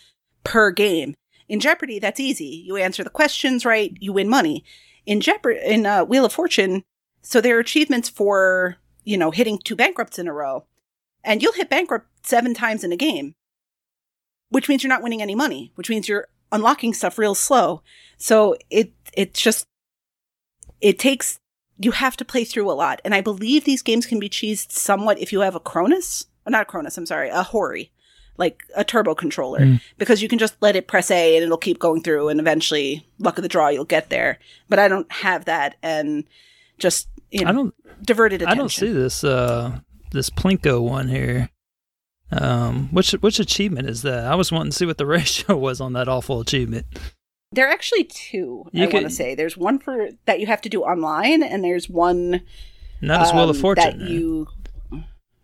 per game. In Jeopardy, that's easy. You answer the questions right, you win money. In Jeopardy, in uh, Wheel of Fortune, so there are achievements for, you know, hitting two bankrupts in a row. And you'll hit bankrupt seven times in a game, which means you're not winning any money, which means you're unlocking stuff real slow. So it it's just it takes you have to play through a lot. And I believe these games can be cheesed somewhat if you have a Cronus. Not a Cronus, I'm sorry, a Hori. Like a turbo controller. Mm. Because you can just let it press A and it'll keep going through and eventually luck of the draw you'll get there. But I don't have that and just you know I don't diverted attention. I don't see this uh this Plinko one here. Um, which which achievement is that? I was wanting to see what the ratio was on that awful achievement. There are actually two. You I want to say there's one for that you have to do online, and there's one Not as Wheel of um, Fortune. that you.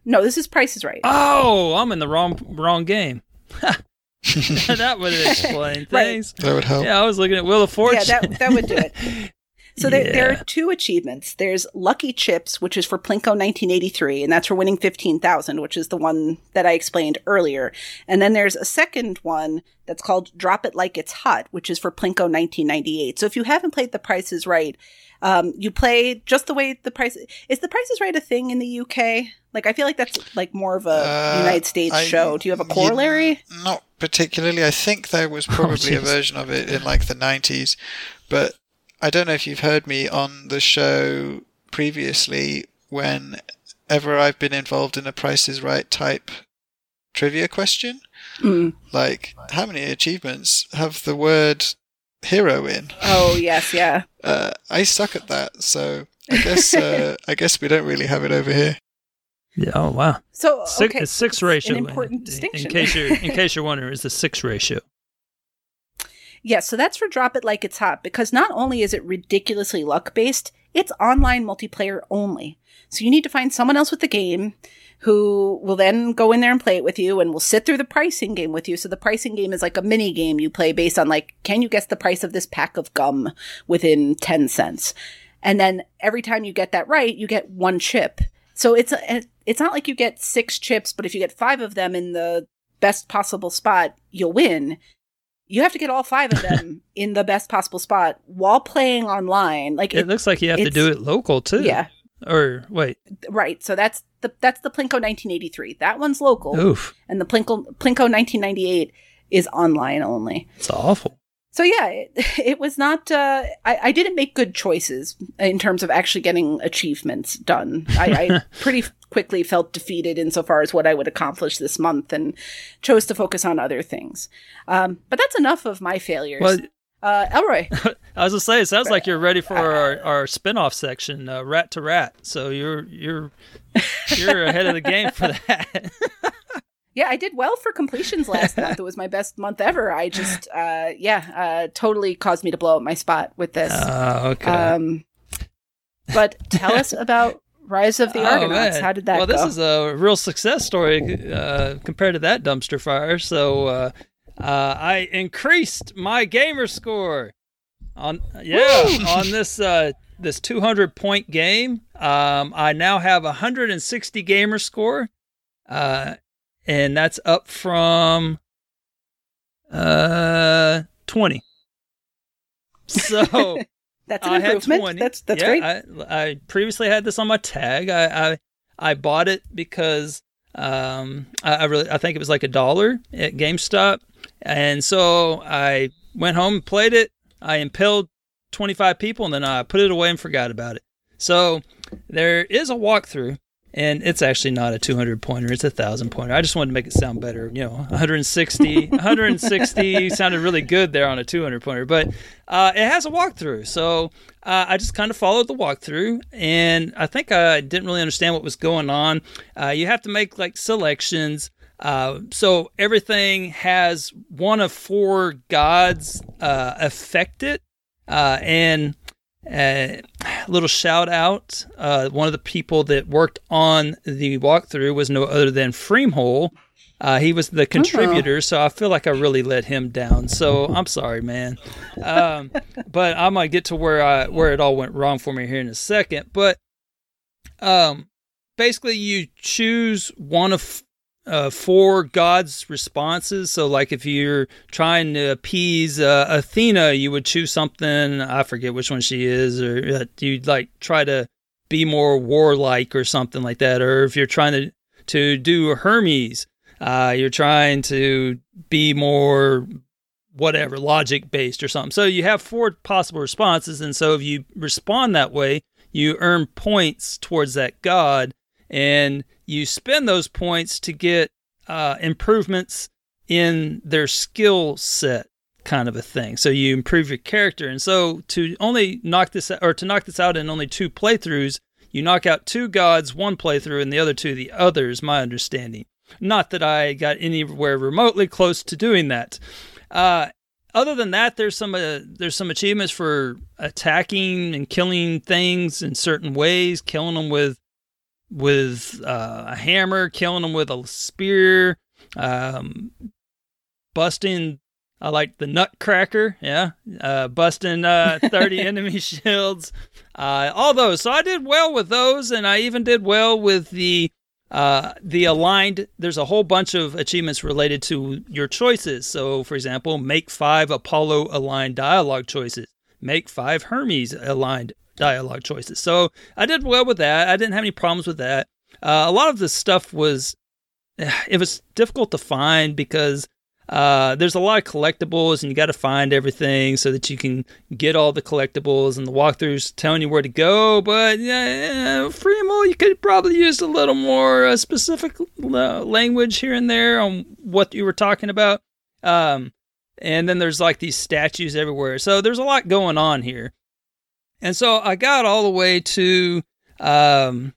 No, this is Price is Right. Oh, I'm in the wrong wrong game. that would explain Right. things. That would help. Yeah, I was looking at Wheel of Fortune. Yeah, that, that would do it. So there, there are two achievements. There's Lucky Chips, which is for Plinko 1983, and that's for winning 15,000, which is the one that I explained earlier. And then there's a second one that's called Drop It Like It's Hot, which is for Plinko 1998. So if you haven't played The Price is Right, um, you play just the way the price is. The Price is Right a thing in the UK? Like I feel like that's like more of a Uh, United States I- show. Do you have a corollary? Not particularly. I think there was probably a version of it in like the 90s, but I don't know if you've heard me on the show previously whenever I've been involved in a Price is Right type trivia question. Mm. Like, how many achievements have the word hero in? Oh yes, yeah. Uh, I suck at that, so I guess uh, I guess we don't really have it over here. Yeah, oh wow. So Six, okay, it's six ratio. An important in- distinction. In case you're in case you're wondering, is the six ratio. Yes, so that's for Drop It Like It's Hot because not only is it ridiculously luck based, it's online multiplayer only. So you need to find someone else with the game who will then go in there and play it with you and will sit through the pricing game with you. So the pricing game is like a mini game you play based on like, can you guess the price of this pack of gum within 10 cents? And then every time you get that right, you get one chip. So it's a, it's not like you get six chips, but if you get five of them in the best possible spot, you'll win you have to get all five of them in the best possible spot while playing online. Like It it, looks like you have to do it local too. yeah, Or wait, right. So that's the that's the Plinko 1983. That one's local, oof, and the Plinko Plinko 1998 is online only. it's awful. So yeah, it, it was not. Uh, I, I didn't make good choices in terms of actually getting achievements done. I, I pretty quickly felt defeated insofar as what I would accomplish this month, and chose to focus on other things. Um, but that's enough of my failures. Well, uh, Elroy, I was gonna say, it sounds like you're ready for our, our spin-off section, uh, rat to rat. So you're you're you're ahead of the game for that. Yeah, I did well for completions last month. It was my best month ever. I just, uh, yeah, uh, totally caused me to blow up my spot with this. Uh, okay. Um, but tell us about Rise of the Oh, Argonauts. man. How did that well, go? this is a real success story uh, compared to that dumpster fire. So uh, uh, I increased my gamer score on yeah on this uh, this 200 point game. Um, I now have a 160 gamer score, uh, and that's up from uh 20. So. That's an I had improvement. 20. That's that's yeah, great. I, I previously had this on my tag. I I, I bought it because um I, I really I think it was like a dollar at GameStop, and so I went home and played it. I impaled 25 people and then I put it away and forgot about it. So there is a walkthrough. And it's actually not a 200 pointer; it's a thousand pointer. I just wanted to make it sound better. You know, 160, 160 sounded really good there on a 200 pointer, but uh, it has a walkthrough. So uh, I just kind of followed the walkthrough, and I think I didn't really understand what was going on. Uh, you have to make like selections. Uh, so everything has one of four gods uh, affect it, uh, and a little shout out. Uh, one of the people that worked on the walkthrough was no other than Freemhole. Uh, he was the contributor, so I feel like I really let him down. So I'm sorry, man. Um, but I'm gonna get to where I where it all went wrong for me here in a second. But um, basically, you choose one of uh, four gods' responses. So, like if you're trying to appease uh, Athena, you would choose something. I forget which one she is, or uh, you'd like try to be more warlike or something like that. Or if you're trying to to do Hermes, uh, you're trying to be more whatever logic based or something. So you have four possible responses, and so if you respond that way, you earn points towards that god, and you spend those points to get uh, improvements in their skill set kind of a thing. So you improve your character. And so to only knock this or to knock this out in only two playthroughs you knock out two gods one playthrough and the other two the others my understanding. Not that i got anywhere remotely close to doing that. Uh, other than that there's some uh, there's some achievements for attacking and killing things in certain ways killing them with with uh, a hammer, killing them with a spear, um, busting. I like the Nutcracker, yeah, uh, busting uh, 30 enemy shields, uh, all those. So I did well with those, and I even did well with the uh, the aligned. There's a whole bunch of achievements related to your choices. So, for example, make five Apollo aligned dialogue choices, make five Hermes aligned dialogue choices. So I did well with that. I didn't have any problems with that. Uh, a lot of this stuff was it was difficult to find because uh, there's a lot of collectibles and you got to find everything so that you can get all the collectibles and the walkthroughs telling you where to go. But yeah, you could probably use a little more uh, specific uh, language here and there on what you were talking about. Um, and then there's like these statues everywhere. So there's a lot going on here. And so I got all the way to um,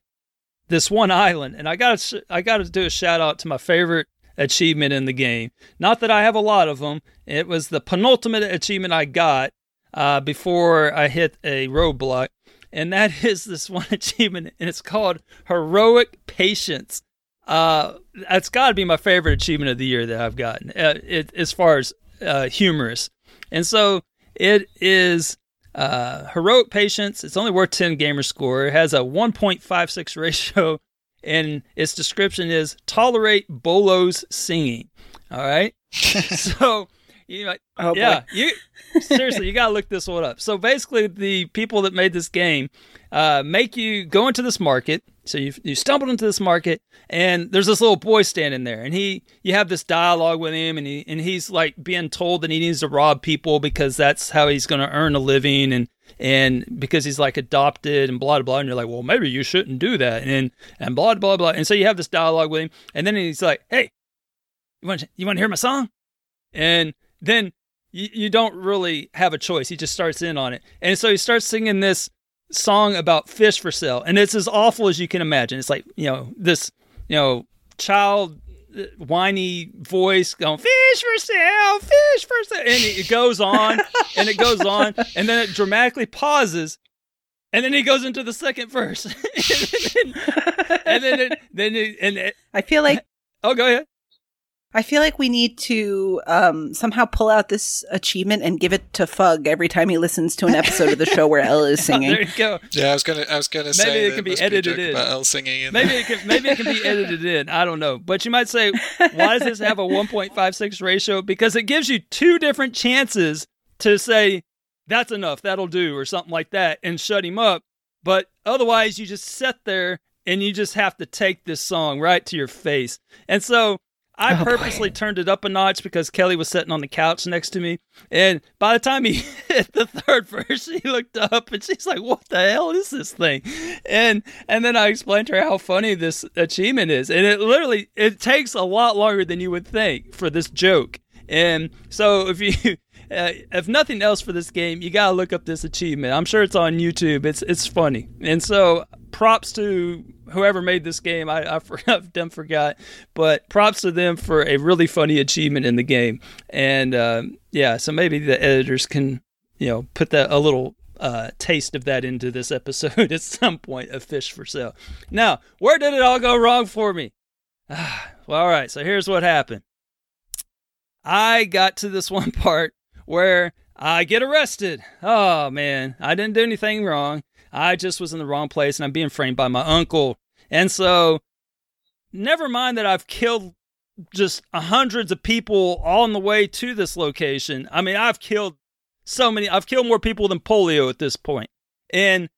this one island, and I got I got to do a shout out to my favorite achievement in the game. Not that I have a lot of them. It was the penultimate achievement I got uh, before I hit a roadblock, and that is this one achievement, and it's called Heroic Patience. Uh, that's got to be my favorite achievement of the year that I've gotten, uh, it, as far as uh, humorous. And so it is uh, heroic patience. It's only worth 10 gamer score. It has a 1.56 ratio, and its description is tolerate bolos singing. All right. so, you know, Oh, yeah, you seriously, you gotta look this one up. So basically, the people that made this game uh, make you go into this market. So you you stumbled into this market, and there's this little boy standing there, and he you have this dialogue with him, and he and he's like being told that he needs to rob people because that's how he's going to earn a living, and and because he's like adopted and blah blah blah, and you're like, well, maybe you shouldn't do that, and and blah blah blah, and so you have this dialogue with him, and then he's like, hey, you want you want to hear my song, and then you, you don't really have a choice. He just starts in on it. And so he starts singing this song about fish for sale. And it's as awful as you can imagine. It's like, you know, this, you know, child uh, whiny voice going, fish for sale, fish for sale. And it goes on and it goes on. And then it dramatically pauses. And then he goes into the second verse. and then, and then it, then it, and it, I feel like oh, go ahead. I feel like we need to um, somehow pull out this achievement and give it to Fug every time he listens to an episode of the show where Ella is singing. There you go. Yeah, I was gonna, I was gonna Maybe say it can be edited a joke in. about Elle singing. In Maybe it can maybe it can be edited in. I don't know. But you might say, why does this have a 1.56 ratio? Because it gives you two different chances to say that's enough, that'll do, or something like that, and shut him up. But otherwise, you just sit there and you just have to take this song right to your face. And so I Oh, boy. purposely turned it up a notch because Kelly was sitting on the couch next to me. And by the time he hit the third verse, she looked up and she's like, What the hell is this thing? And and then I explained to her how funny this achievement is. And it literally it takes a lot longer than you would think for this joke. And so if you uh, if nothing else for this game, you gotta look up this achievement. I'm sure it's on YouTube. It's it's funny, and so props to whoever made this game. I I I've done forgot, but props to them for a really funny achievement in the game. And um, yeah, so maybe the editors can you know put that a little uh, taste of that into this episode at some point of Fish for Sale. Now, where did it all go wrong for me? well, all right, so here's what happened. I got to this one part where I get arrested. Oh man, I didn't do anything wrong. I just was in the wrong place and I'm being framed by my uncle. And so, never mind that I've killed just hundreds of people on the way to this location. I mean, I've killed so many. I've killed more people than polio at this point. And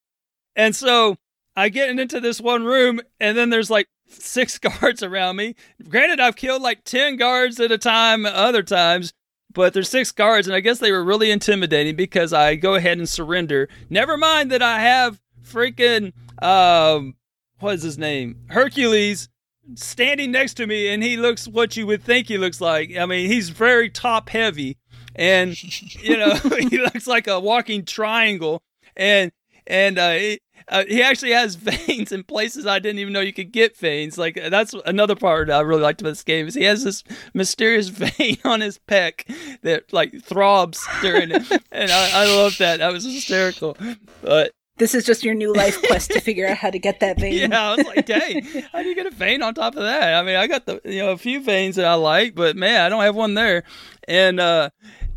and so I get into this one room and then there's like six guards around me. Granted, I've killed like 10 guards at a time other times, but there's six guards, and I guess they were really intimidating because I go ahead and surrender. Never mind that I have freaking, um, what is his name? Hercules standing next to me, and he looks what you would think he looks like. I mean, he's very top heavy, and, you know, he looks like a walking triangle, and, and, uh, he, uh, he actually has veins in places I didn't even know you could get veins. Like that's another part I really liked about this game is he has this mysterious vein on his pec that like throbs during it, and I, I love that. That was hysterical. But This is just your new life quest to figure out how to get that vein. Yeah, I was like, dang, how do you get a vein on top of that? I mean, I got the you know a few veins that I like, but man, I don't have one there. And uh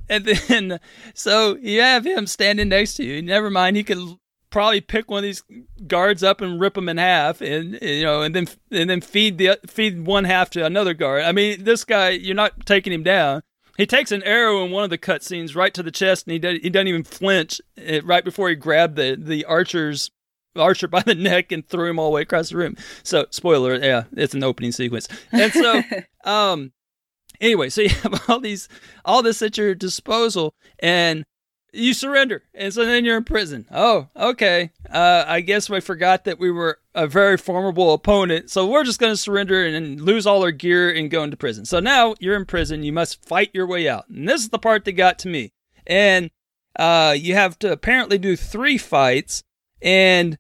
and then so you have him standing next to you. Never mind, he could probably pick one of these guards up and rip them in half, and you know, and then and then feed the feed one half to another guard. I mean, this guy, you're not taking him down. He takes an arrow in one of the cutscenes right to the chest, and he does, he doesn't even flinch eh, right before he grabbed the the archer's archer by the neck and threw him all the way across the room. So, spoiler, yeah, it's an opening sequence. And so, um, anyway, so you have all these all this at your disposal, and you surrender, and so then you're in prison. Oh, okay. Uh, I guess we forgot that we were a very formidable opponent, so we're just going to surrender and, and lose all our gear and go into prison. So now you're in prison. You must fight your way out, and this is the part that got to me. And uh, you have to apparently do three fights, and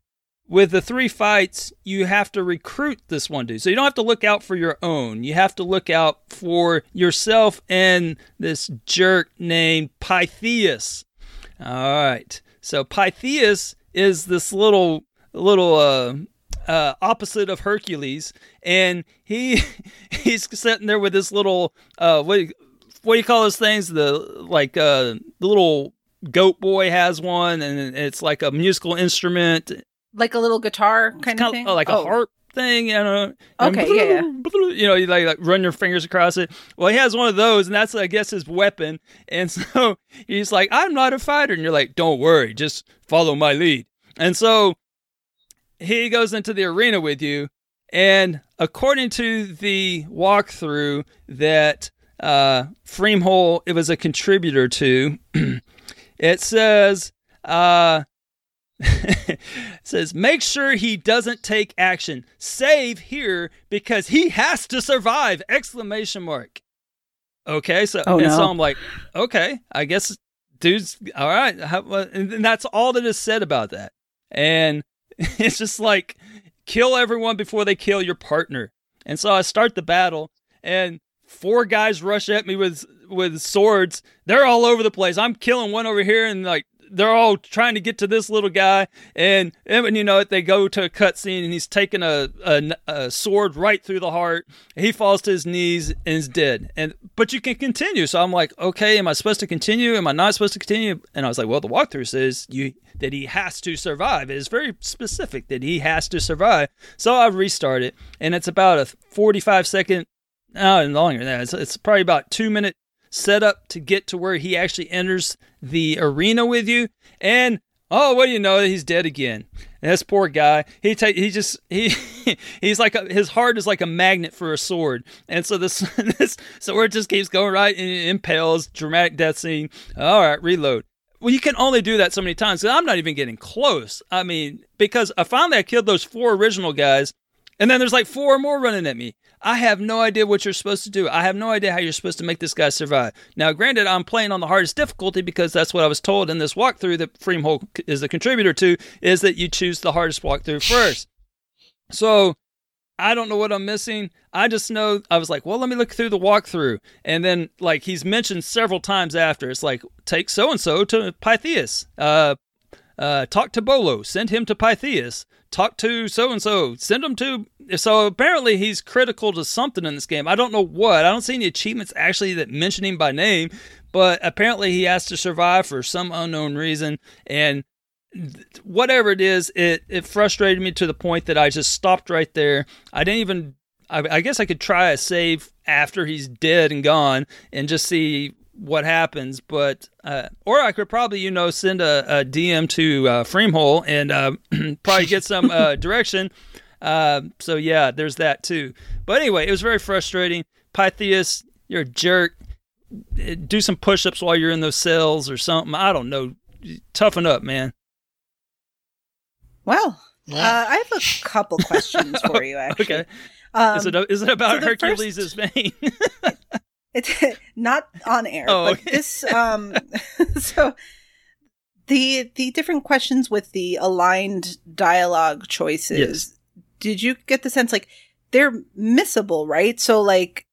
with the three fights, you have to recruit this one dude. So you don't have to look out for your own. You have to look out for yourself and this jerk named Pythias. All right. So Pythias is this little little uh, uh, opposite of Hercules, and he he's sitting there with this little uh, what what do you call those things? The like uh, the little goat boy has one, and it's like a musical instrument. Like a little guitar kind It's of kind thing? like a Oh. harp thing, you know. Okay, and yeah, yeah. You know, you like, like run your fingers across it. Well, he has one of those, and that's I guess his weapon. And so he's like, "I'm not a fighter," and you're like, "Don't worry, just follow my lead." And so he goes into the arena with you, and according to the walkthrough that uh, Freemhole it was a contributor to, it says. Uh, says make sure he doesn't take action. Save here because he has to survive! Exclamation mark. Okay so Oh, and so i'm like okay i guess dude's all right and that's all that is said about that. And it's just like kill everyone before they kill your partner. And so i start the battle and four guys rush at me with with swords. They're all over the place. I'm killing one over here and like they're all trying to get to this little guy, and, and you know they go to a cutscene, and he's taking a, a a sword right through the heart. He falls to his knees and is dead. And but you can continue. So I'm like, okay, am I supposed to continue? Am I not supposed to continue? And I was like, well, the walkthrough says you that he has to survive. It is very specific that he has to survive. So I restart it, and it's about a 45 second, no, longer than that. It's, it's probably about two minute setup to get to where he actually enters the arena with you and oh what do you know he's dead again and this poor guy he ta- he just he he's like a, his heart is like a magnet for a sword and so this this it just keeps going right and it impales dramatic death scene all right reload well, you can only do that so many times. I'm not even getting close. I mean, because I finally I killed those four original guys, and then there's like four more running at me. I have no idea what you're supposed to do. I have no idea how you're supposed to make this guy survive. Now, granted, I'm playing on the hardest difficulty because that's what I was told in this walkthrough that Freemhole is the contributor to, is that you choose the hardest walkthrough first. So I don't know what I'm missing. I just know I was like, well, let me look through the walkthrough. And then, like, he's mentioned several times after. It's like, take so and so to Pythias. Uh, uh, talk to Bolo, send him to Pythias. Talk to so and so, send him to. So apparently he's critical to something in this game. I don't know what. I don't see any achievements actually that mention him by name, but apparently he has to survive for some unknown reason. And whatever it is, it it frustrated me to the point that I just stopped right there. I didn't even. I, I guess I could try a save after he's dead and gone and just see what happens. But uh, or I could probably you know send a, a DM to uh, Freemhole and uh, probably get some uh, direction. Uh, so yeah, there's that too. But anyway, it was very frustrating. Pythias, you're a jerk. Do some push-ups while you're in those cells or something. I don't know. Toughen up, man. Well, Wow. uh, I have a couple questions for you, actually. Okay. Um, is it is it about so the Hercules' vein? It's not on air, Oh, but okay. this um so the the different questions with the aligned dialogue choices. Yes. Did you get the sense like they're missable, right? So like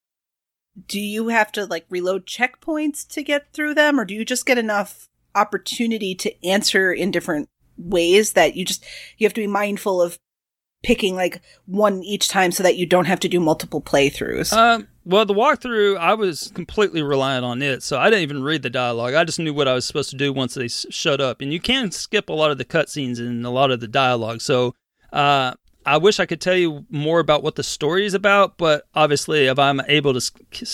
do you have to like reload checkpoints to get through them or do you just get enough opportunity to answer in different ways that you just you have to be mindful of picking like one each time so that you don't have to do multiple playthroughs. Um, well, the walkthrough, I was completely reliant on it, so I didn't even read the dialogue. I just knew what I was supposed to do once they s- shut up. And you can skip a lot of the cutscenes and a lot of the dialogue. So uh, I wish I could tell you more about what the story is about, but obviously, if I'm able to,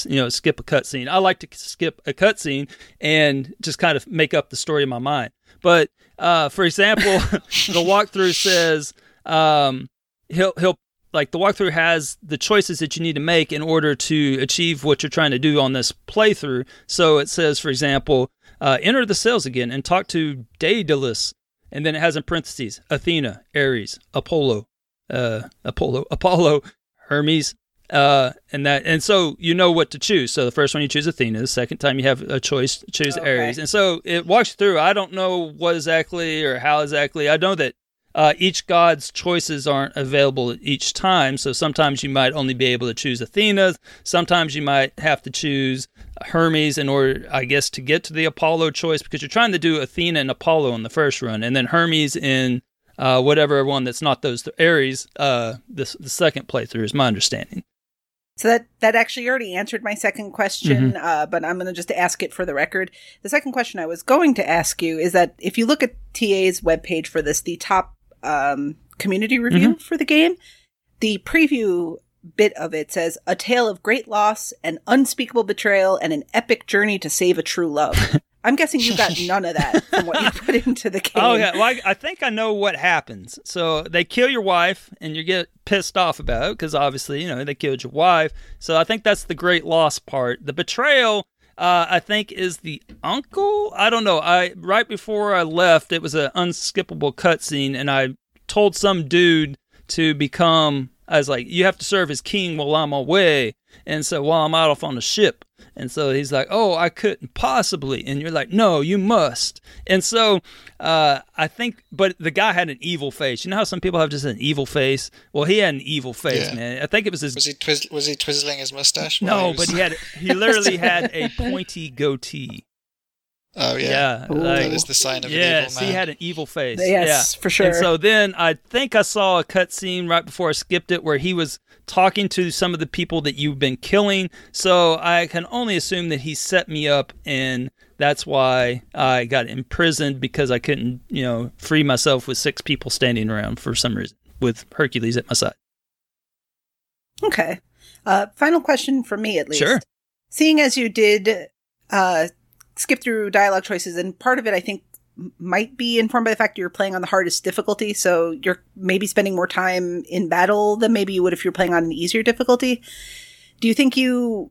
you know, skip a cutscene, I like to skip a cutscene and just kind of make up the story in my mind. But uh, for example, the walkthrough says um, he'll he'll like the walkthrough has the choices that you need to make in order to achieve what you're trying to do on this playthrough. So it says, for example, uh, enter the cells again and talk to Daedalus, and then it has in parentheses Athena, Ares, Apollo, uh, Apollo, Apollo, Hermes, uh, and that, and so you know what to choose. So the first one you choose Athena. The second time you have a choice, choose Okay. Ares, and so it walks through. I don't know what exactly or how exactly. I know that uh, each god's choices aren't available each time. So sometimes you might only be able to choose Athena. Sometimes you might have to choose Hermes in order, I guess, to get to the Apollo choice because you're trying to do Athena and Apollo in the first run, and then Hermes in uh, whatever one that's not those Ares. Uh, the the second playthrough is my understanding. So that that actually already answered my second question, uh, but I'm going to just ask it for the record. The second question I was going to ask you is that if you look at TA's webpage for this, the top um, community review for the game, the preview bit of it says a tale of great loss, an unspeakable betrayal, and an epic journey to save a true love. I'm guessing you got none of that from what you put into the game. Oh, yeah. Well, I, I think I know what happens. So they kill your wife, and you get pissed off about it because obviously, you know, they killed your wife. So I think that's the great loss part. The betrayal, uh, I think, is the uncle. I don't know. I right before I left, it was an unskippable cutscene, and I told some dude to become. I was like, you have to serve as king while I'm away, and so while I'm out off on the ship. And so he's like, "Oh, I couldn't possibly." And you're like, "No, you must." And so uh, I think, but the guy had an evil face. You know how some people have just an evil face? Well, he had an evil face, Yeah. man. I think it was his. Was he twiz- was he twizzling his mustache? no, he was- but he had he literally had a pointy goatee. Oh yeah, Yeah, Ooh. like- that is the sign of an yes, evil man. he had an evil face. Yes, yeah. for sure. And so then I think I saw a cutscene right before I skipped it where he was talking to some of the people that you've been killing. So I can only assume that he set me up and that's why I got imprisoned because I couldn't, you know, free myself with six people standing around for some reason with Hercules at my side. Okay. Uh, final question for me, at least. Sure. Seeing as you did uh, skip through dialogue choices, and part of it, I think, might be informed by the fact you're playing on the hardest difficulty, so you're maybe spending more time in battle than maybe you would if you're playing on an easier difficulty. Do you think you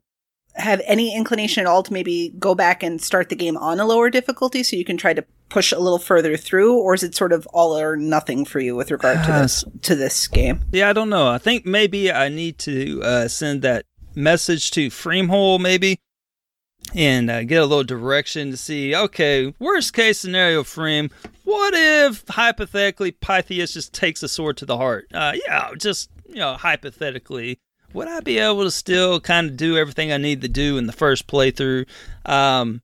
have any inclination at all to maybe go back and start the game on a lower difficulty so you can try to push a little further through, or is it sort of all or nothing for you with regard to this to this game? Yeah, I don't know. I think maybe I need to uh, send that message to framehole maybe, and uh, get a little direction to see. Okay, worst case scenario, frame What if hypothetically Pythias just takes a sword to the heart? Uh, yeah, just you know, hypothetically, would I be able to still kind of do everything I need to do in the first playthrough? Um,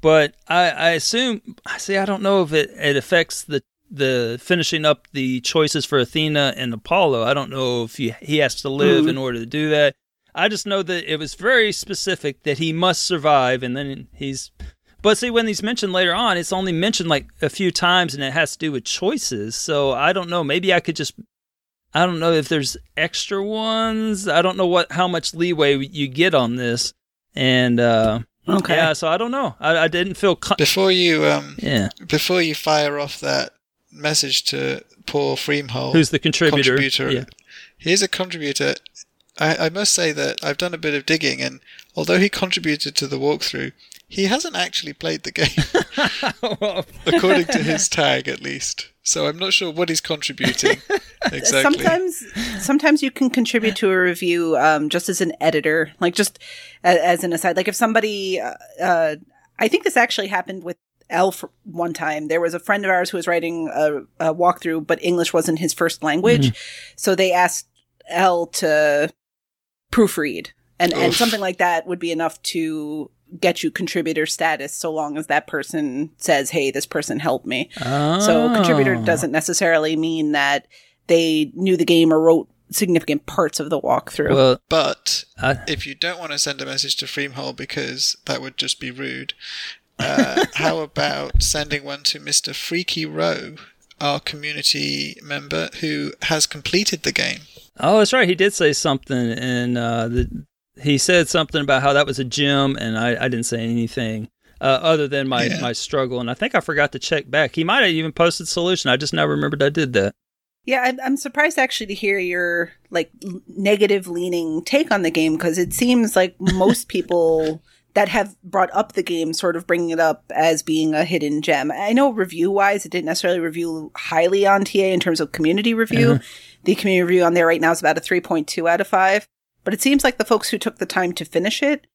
but I, I assume. I see, I don't know if it, it affects the the finishing up the choices for Athena and Apollo. I don't know if he, he has to live Mhm. in order to do that. I just know that it was very specific that he must survive, and then he's. But see, when he's mentioned later on, it's only mentioned like a few times, and it has to do with choices. So I don't know. Maybe I could just. I don't know if there's extra ones. I don't know what how much leeway you get on this, and uh, Okay. yeah. So I don't know. I, I didn't feel. Co- Before you um yeah. before you fire off that message to Paul Freemhole, Who's the contributor? contributor. Yeah. Here's a contributor. I, I must say that I've done a bit of digging, and although he contributed to the walkthrough, he hasn't actually played the game, according to his tag at least. So I'm not sure what he's contributing exactly. Sometimes, sometimes you can contribute to a review um, just as an editor, like just a, as an aside. Like if somebody, uh, uh, I think this actually happened with Elf one time. There was a friend of ours who was writing a, a walkthrough, but English wasn't his first language, so they asked L to proofread, and and something like that would be enough to get you contributor status so long as that person says, "Hey, this person helped me." Oh. So contributor doesn't necessarily mean that they knew the game or wrote significant parts of the walkthrough. Well, But I, if you don't want to send a message to Freemhole because that would just be rude, uh, how about sending one to Mr. Freaky Row, our community member who has completed the game? Oh, that's right. He did say something, and uh, the, he said something about how that was a gym, and I, I didn't say anything uh, other than my, Yeah. my struggle. And I think I forgot to check back. He might have even posted solution. I just now remembered I did that. Yeah, I'm, I'm surprised actually to hear your like l- negative leaning take on the game because it seems like most people that have brought up the game sort of bringing it up as being a hidden gem. I know review wise, it didn't necessarily review highly on TA in terms of community review. The community review on there right now is about a 3.2 out of 5. But it seems like the folks who took the time to finish it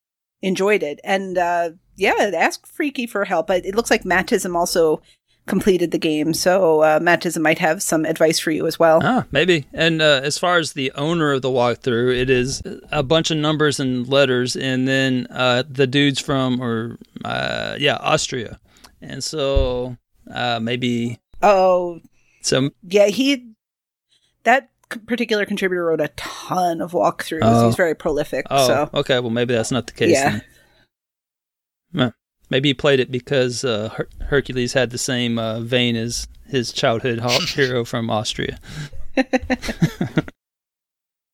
enjoyed it. And uh, yeah, ask Freaky for help. It looks like Mattism also completed the game. So uh, Mattism might have some advice for you as well. Ah, maybe. And uh, as far as the owner of the walkthrough, it is a bunch of numbers and letters, and then uh, the dudes from, or uh, yeah, Austria. And so uh, maybe Oh, so. yeah, he that particular contributor wrote a ton of walkthroughs. Oh. He's very prolific. Oh, So okay. Well, maybe that's not the case. Yeah. then. Well, Maybe he played it because uh, Her- Hercules had the same uh, vein as his childhood hero from Austria. All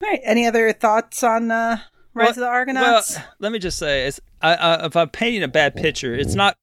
right. Any other thoughts on uh, Rise of the Argonauts? Well, let me just say, it's, I, I, if I'm painting a bad picture, it's not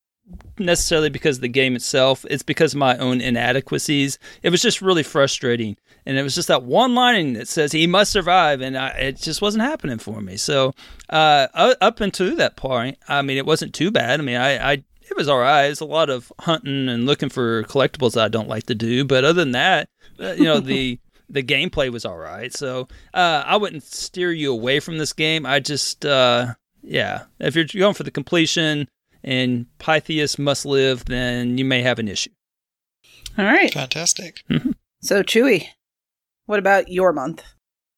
necessarily because of the game itself. It's because of my own inadequacies. It was just really frustrating, and it was just that one line that says he must survive, and I, it just wasn't happening for me. So uh, up until that point, I mean, it wasn't too bad. I mean, I, I it was all right. It's a lot of hunting and looking for collectibles I don't like to do, but other than that, uh, you know the. The gameplay was all right, so uh, I wouldn't steer you away from this game. I just, uh, yeah, if you're going for the completion and Pythias must live, then you may have an issue. All right. Fantastic. So Chewy, what about your month?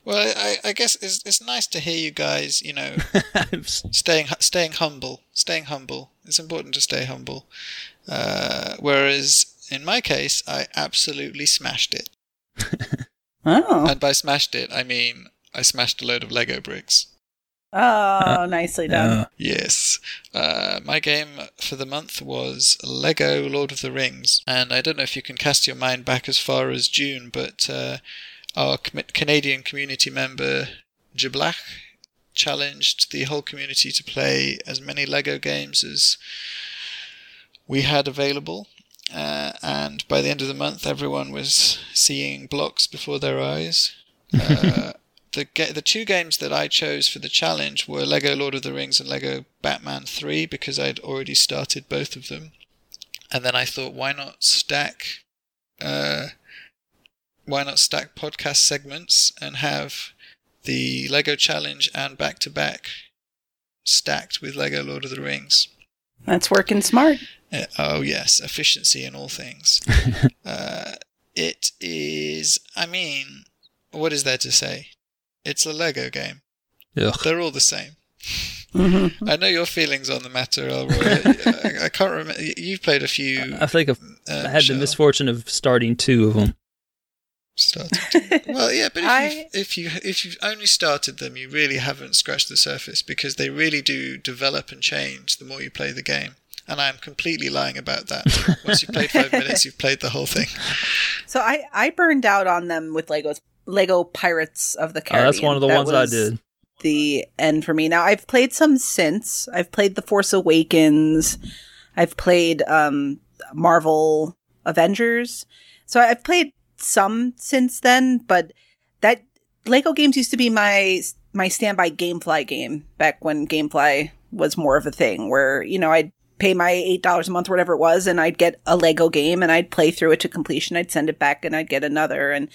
Well, I, I guess it's, it's nice to hear you guys, you know, staying staying humble, staying humble. It's important to stay humble. Uh, whereas in my case, I absolutely smashed it, Oh, and by smashed it, I mean I smashed a load of Lego bricks. Oh, nicely done. Uh, Yes. Uh, my game for the month was Lego Lord of the Rings. And I don't know if you can cast your mind back as far as June, but uh, our com- Canadian community member, Jiblach, challenged the whole community to play as many Lego games as we had available. Uh, and by the end of the month, everyone was seeing blocks before their eyes. The ga- the two games that I chose for the challenge were Lego Lord of the Rings and Lego Batman 3 because I'd already started both of them. And then I thought, why not stack, uh, why not stack podcast segments and have the Lego challenge and back to back stacked with Lego Lord of the Rings. That's working smart. Uh, oh yes, efficiency in all things. uh, it is. I mean, what is there to say? It's a Lego game. ugh. They're all the same. hmm I know your feelings on the matter, Elroy. I, I can't remember. You've played a few. I think I've uh, I had the misfortune of starting two of them. started. Well, yeah, but if, I- you've, if you if you've only started them, you really haven't scratched the surface because they really do develop and change the more you play the game. And I am completely lying about that. Once you've played five minutes, you've played the whole thing. So I I burned out on them with Legos Lego Pirates of the Oh, Caribbean. that's one of the That ones I did. The end for me. Now I've played some since. I've played The Force Awakens. I've played um Marvel Avengers. So I've played some since then, but that Lego games used to be my my standby GameFly game back when GameFly was more of a thing where, you know, I'd pay my eight dollars a month or whatever it was and I'd get a Lego game and I'd play through it to completion. I'd send it back and I'd get another. And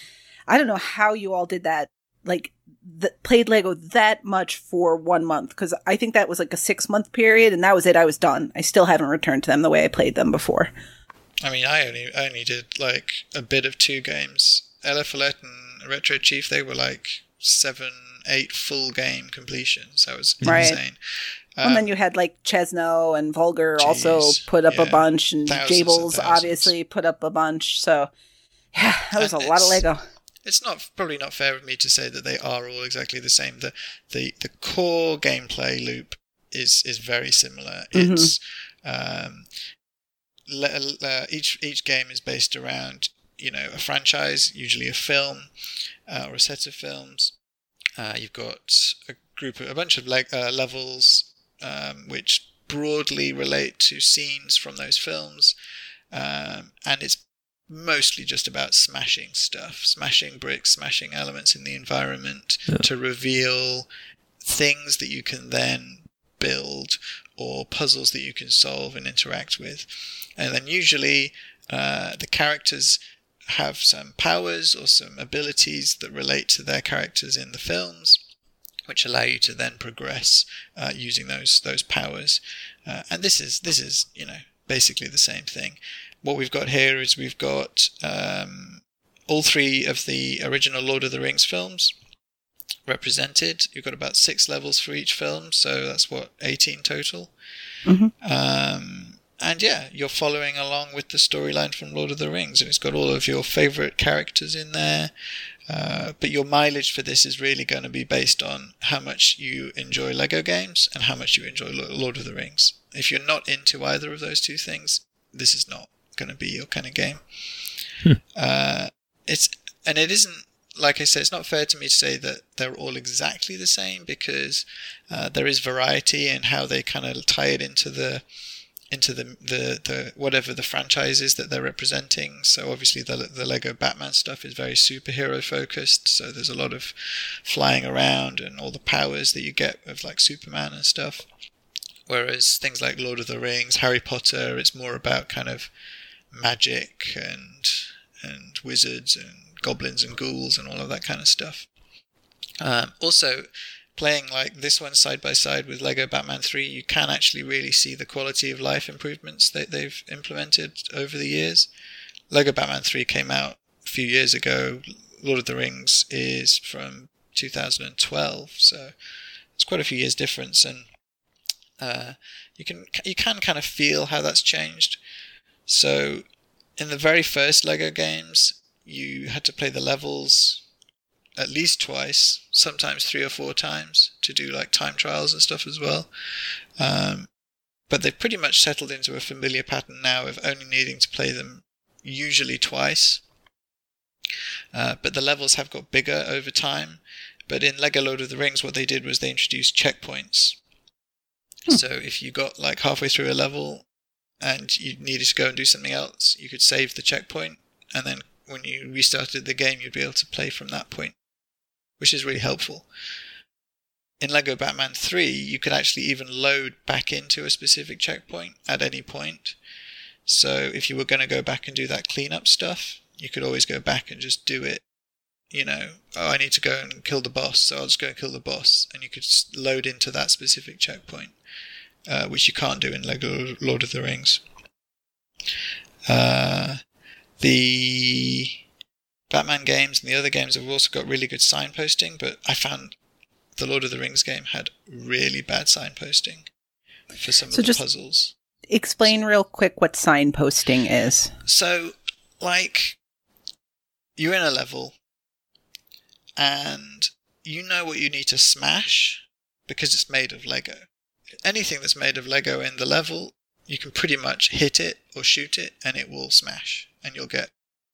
I don't know how you all did that. Like th- played Lego that much for one month because I think that was like a six month period and that was it. I was done. I still haven't returned to them the way I played them before. I mean, I only I only did like a bit of two games. Eliphalet and Retro Chief, they were like seven, eight full game completions. That was Right. insane. Um, and then you had like Chesno and Vulgar also put up a bunch, and and Jables obviously put up a bunch. So, yeah, that was a lot of Lego. It's not probably not fair of me to say that they are all exactly the same. The the the core gameplay loop is is very similar. Mhm. It's um, le- uh, each each game is based around you know a franchise, usually a film uh, or a set of films. Uh, you've got a group of a bunch of le- uh, levels um, which broadly relate to scenes from those films, um, and it's mostly just about smashing stuff, smashing bricks, smashing elements in the environment Yeah. to reveal things that you can then build or puzzles that you can solve and interact with. And then usually uh, the characters have some powers or some abilities that relate to their characters in the films. Which allow you to then progress uh, using those those powers, uh, and this is this is you know basically the same thing what we've got here is we've got um, all three of the original Lord of the Rings films represented. You've got about six levels for each film, so that's what eighteen total. Mhm. Um, and yeah, you're following along with the storyline from Lord of the Rings, and it's got all of your favorite characters in there. Uh, but your mileage for this is really going to be based on how much you enjoy Lego games and how much you enjoy Lord of the Rings. If you're not into either of those two things, this is not going to be your kind of game. Uh, it's and it isn't like I said. It's not fair to me to say that they're all exactly the same because uh, there is variety in how they kind of tie it into the into the, the the whatever the franchise is that they're representing. So obviously the the Lego Batman stuff is very superhero focused. So there's a lot of flying around and all the powers that you get of like Superman and stuff. Whereas things like Lord of the Rings, Harry Potter, it's more about kind of magic and and wizards and goblins and ghouls and all of that kind of stuff. Um, also, playing like this one side by side with Lego Batman 3, you can actually really see the quality of life improvements that they've implemented over the years. Lego Batman 3 came out a few years ago. Lord of the Rings is from 2012, so it's quite a few years difference, and uh, you can you can kind of feel how that's changed. So, in the very first Lego games, you had to play the levels at least twice, sometimes three or four times, to do like time trials and stuff as well. Um, but they've pretty much settled into a familiar pattern now of only needing to play them usually twice. Uh, but the levels have got bigger over time. But in Lego Lord of the Rings, what they did was they introduced checkpoints. So if you got like halfway through a level and you needed to go and do something else, you could save the checkpoint, and then when you restarted the game, you'd be able to play from that point, which is really helpful. In Lego Batman 3, you could actually even load back into a specific checkpoint at any point. So if you were going to go back and do that cleanup stuff, you could always go back and just do it. You know, oh, I need to go and kill the boss, so I'll just go and kill the boss, and you could load into that specific checkpoint, uh, which you can't do in Lego Lord of the Rings. Uh, the Batman games and the other games have also got really good signposting, but I found the Lord of the Rings game had really bad signposting for some So of the puzzles. Explain real quick what signposting is. So, like, you're in a level and you know what you need to smash because it's made of Lego. Anything that's made of Lego in the level, you can pretty much hit it or shoot it and it will smash. And you'll get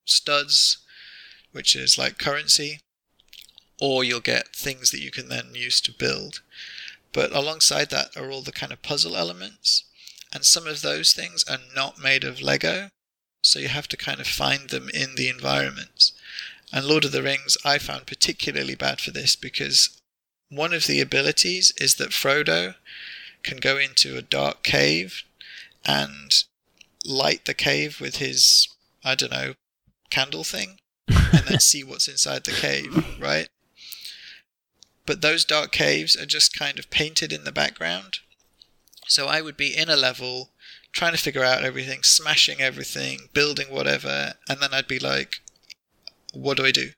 studs, which is like currency, or you'll get things that you can then use to build. But alongside that are all the kind of puzzle elements. And some of those things are not made of Lego, so you have to kind of find them in the environments. And Lord of the Rings, I found particularly bad for this because one of the abilities is that Frodo can go into a dark cave and light the cave with his, I don't know, candle thing, and then see what's inside the cave, right? But those dark caves are just kind of painted in the background. So I would be in a level trying to figure out everything, smashing everything, building whatever, and then I'd be like, what do I do?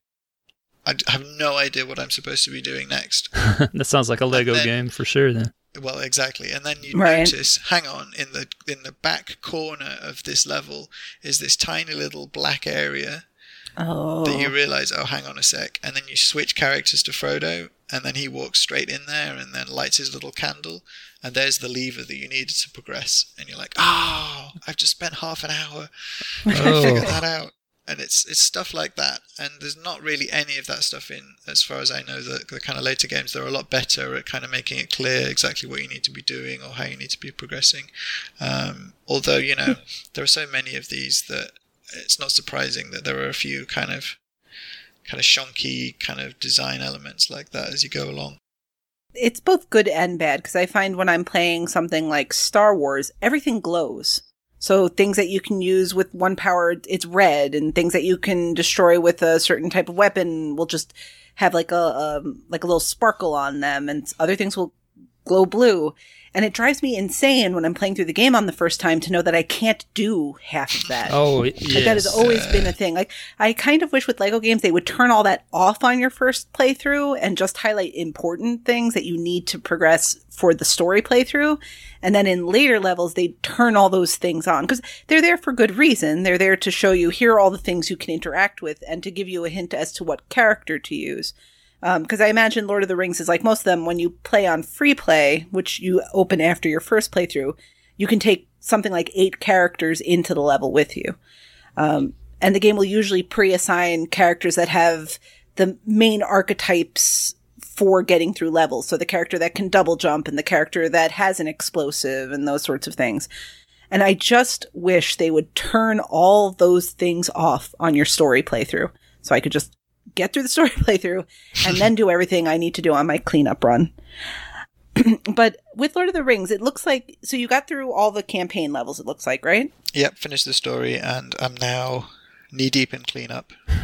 I have no idea what I'm supposed to be doing next. that sounds like a Lego then- game for sure. Then Well, exactly, and then you Right. notice, hang on, in the in the back corner of this level is this tiny little black area Oh. that you oh. realize, oh, hang on a sec, and then you switch characters to Frodo, and then he walks straight in there and then lights his little candle, and there's the lever that you needed to progress, and you're like, oh, I've just spent half an hour trying to oh. figure that out. And it's it's stuff like that, and there's not really any of that stuff in, as far as I know. The, the kind of later games, they're a lot better at kind of making it clear exactly what you need to be doing or how you need to be progressing. Um, although you know there are so many of these that it's not surprising that there are a few kind of kind of shonky kind of design elements like that as you go along. it's both good and bad because I find when I'm playing something like Star Wars, everything glows. So things that you can use with one power, it's red, and things that you can destroy with a certain type of weapon will just have like a um, like a little sparkle on them, and other things will glow blue. And it drives me insane when I'm playing through the game on the first time to know that I can't do half of that. Oh, Like that has always been a thing. Like I kind of wish with Lego games they would turn all that off on your first playthrough and just highlight important things that you need to progress for the story playthrough. And then in later levels they turn all those things on because they're there for good reason. They're there to show you here are all the things you can interact with and to give you a hint as to what character to use. Because I imagine Lord of the Rings is like most of them when you play on free play, which you open after your first playthrough, you can take something like eight characters into the level with you. Um, and the game will usually pre-assign characters that have the main archetypes for getting through levels. So the character that can double jump and the character that has an explosive and those sorts of things. And I just wish they would turn all those things off on your story playthrough. So I could just get through the story playthrough and then do everything I need to do on my cleanup run. but with Lord of the Rings, it looks like so you got through all the campaign levels, it looks like, right? Yep, finished the story, and I'm now knee deep in cleanup.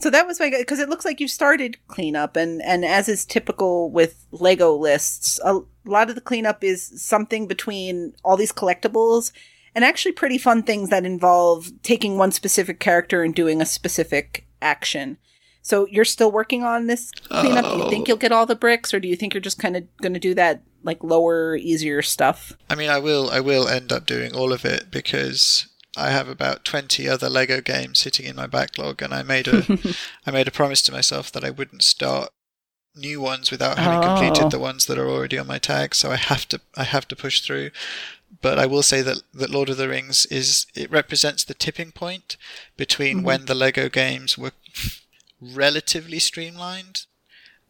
So that was my because it looks like you started cleanup, and and as is typical with Lego lists, a lot of the cleanup is something between all these collectibles and actually pretty fun things that involve taking one specific character and doing a specific action. So you're still working on this cleanup. Do you think Oh. you'll get all the bricks, or do you think you're just kind of going to do that like lower, easier stuff? I mean, I will, I will end up doing all of it because I have about twenty other Lego games sitting in my backlog, and I made a, I made a promise to myself that I wouldn't start new ones without having Oh. completed the oh. ones that are already on my tag. So I have to, I have to push through. But I will say that that Lord of the Rings is it represents the tipping point between when mm-hmm. the Lego games were relatively streamlined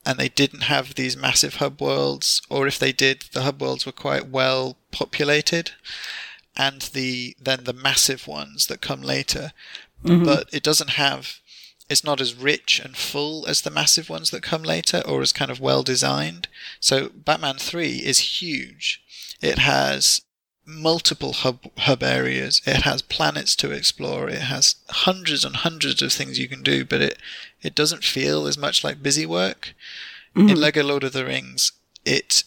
and they didn't have these massive hub worlds, or if they did, the hub worlds were quite well populated, and the then the massive ones that come later. Mm-hmm. But it doesn't have. It's not as rich and full as the massive ones that come later, or as kind of well designed. So Batman Three is huge. It has multiple hub hub areas. It has planets to explore. It has hundreds and hundreds of things you can do, but it it doesn't feel as much like busy work. In mm-hmm. Lego Lord of the Rings, it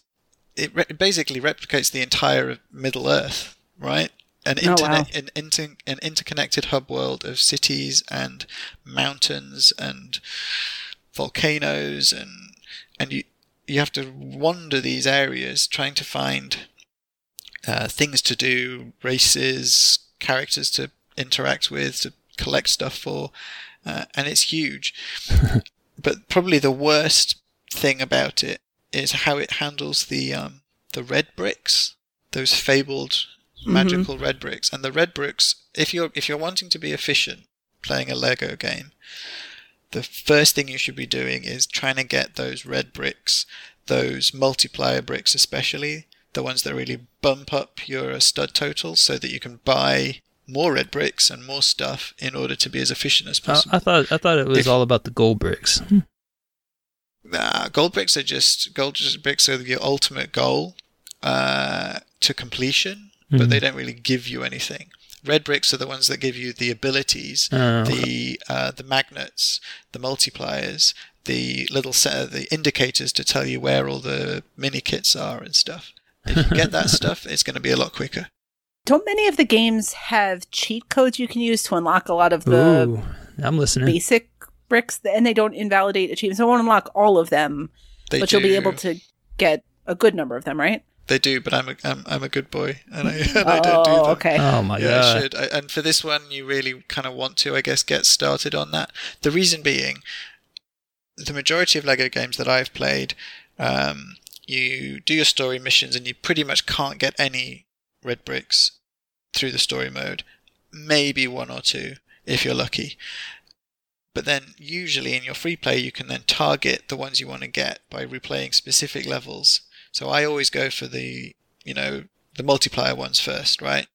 it re- basically replicates the entire Middle Earth, right? An Oh, internet, an, inter, an interconnected hub world of cities and mountains and volcanoes and and you you have to wander these areas trying to find uh, things to do, races, characters to interact with, to collect stuff for, uh, and it's huge. but probably the worst thing about it is how it handles the um, the red bricks, those fabled Mm-hmm. magical red bricks, and the red bricks. If you're if you're wanting to be efficient playing a Lego game, the first thing you should be doing is trying to get those red bricks, those multiplier bricks especially, the ones that really bump up your uh, stud total so that you can buy more red bricks and more stuff in order to be as efficient as I, possible. I thought I thought it was If- all about the gold bricks. Hmm. Nah, gold bricks are just gold bricks are your ultimate goal uh, to completion, but Mhm. they don't really give you anything. Red bricks are the ones that give you the abilities, Oh, the uh, the magnets, the multipliers, the little set of the indicators to tell you where all the mini kits are and stuff. If you get that stuff, it's going to be a lot quicker. Don't many of the games have cheat codes you can use to unlock a lot of the Ooh, I'm listening. basic bricks, and they don't invalidate achievements. I won't unlock all of them, They but you'll be able to get a good number of them, right? They do, but I'm a I'm, I'm a good boy, and I, and I don't do oh, them. okay. Oh my yeah, I god. should. I, and for this one, you really kind of want to, I guess, get started on that. The reason being, the majority of Lego games that I've played, um, you do your story missions, and you pretty much can't get any red bricks through the story mode. Maybe one or two if you're lucky. But then, usually in your free play, you can then target the ones you want to get by replaying specific levels. So I always go for the, you know, the multiplier ones first, right?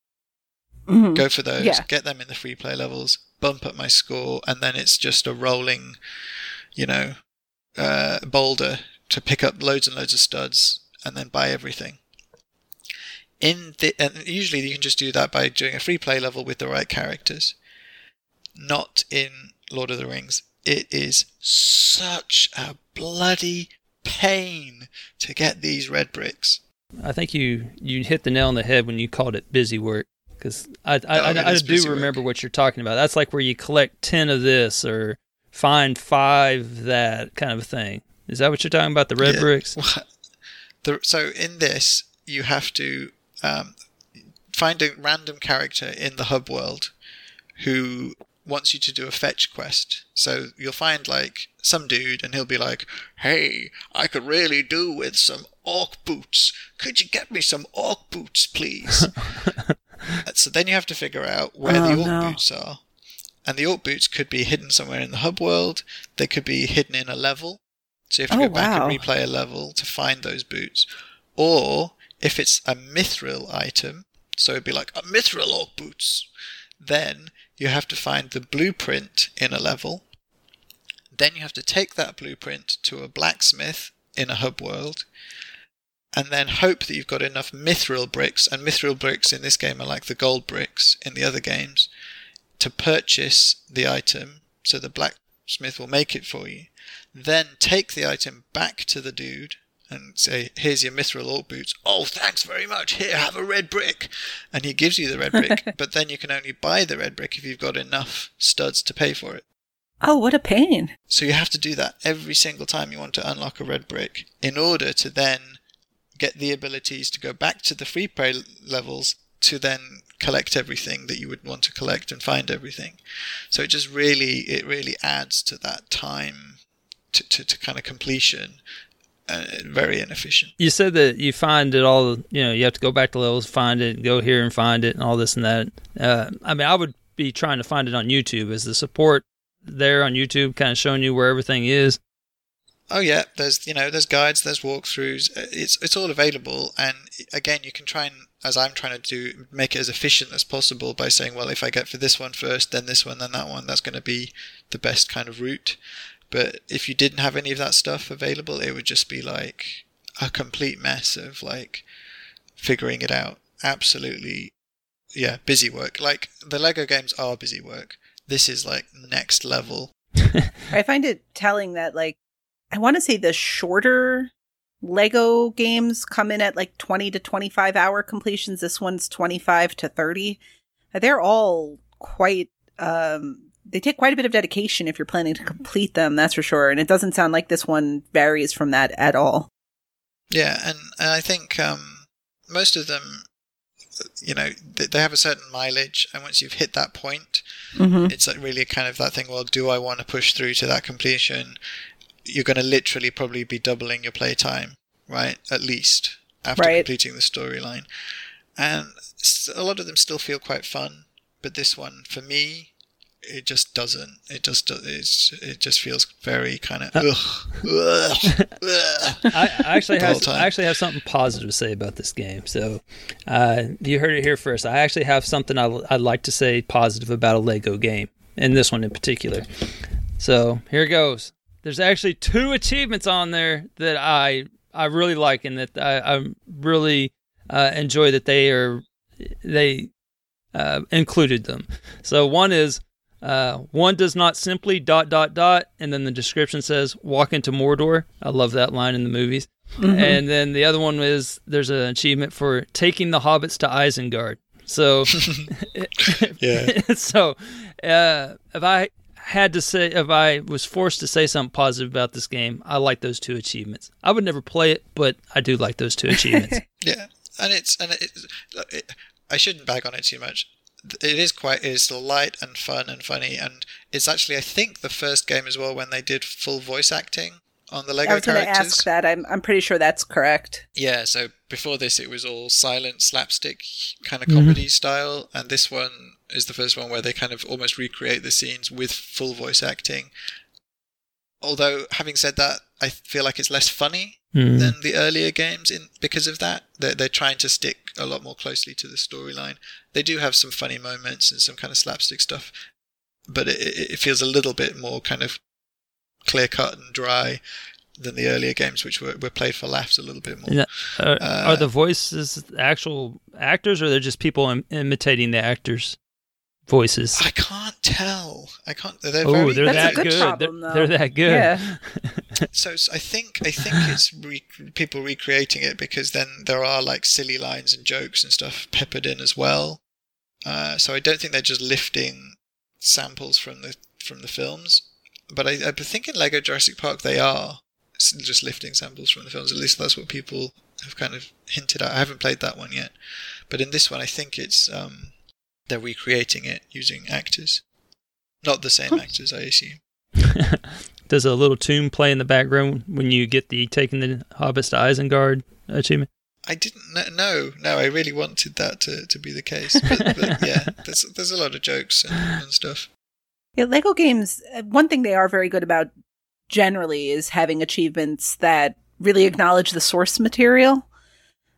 Mhm. go for those, Yeah. get them in the free play levels, bump up my score, and then it's just a rolling, you know, uh, boulder to pick up loads and loads of studs and then buy everything. In the and usually you can just do that by doing a free play level with the right characters. Not in Lord of the Rings. It is such a bloody pain to get these red bricks. I think you you hit the nail on the head when you called it busy work because I I, Oh, I, I do remember work. what you're talking about. That's like where you collect ten of this or find five that kind of thing. Is that what you're talking about? The red Yeah. bricks? The, so in this, you have to um, find a random character in the hub world who wants you to do a fetch quest. So you'll find like some dude, and he'll be like, "Hey, I could really do with some orc boots. Could you get me some orc boots, please?" Uh, so then you have to figure out where Oh, the orc no. boots are. And the orc boots could be hidden somewhere in the hub world. They could be hidden in a level. So you have to Oh, go back wow. and replay a level to find those boots. Or if it's a mithril item, so it'd be like a mithril orc boots, then you have to find the blueprint in a level. Then you have to take that blueprint to a blacksmith in a hub world. And then hope that you've got enough mithril bricks, and mithril bricks in this game are like the gold bricks in the other games, to purchase the item, so the blacksmith will make it for you. Then take the item back to the dude and say, "Here's your mithril orc boots." Oh, thanks very much. Here, have a red brick, and he gives you the red brick. but then you can only buy the red brick if you've got enough studs to pay for it. Oh, what a pain. So you have to do that every single time you want to unlock a red brick in order to then get the abilities to go back to the free play levels to then collect everything that you would want to collect and find everything. So it just really, it really adds to that time to, to, to kind of completion. Uh, very inefficient. You said that you find it all. You know, you have to go back to levels, find it, go here and find it, and all this and that. Uh, I mean, I would be trying to find it on YouTube. Is the support there on YouTube, kind of showing you where everything is? Oh yeah, there's you know there's guides, there's walkthroughs. It's it's all available, and again you can try and as I'm trying to do make it as efficient as possible by saying, well, if I get for this one first, then this one, then that one, that's going to be the best kind of route. But if you didn't have any of that stuff available, it would just be like a complete mess of like figuring it out. Absolutely, yeah, busy work. Like the Lego games are busy work. This is like next level. I find it telling that, like, I want to say the shorter Lego games come in at like 20 to 25 hour completions. This one's 25 to 30. They're all quite, um, they take quite a bit of dedication if you're planning to complete them, that's for sure. And it doesn't sound like this one varies from that at all. Yeah, and, and I think um, most of them, you know, they, they have a certain mileage, and once you've hit that point, Mm-hmm. it's like really kind of that thing. Well, do I want to push through to that completion? You're going to literally probably be doubling your playtime, right? At least after Right. completing the storyline, and a lot of them still feel quite fun. But this one, for me, it just doesn't. It just do- it's it just feels very kind of ugh, ugh, ugh. I, I actually have. I actually have something positive to say about this game. So, uh, you heard it here first. I actually have something I, I'd like to say positive about a Lego game, and this one in particular. So here it goes. There's actually two achievements on there that I I really like, and that I, I really uh, enjoy that they are they uh, included them. So one is uh, one does not simply dot dot dot, and then the description says walk into Mordor. I love that line in the movies. And then the other one is there's an achievement for taking the hobbits to Isengard. So, Yeah. so uh, if I had to say, if I was forced to say something positive about this game, I like those two achievements. I would never play it, but I do like those two achievements. Yeah, and it's and it, it, I shouldn't bag on it too much. It is quite it is light and fun and funny, and it's actually I think the first game as well when they did full voice acting on the Lego I was going to characters. ask that. I'm I'm pretty sure that's correct. Yeah, so before this it was all silent slapstick kind of mm-hmm. comedy style, and this one is the first one where they kind of almost recreate the scenes with full voice acting. Although, having said that, I feel like it's less funny Hmm. than the earlier games in because of that. They're, they're trying to stick a lot more closely to the storyline. They do have some funny moments and some kind of slapstick stuff, but it, it it feels a little bit more kind of clear cut and dry than the earlier games, which were, were played for laughs a little bit more. And that- uh, are the voices actual actors, or they're just people Im- imitating the actors' voices? I can't tell. I can't. They're Oh, very, they're That's a that good good. problem, they're, they're that good. Yeah. So I think I think it's re- people recreating it because then there are like silly lines and jokes and stuff peppered in as well. Uh, so I don't think they're just lifting samples from the from the films. But I, I think in Lego Jurassic Park they are just lifting samples from the films. At least that's what people have kind of hinted at. I haven't played that one yet, but in this one I think it's um, they're recreating it using actors, not the same actors, I assume. Does a little tune play in the background when you get the taking the Hobbits to Isengard achievement? I didn't know. No, I really wanted that to, to be the case. But, but yeah, there's there's a lot of jokes and, and stuff. Yeah, Lego games, uh, one thing they are very good about generally is having achievements that really acknowledge the source material.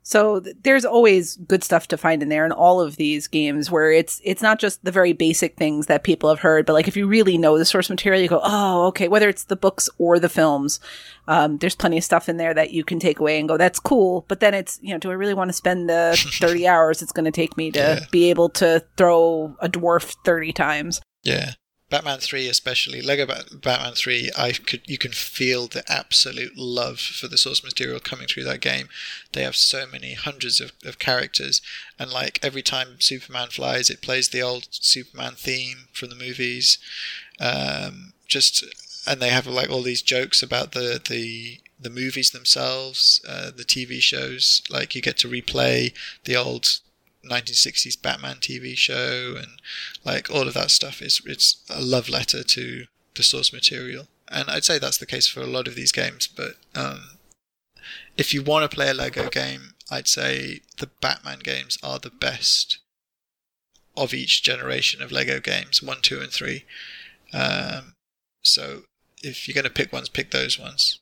So th- there's always good stuff to find in there in all of these games where it's it's not just the very basic things that people have heard, but like if you really know the source material, you go, oh, okay, whether it's the books or the films, um, there's plenty of stuff in there that you can take away and go, that's cool. But then it's, you know, do I really want to spend the 30 hours it's going to take me to Yeah. be able to throw a dwarf 30 times? Yeah, Batman Three especially Lego Bat- Batman Three. I could you can feel the absolute love for the source material coming through that game. They have so many hundreds of, of characters, and like every time Superman flies, it plays the old Superman theme from the movies. Um, just and they have like all these jokes about the the the movies themselves, uh, the TV shows. Like you get to replay the old 1960s Batman TV show, and like all of that stuff is it's a love letter to the source material. And I'd say that's the case for a lot of these games. But um, if you want to play a Lego game, I'd say the Batman games are the best of each generation of Lego games, one, two, and three. Um, so if you're going to pick ones, pick those ones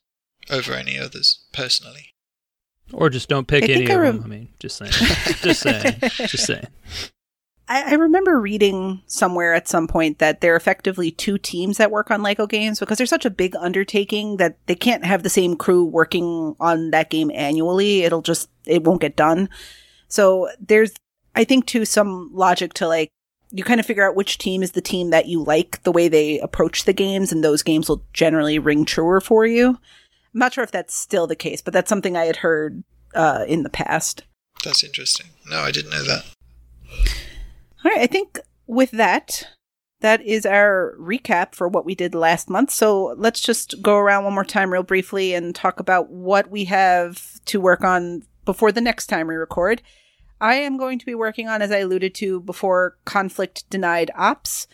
over any others, personally. Or just don't pick I any of them. I mean, just saying. just saying. Just saying. I, I remember reading somewhere at some point that there are effectively two teams that work on Lego games because they're such a big undertaking that they can't have the same crew working on that game annually. It'll just, it won't get done. So there's, I think, too, some logic to like, you kind of figure out which team is the team that you like, the way they approach the games, and those games will generally ring truer for you. I'm not sure if that's still the case, but that's something I had heard uh, in the past. That's interesting. No, I didn't know that. All right, I think with that, that is our recap for what we did last month. So let's just go around one more time, real briefly, and talk about what we have to work on before the next time we record. I am going to be working on, as I alluded to before, conflict denied ops.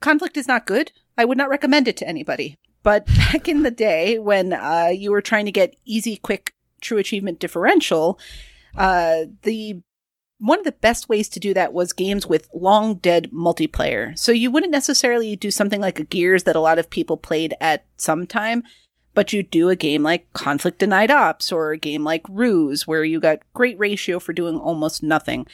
Conflict is not good. I would not recommend it to anybody. But back in the day when uh, you were trying to get easy, quick, true achievement differential, uh, the one of the best ways to do that was games with long dead multiplayer. So you wouldn't necessarily do something like a Gears that a lot of people played at some time, but you do a game like Conflict Denied Ops or a game like Ruse where you got great ratio for doing almost nothing.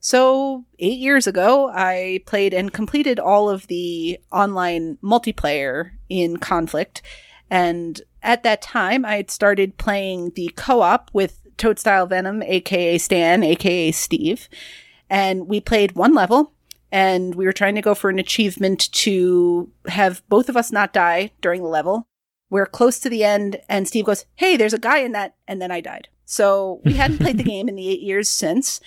So, eight years ago, I played and completed all of the online multiplayer in Conflict. And at that time, I had started playing the co op with Toadstyle Venom, aka Stan, aka Steve. And we played one level, and we were trying to go for an achievement to have both of us not die during the level. We're close to the end, and Steve goes, Hey, there's a guy in that. And then I died. So we hadn't played the game in the eight years since.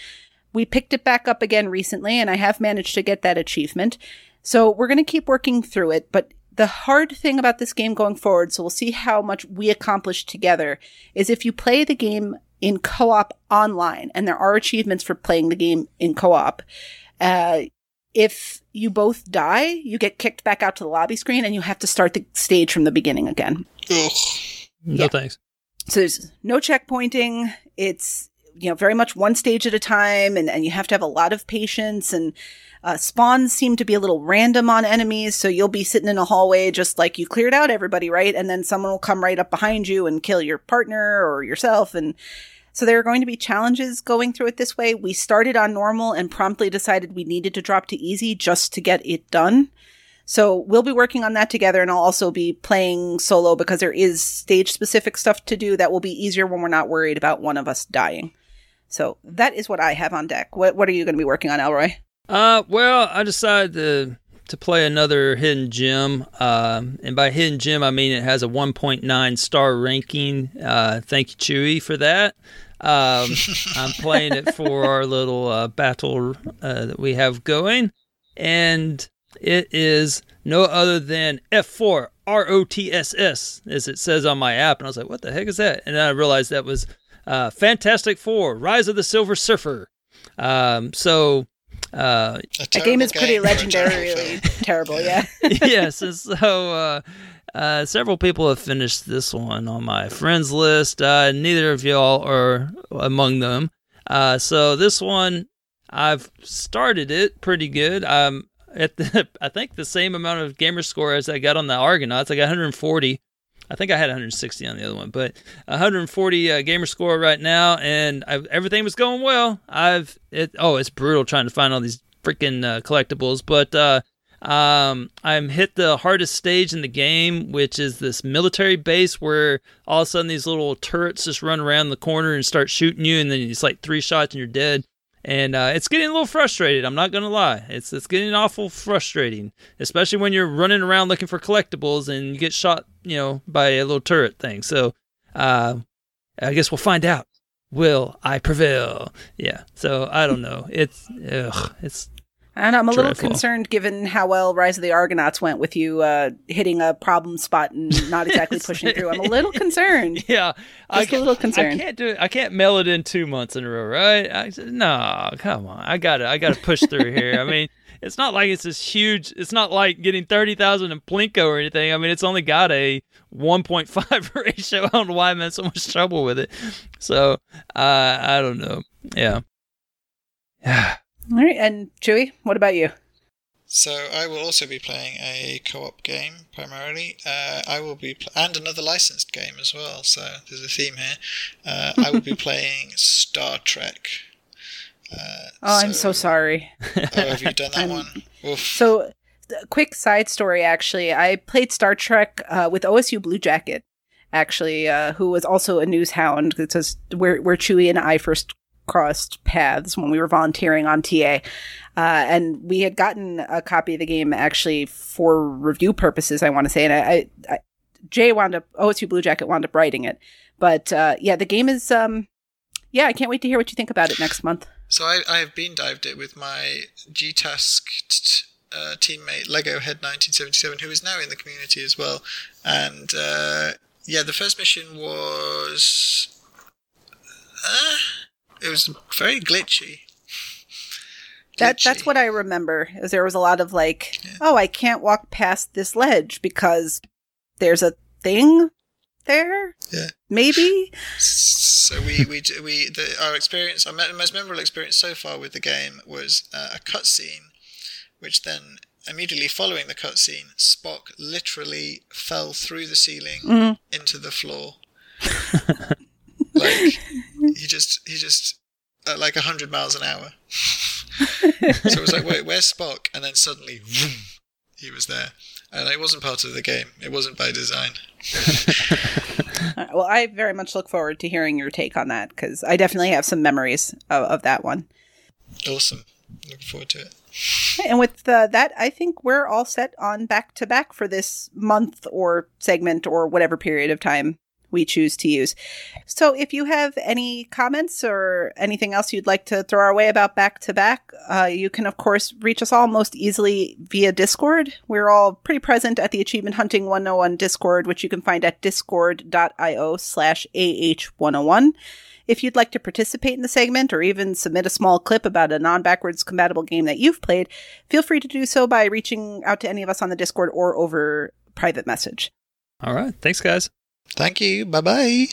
We picked it back up again recently, and I have managed to get that achievement. So we're going to keep working through it, but the hard thing about this game going forward, so we'll see how much we accomplish together, is if you play the game in co-op online, and there are achievements for playing the game in co-op. Uh, if you both die, you get kicked back out to the lobby screen, and you have to start the stage from the beginning again. Ugh. No Yeah. thanks. So there's no checkpointing. It's you know very much one stage at a time, and, and you have to have a lot of patience. And uh, spawns seem to be a little random on enemies, so you'll be sitting in a hallway just like you cleared out everybody, right? And then someone will come right up behind you and kill your partner or yourself, and so there are going to be challenges going through it this way. We started on normal and promptly decided we needed to drop to easy just to get it done. So we'll be working on that together and I'll also be playing solo because there is stage specific stuff to do that will be easier when we're not worried about one of us dying. So that is what I have on deck. What what are you going to be working on, Elroy? Uh, well, I decided to to play another hidden gem. Um, and by hidden gem, I mean it has a 1.9 star ranking. Uh, thank you, Chewy, for that. Um, I'm playing it for our little uh, battle uh, that we have going, and it is no other than F4 ROTSS, as it says on my app. And I was like, what the heck is that? And then I realized that was uh, Fantastic Four Rise of the Silver Surfer. Um, so. Uh, A That game is pretty game for a terrible legendarily terrible, yeah. yes, and so uh, uh, several people have finished this one on my friends list. Uh, neither of y'all are among them. Uh, so this one, I've started it pretty good. I'm at the, I think the same amount of gamer score as I got on the Argonauts. I got 140. I think I had 160 on the other one, but 140 uh, gamer score right now, and i everything was going well. I've it. Oh, it's brutal trying to find all these freaking uh, collectibles, but uh, um, I'm hit the hardest stage in the game, which is this military base where all of a sudden these little turrets just run around the corner and start shooting you, and then it's like three shots and you're dead. And uh, it's getting a little frustrated. I'm not gonna lie. It's it's getting awful frustrating, especially when you're running around looking for collectibles and you get shot, you know, by a little turret thing. So, uh, I guess we'll find out. Will I prevail? Yeah. So I don't know. It's ugh, it's And I'm a little Dreadful. concerned given how well Rise of the Argonauts went with you uh, hitting a problem spot and not exactly pushing through. I'm a little concerned. Yeah, I Just a little concerned. I can't do it. I can't mail it in two months in a row, right? I said, no, come on. I got to I got to push through here. I mean, it's not like it's this huge. It's not like getting thirty thousand in Plinko or anything. I mean, it's only got a one point five ratio. I don't know why I'm in so much trouble with it. So uh, I don't know. Yeah. Yeah. All right, and Chewy, what about you? So I will also be playing a co-op game primarily. Uh, I will be pl- and another licensed game as well. So there's a theme here. Uh, I will be playing Star Trek. Uh, Oh, I'm so sorry. Oh, have you done that one? Oof. So, quick side story actually. I played Star Trek uh, with OSU Blue Jacket, actually, uh, who was also a news hound. It says where, where Chewie and I first crossed paths when we were volunteering on TA. Uh, and we had gotten a copy of the game actually for review purposes, I want to say. And I, I, I Jay wound up, OSU Blue Jacket wound up writing it. But uh, yeah, the game is, um, yeah, I can't wait to hear what you think about it next month. So I, I have been dived it with my G-Task uh, teammate Lego Head 1977, who is now in the community as well. And uh, yeah, the first mission was uh, it was very glitchy. That that's what I remember. Is there was a lot of like, oh, I can't walk past this ledge because there's a thing there. Yeah. Maybe. So we we we the, our experience, our most memorable experience so far with the game was uh, a cutscene, which then immediately following the cutscene, Spock literally fell through the ceiling Mhm. into the floor. like he just he just at like hundred miles an hour. so it was like, wait, where's Spock? And then suddenly, vroom, he was there. And it wasn't part of the game. It wasn't by design. Well, I very much look forward to hearing your take on that because I definitely have some memories of, of that one. Awesome. Looking forward to it. And with uh, that, I think we're all set on back to back for this month or segment or whatever period of time we choose to use. So if you have any comments or anything else you'd like to throw our way about back to back, uh, you can, of course, reach us all most easily via Discord. We're all pretty present at the Achievement Hunting 101 Discord, which you can find at discord.io slash AH101. If you'd like to participate in the segment or even submit a small clip about a non backwards compatible game that you've played, feel free to do so by reaching out to any of us on the Discord or over private message. All right. Thanks, guys. Thank you. Bye bye.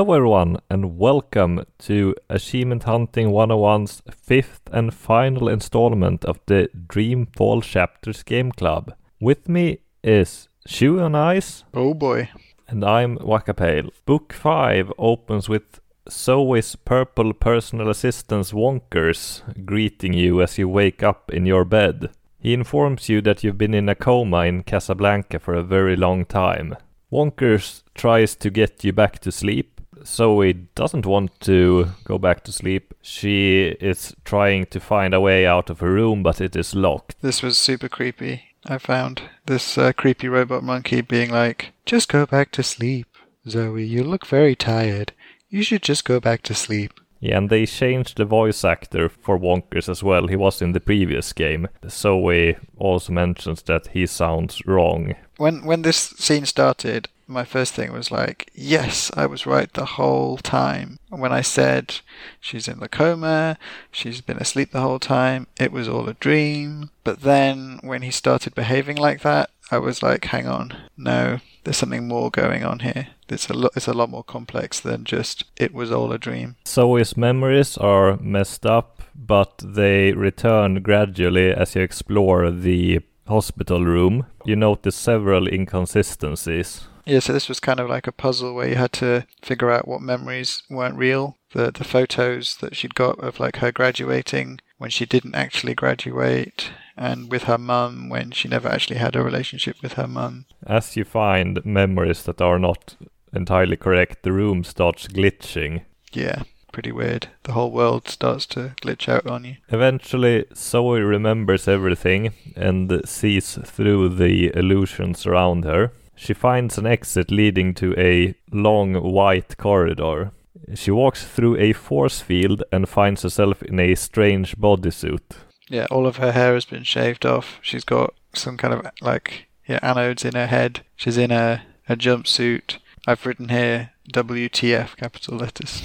Hello, everyone, and welcome to Achievement Hunting 101's fifth and final installment of the Dreamfall Chapters Game Club. With me is Shoe on Ice, Oh boy. and I'm Wakapale. Book 5 opens with Zoe's purple personal assistant Wonkers greeting you as you wake up in your bed. He informs you that you've been in a coma in Casablanca for a very long time. Wonkers tries to get you back to sleep. Zoe doesn't want to go back to sleep. She is trying to find a way out of her room, but it is locked. This was super creepy. I found this uh, creepy robot monkey being like, "Just go back to sleep, Zoe. You look very tired. You should just go back to sleep." Yeah, and they changed the voice actor for Wonkers as well. He was in the previous game. Zoe also mentions that he sounds wrong. When when this scene started, my first thing was like, "Yes, I was right the whole time." When I said she's in the coma, she's been asleep the whole time, it was all a dream. But then when he started behaving like that, I was like, "Hang on, no, there's something more going on here. It's a lot. It's a lot more complex than just it was all a dream." Zoe's memories are messed up, but they return gradually as you explore the hospital room. You notice several inconsistencies. Yeah, so this was kind of like a puzzle where you had to figure out what memories weren't real. The the photos that she'd got of like her graduating when she didn't actually graduate, and with her mum when she never actually had a relationship with her mum. As you find memories that are not entirely correct, the room starts glitching. Yeah, pretty weird. The whole world starts to glitch out on you. Eventually, Zoe remembers everything and sees through the illusions around her. She finds an exit leading to a long white corridor. She walks through a force field and finds herself in a strange bodysuit. Yeah, all of her hair has been shaved off. She's got some kind of like yeah anodes in her head. She's in a, a jumpsuit. I've written here WTF capital letters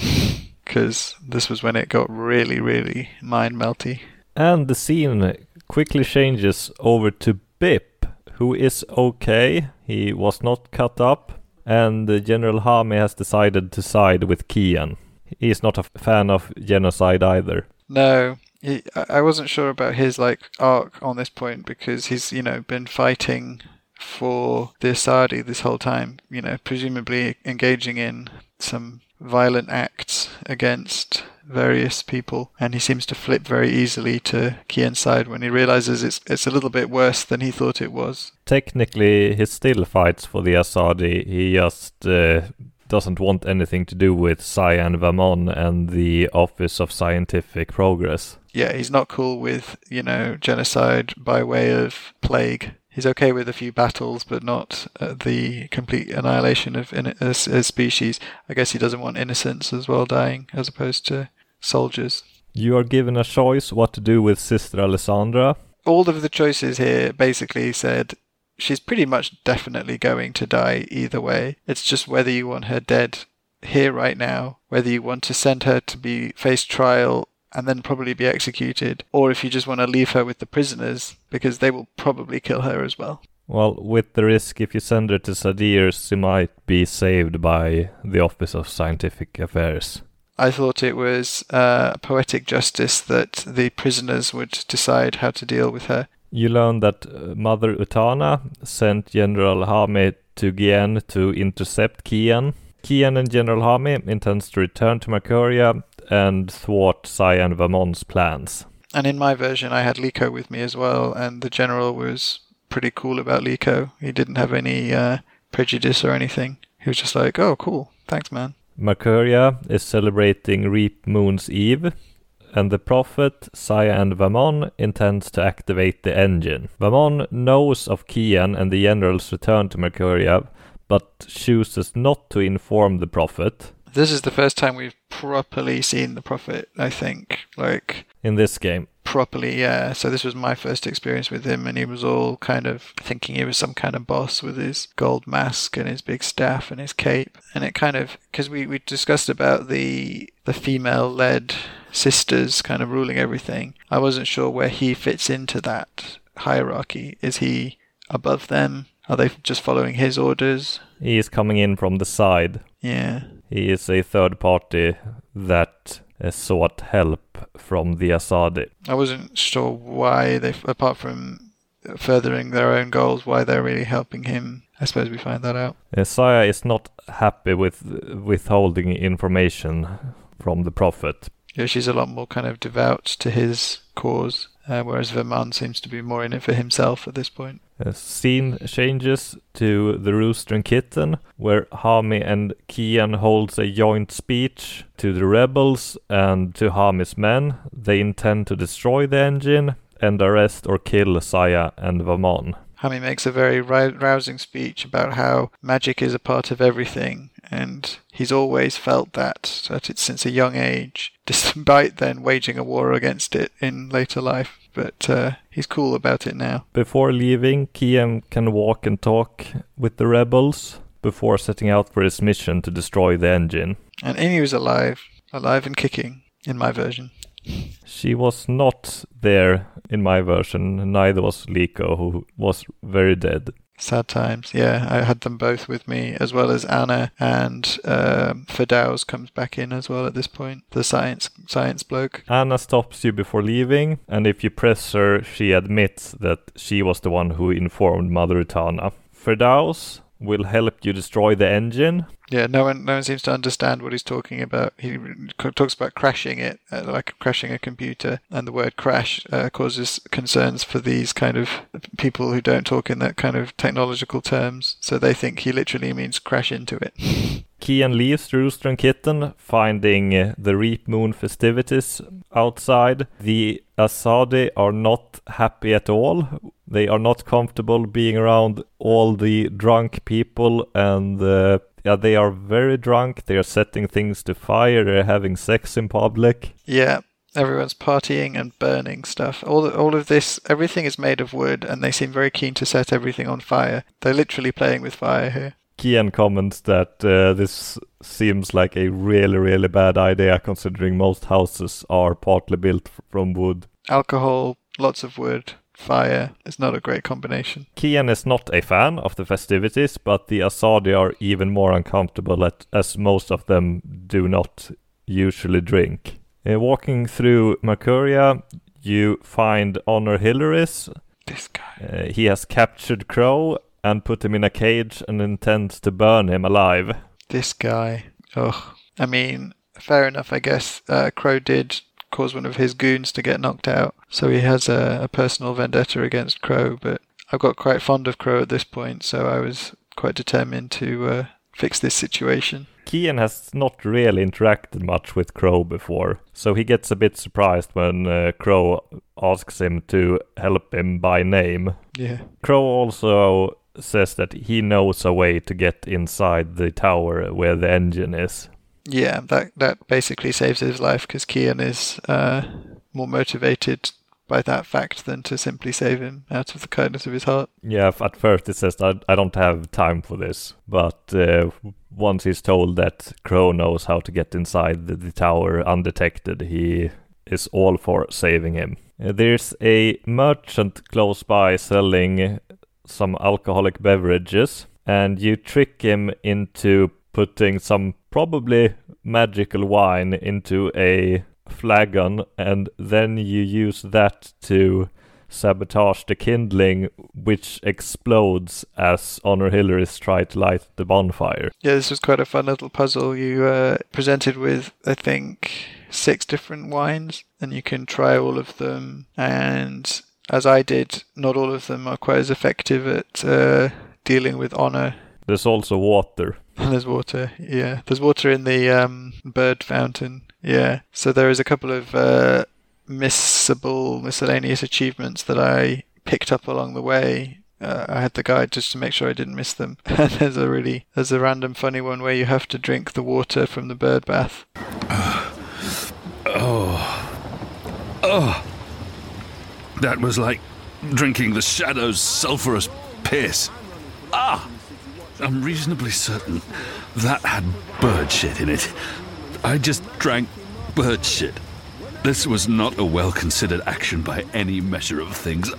because this was when it got really really mind melty. And the scene quickly changes over to Bip, who is okay. He was not cut up, and General Hami has decided to side with Kian. He is not a fan of genocide either. No, he, I I wasn't sure about his like arc on this point because he's you know been fighting for the Asadi this whole time. You know, presumably engaging in some violent acts against various people, and he seems to flip very easily to Kian's side when he realizes it's it's a little bit worse than he thought it was. Technically, he still fights for the Asadi. He just uh, doesn't want anything to do with Cyan Vamon and the Office of Scientific Progress. Yeah, he's not cool with you know genocide by way of plague. He's okay with a few battles, but not uh, the complete annihilation of in- a, a species. I guess he doesn't want innocents as well dying, as opposed to soldiers. You are given a choice what to do with Sister Alessandra. All of the choices here basically said she's pretty much definitely going to die either way. It's just whether you want her dead here right now, whether you want to send her to be face trial and then probably be executed, or if you just want to leave her with the prisoners because they will probably kill her as well. Well, with the risk if you send her to Sadirs, she might be saved by the Office of Scientific Affairs. I thought it was uh, poetic justice that the prisoners would decide how to deal with her. You learn that uh, Mother Utana sent General Hami to Gien to intercept Kian. Kian and General Hami intends to return to Marcuria and thwart Cyan Vamon's plans. And in my version, I had Likho with me as well, and the general was pretty cool about Likho. He didn't have any uh, prejudice or anything. He was just like, "Oh, cool, thanks, man." Marcuria is celebrating Reap Moon's Eve, and the Prophet, Saya, and Vamon intends to activate the engine. Vamon knows of Kian and the General's return to Marcuria, but chooses not to inform the Prophet. This is the first time we've properly seen the Prophet. I think, like In this game, properly, yeah. So this was my first experience with him, and he was all kind of thinking he was some kind of boss with his gold mask and his big staff and his cape. And it kind of because we we discussed about the the female led sisters kind of ruling everything. I wasn't sure where he fits into that hierarchy. Is he above them? Are they just following his orders? he is coming in from the side. Yeah. He is a third party that sought help from the Asadi. I wasn't sure why they, apart from furthering their own goals, why they're really helping him. I suppose we find that out. Saya is not happy with withholding information from the Prophet. Yeah, she's a lot more kind of devout to his cause, uh, whereas Vamon seems to be more in it for himself at this point. Uh, scene changes to the Rooster and Kitten, where Hami and Kian holds a joint speech to the rebels and to Hami's men. They intend to destroy the engine and arrest or kill Saya and Vamon. Hami makes a very rou- rousing speech about how magic is a part of everything, and he's always felt that, that it's since a young age, despite then waging a war against it in later life. But uh, he's cool about it now. Before leaving, Kian can walk and talk with the rebels before setting out for his mission to destroy the engine. And Enu is alive, alive and kicking, in my version. She was not there in my version, neither was Likho, who was very dead. Sad times. Yeah, I had them both with me, as well as Anna and um, Firdaus comes back in as well at this point. The science science bloke. Anna stops you before leaving, and if you press her, she admits that she was the one who informed Mother Utana. Firdaus will help you destroy the engine. Yeah, no one, no one seems to understand what he's talking about. He talks about crashing it, uh, like crashing a computer, and the word crash uh, causes concerns for these kind of people who don't talk in that kind of technological terms. So they think he literally means crash into it. Kian leaves Rooster and Kitten, finding uh, the Reap Moon festivities outside. The Asadi are not happy at all. They are not comfortable being around all the drunk people, and uh, yeah, they are very drunk. They are setting things to fire. They're having sex in public. Yeah, everyone's partying and burning stuff. All all of this, everything is made of wood, and they seem very keen to set everything on fire. They're literally playing with fire here. Kian comments that uh, this seems like a really, really bad idea considering most houses are partly built from wood. Alcohol, lots of wood, fire. is not a great combination. Kian is not a fan of the festivities, but the Asadi are even more uncomfortable at, as most of them do not usually drink. Uh, walking through Marcuria, you find Honor Hilarius. This guy. Uh, he has captured Crow and put him in a cage and intends to burn him alive. This guy. Ugh. I mean, fair enough, I guess. Uh, Crow did cause one of his goons to get knocked out, so he has a, a personal vendetta against Crow, but I've got quite fond of Crow at this point, so I was quite determined to uh, fix this situation. Kian has not really interacted much with Crow before, so he gets a bit surprised when uh, Crow asks him to help him by name. Yeah. Crow also says that he knows a way to get inside the tower where the engine is. Yeah, that that basically saves his life because Kian is uh, more motivated by that fact than to simply save him out of the kindness of his heart. Yeah, at first it says I, I don't have time for this, but uh, once he's told that Crow knows how to get inside the, the tower undetected, he is all for saving him. Uh, there's a merchant close by selling some alcoholic beverages, and you trick him into putting some probably magical wine into a flagon, and then you use that to sabotage the kindling, which explodes as Honor Hilarius try to light the bonfire. Yeah, this was quite a fun little puzzle. You uh, presented with, I think, six different wines, and you can try all of them. And as I did, not all of them are quite as effective at uh, dealing with honor. There's also water. There's water, yeah. There's water in the um, bird fountain, yeah. So there is a couple of uh, missable, miscellaneous achievements that I picked up along the way. Uh, I had the guide just to make sure I didn't miss them. And there's a really, there's a random funny one where you have to drink the water from the bird bath. Oh. Oh. That was like drinking the shadow's sulphurous piss. Ah! I'm reasonably certain that had bird shit in it. I just drank bird shit. This was not a well considered action by any measure of things.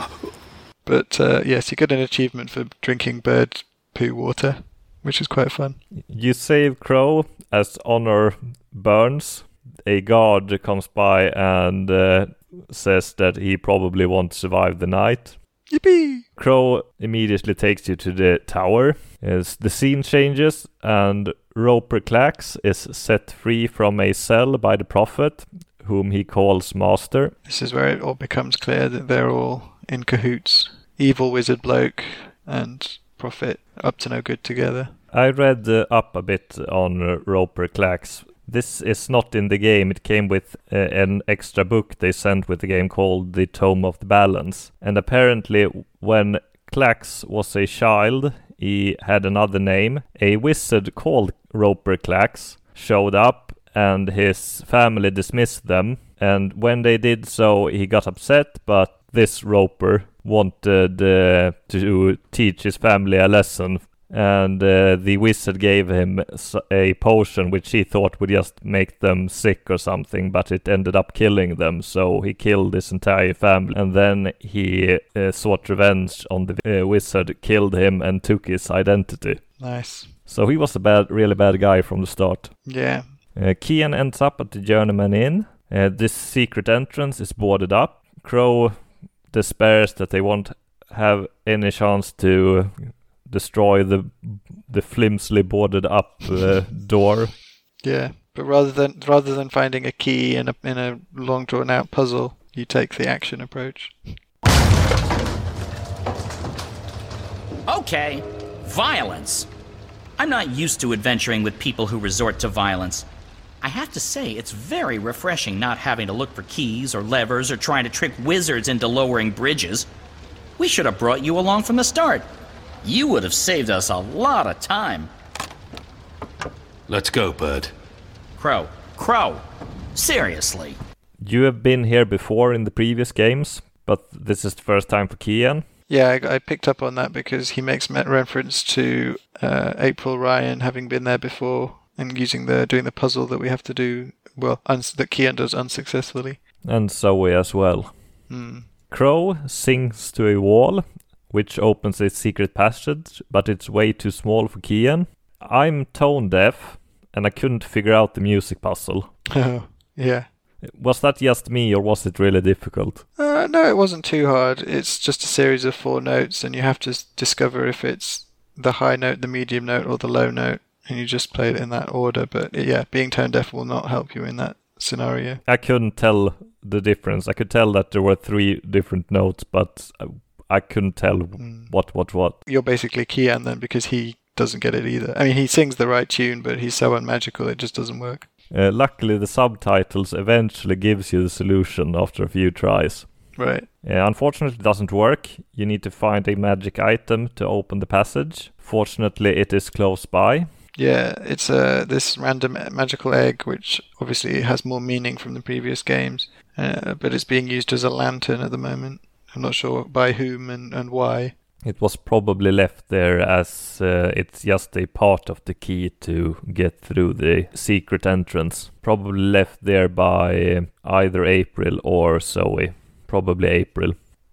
But uh, yes, you got an achievement for drinking bird poo water, which is quite fun. You save Crow as Honor burns. A guard comes by and uh, says that he probably won't survive the night. Yippee! Crow immediately takes you to the tower. As the scene changes, and Roper Klacks is set free from a cell by the Prophet, whom he calls Master. This is where it all becomes clear that they're all in cahoots. Evil wizard bloke and prophet up to no good together. I read uh, up a bit on uh, Roper Klacks. This is not in the game. It came with uh, an extra book they sent with the game called The Tome of the Balance. And apparently, when Klacks was a child, he had another name. A wizard called Roper Klacks showed up and his family dismissed them. And when they did so, he got upset, but this Roper wanted uh, to teach his family a lesson. And uh, the wizard gave him a potion which he thought would just make them sick or something, but it ended up killing them. So he killed his entire family. And then he uh, sought revenge on the uh, wizard, killed him, and took his identity. Nice. So he was a bad, really bad guy from the start. Yeah. Uh, Kian ends up at the Journeyman Inn. Uh, this secret entrance is boarded up. Crow despairs that they won't have any chance to destroy the the flimsily boarded up uh, door. Yeah. But rather than rather than finding a key in a in a long drawn out puzzle, you take the action approach. Okay, violence. I'm not used to adventuring with people who resort to violence. I have to say, it's very refreshing not having to look for keys or levers or trying to trick wizards into lowering bridges. We should have brought you along from the start. You would have saved us a lot of time. Let's go, Bird. Crow, Crow, seriously. You have been here before in the previous games, but this is the first time for Kian. Yeah, I, I picked up on that because he makes reference to uh, April Ryan having been there before and using the doing the puzzle that we have to do. Well, uns- that Kian does unsuccessfully. and Zoe as well. Hmm. Crow sings to a wall, which opens a secret passage, but it's way too small for Kian. I'm tone deaf, and I couldn't figure out the music puzzle. Oh, yeah. Was that just me, or was it really difficult? Uh, no, it wasn't too hard. It's just a series of four notes, and you have to discover if it's the high note, the medium note, or the low note, and you just play it in that order. But yeah, being tone deaf will not help you in that scenario. I couldn't tell the difference. I could tell that there were three different notes, but I- couldn't tell what what what. You're basically Kian then because he doesn't get it either. I mean, he sings the right tune, but he's so unmagical it just doesn't work. Uh, luckily, the subtitles eventually gives you the solution after a few tries. Right. Uh, unfortunately, it doesn't work. You need to find a magic item to open the passage. Fortunately, it is close by. Yeah, it's uh, this random magical egg, which obviously has more meaning from the previous games, uh, but it's being used as a lantern at the moment. I'm not sure by whom and, and why. It was probably left there as uh, it's just a part of the key to get through the secret entrance. Probably left there by either April or Zoe. Probably April.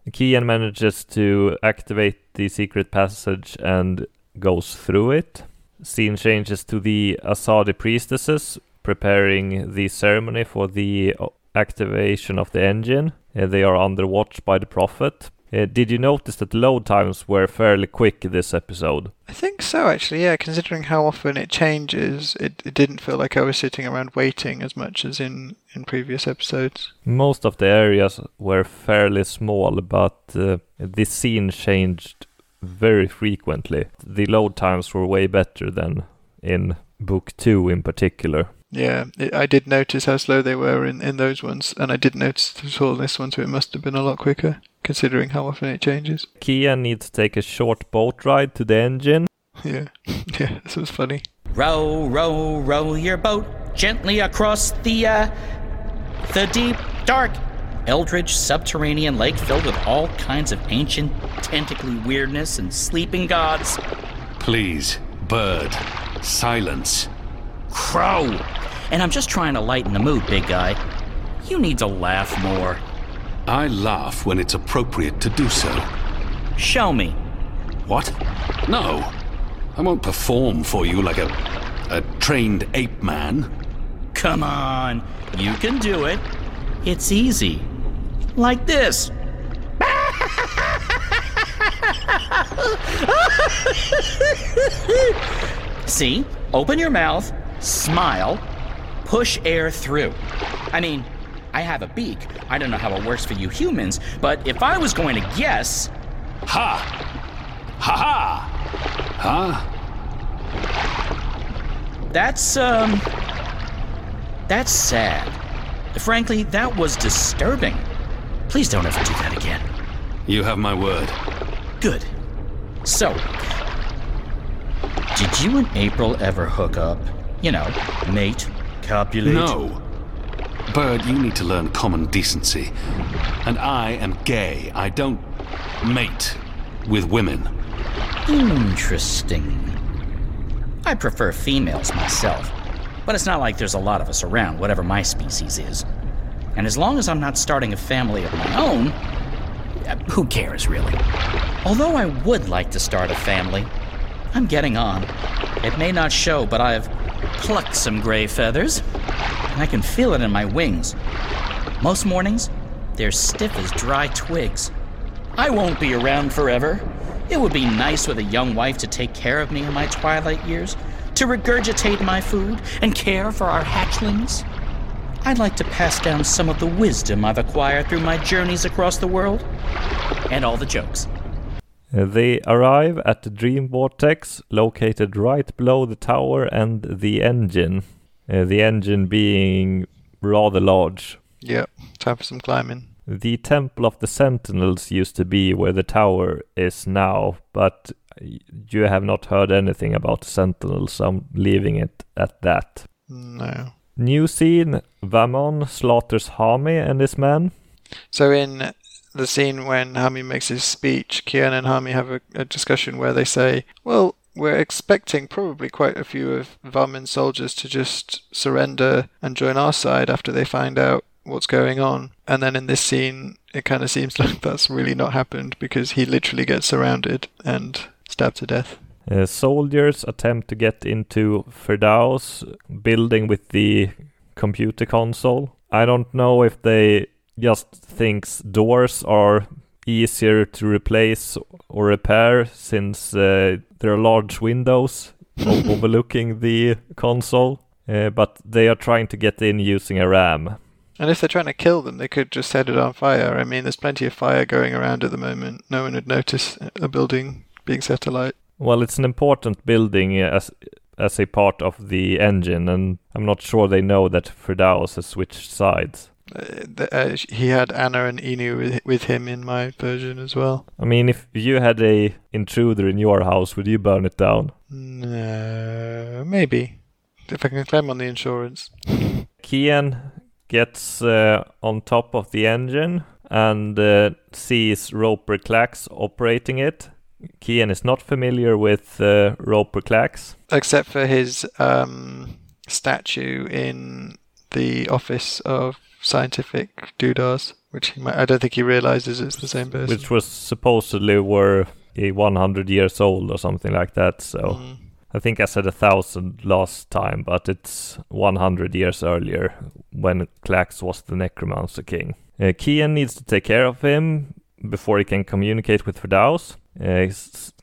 Kian manages to activate the secret passage and goes through it. Scene changes to the Asadi priestesses preparing the ceremony for the activation of the engine. Uh, they are under watch by the prophet. Uh, did you notice that load times were fairly quick this episode? I think so, actually. Yeah, considering how often it changes, it, it didn't feel like I was sitting around waiting as much as in in previous episodes. Most of the areas were fairly small, but uh, this scene changed very frequently. The load times were way better than in book two in particular. Yeah, it, I did notice how slow they were in, in those ones, and I did notice as well this one, so it must have been a lot quicker, considering how often it changes. Kia needs to take a short boat ride to the engine. Yeah, yeah, this was funny. Row, row, row your boat gently across the, uh, the deep, dark, eldritch subterranean lake filled with all kinds of ancient, tentacly weirdness and sleeping gods. Please, bird, silence. Crow! And I'm just trying to lighten the mood, big guy. You need to laugh more. I laugh when it's appropriate to do so. Show me. What? No. I won't perform for you like a. a trained ape man. Come on, you can do it. It's easy. Like this. See? Open your mouth, smile, push air through. I mean, I have a beak. I don't know how it works for you humans, but if I was going to guess. Ha! Ha ha! Huh? That's, um. That's sad. Frankly, that was disturbing. Please don't ever do that again. You have my word. Good. So, did you and April ever hook up? You know, mate, copulate? No. Bird, you need to learn common decency. And I am gay. I don't mate with women. Interesting. I prefer females myself, but it's not like there's a lot of us around, whatever my species is. And as long as I'm not starting a family of my own, uh, who cares really? Although I would like to start a family, I'm getting on. It may not show, but I've plucked some gray feathers, and I can feel it in my wings. Most mornings, they're stiff as dry twigs. I won't be around forever. It would be nice with a young wife to take care of me in my twilight years, to regurgitate my food and care for our hatchlings. I'd like to pass down some of the wisdom I've acquired through my journeys across the world, and all the jokes. They arrive at the Dream Vortex, located right below the tower and the engine. Uh, the engine being rather large. Yep, time for some climbing. The Temple of the Sentinels used to be where the tower is now, but you have not heard anything about the Sentinels, so I'm leaving it at that. No. New scene Vamon slaughters Hami and his men. So in the scene when Hami makes his speech, Kian and Hami have a, a discussion where they say, "Well, we're expecting probably quite a few of Vamon's soldiers to just surrender and join our side after they find out what's going on." And then in this scene, it kind of seems like that's really not happened because he literally gets surrounded and stabbed to death. Uh, soldiers attempt to get into Firdaus building with the computer console. I don't know if they just thinks doors are easier to replace or repair since uh, there are large windows overlooking the console. Uh, but they are trying to get in using a RAM. And if they're trying to kill them, they could just set it on fire. I mean, there's plenty of fire going around at the moment. No one would notice a building being set alight. Well, it's an important building as as a part of the engine, and I'm not sure they know that Firdaus has switched sides. Uh, the, uh, he had Anna and Enu with, with him in my version as well. I mean, if you had a intruder in your house, would you burn it down? No, maybe. If I can claim on the insurance. Kian gets uh, on top of the engine and uh, sees Roper Klacks operating it. Kian is not familiar with uh, Roper Klacks. Except for his um, statue in the office of scientific doodahs, which he might, I don't think he realizes it's the same person. Which was supposedly were a 100 years old or something like that. So Mm. I think I said a thousand last time, but it's 100 years earlier when Klacks was the Necromancer King. Uh, Kian needs to take care of him, before he can communicate with Firdaus. Uh,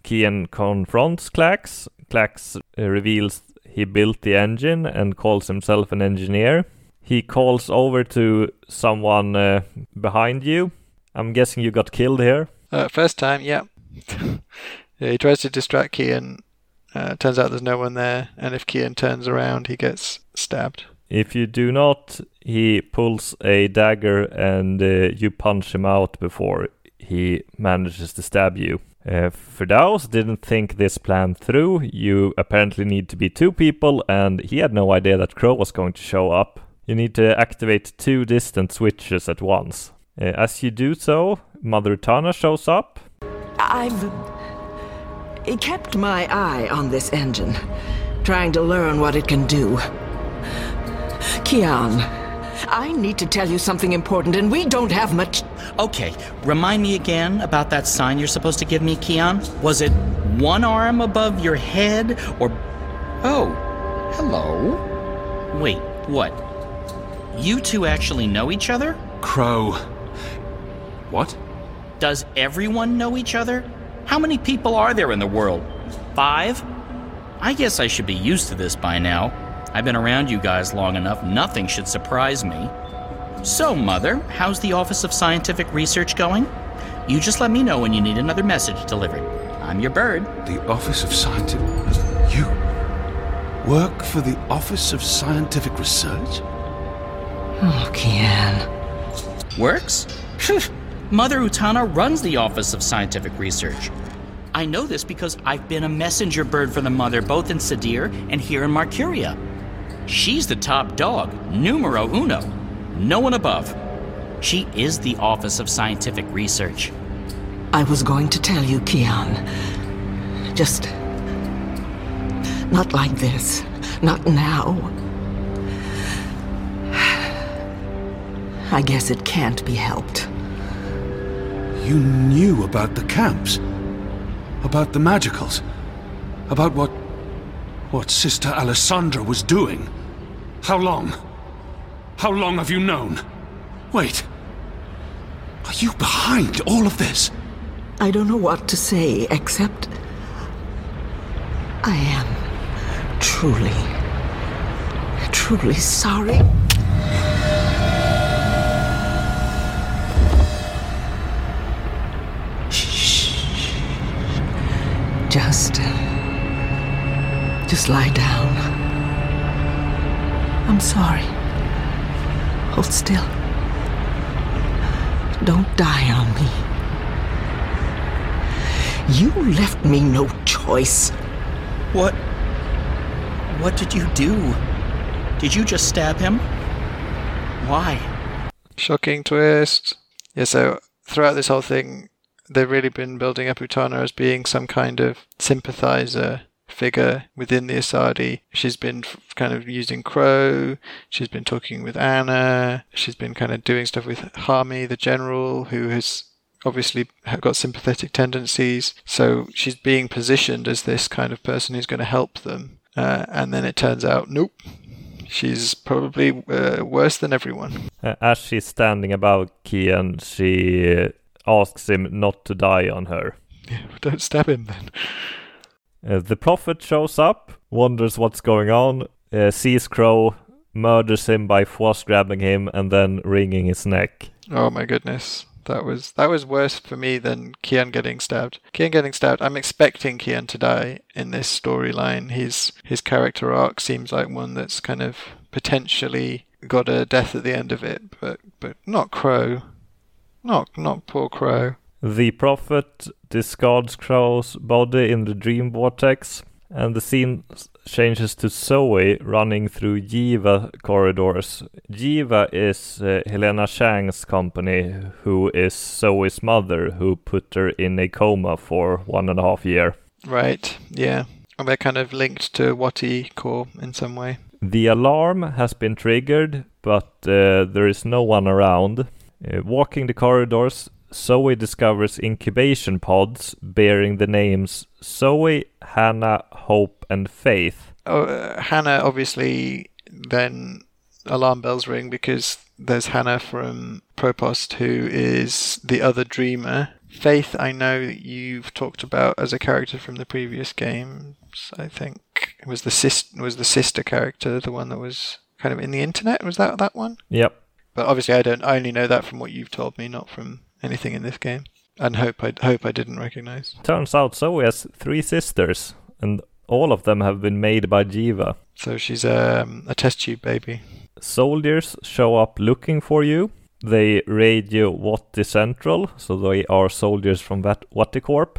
Kian confronts Klacks. Klacks uh, reveals he built the engine and calls himself an engineer. He calls over to someone uh, behind you. I'm guessing you got killed here. Uh, first time, yeah. yeah. He tries to distract Kian. Uh, turns out there's no one there, and if Kian turns around, he gets stabbed. If you do not, he pulls a dagger and uh, you punch him out before he manages to stab you. Uh, Firdaus didn't think this plan through. You apparently need to be two people, and he had no idea that Crow was going to show up. You need to activate two distant switches at once. Uh, as you do so, Mother Utana shows up. I've kept my eye on this engine, trying to learn what it can do. Kian, I need to tell you something important, and we don't have much. Okay, remind me again about that sign you're supposed to give me, Kian. Was it one arm above your head, or. Oh, hello? Wait, what? You two actually know each other? Crow. What? Does everyone know each other? How many people are there in the world? Five? I guess I should be used to this by now. I've been around you guys long enough, nothing should surprise me. So, Mother, how's the Office of Scientific Research going? You just let me know when you need another message delivered. I'm your bird. The Office of Scientific. You work for the Office of Scientific Research? Oh, Kian. Works? Mother Utana runs the Office of Scientific Research. I know this because I've been a messenger bird for the Mother both in Sadir and here in Marcuria. She's the top dog, numero uno. No one above. She is the Office of Scientific Research. I was going to tell you, Kian. Just. Not like this. Not now. I guess it can't be helped. You knew about the camps? About the magicals? About what. what Sister Alessandra was doing? How long? How long have you known? Wait. Are you behind all of this? I don't know what to say except. I am truly, truly sorry. Just. Uh, just lie down. I'm sorry. Hold still. Don't die on me. You left me no choice. What. What did you do? Did you just stab him? Why? Shocking twist. Yeah, so throughout this whole thing, they've really been building up Utana as being some kind of sympathizer figure within the Asadi. She's been kind of using Crow. She's been talking with Anna. She's been kind of doing stuff with Hami, the general, who has obviously got sympathetic tendencies. So she's being positioned as this kind of person who's going to help them. Uh, and then it turns out, nope. She's probably uh, worse than everyone. Uh, as she's standing above Kian, she asks him not to die on her. Don't stab him then. Uh, the prophet shows up, wonders what's going on, uh, sees Crow, murders him by force grabbing him, and then wringing his neck. Oh my goodness. That was that was worse for me than Kian getting stabbed. Kian getting stabbed. I'm expecting Kian to die in this storyline. His his character arc seems like one that's kind of potentially got a death at the end of it, but but not Crow. Not not poor Crow. The prophet discards Crow's body in the dream vortex, and the scene changes to Zoe running through Jiva corridors. Jiva is uh, Helena Chang's company, who is Zoe's mother, who put her in a coma for one and a half year. Right. Yeah. And they're kind of linked to WatiCorp in some way. The alarm has been triggered, but uh, there is no one around. Uh, walking the corridors, Zoe discovers incubation pods bearing the names Zoe, Hannah, Hope, and Faith. Oh, uh, Hannah obviously then alarm bells ring because there's Hannah from Propast, who is the other dreamer. Faith, I know you've talked about as a character from the previous games. I think it was the sis- was the sister character, the one that was kind of in the internet. Was that that one? Yep. But obviously, I don't. I only know that from what you've told me, not from anything in this game. And hope I hope I didn't recognize. Turns out Zoe has three sisters, and all of them have been made by Jiva. So she's um, a test tube baby. Soldiers show up looking for you. They radio Wati Central, so they are soldiers from Wat- WatiCorp.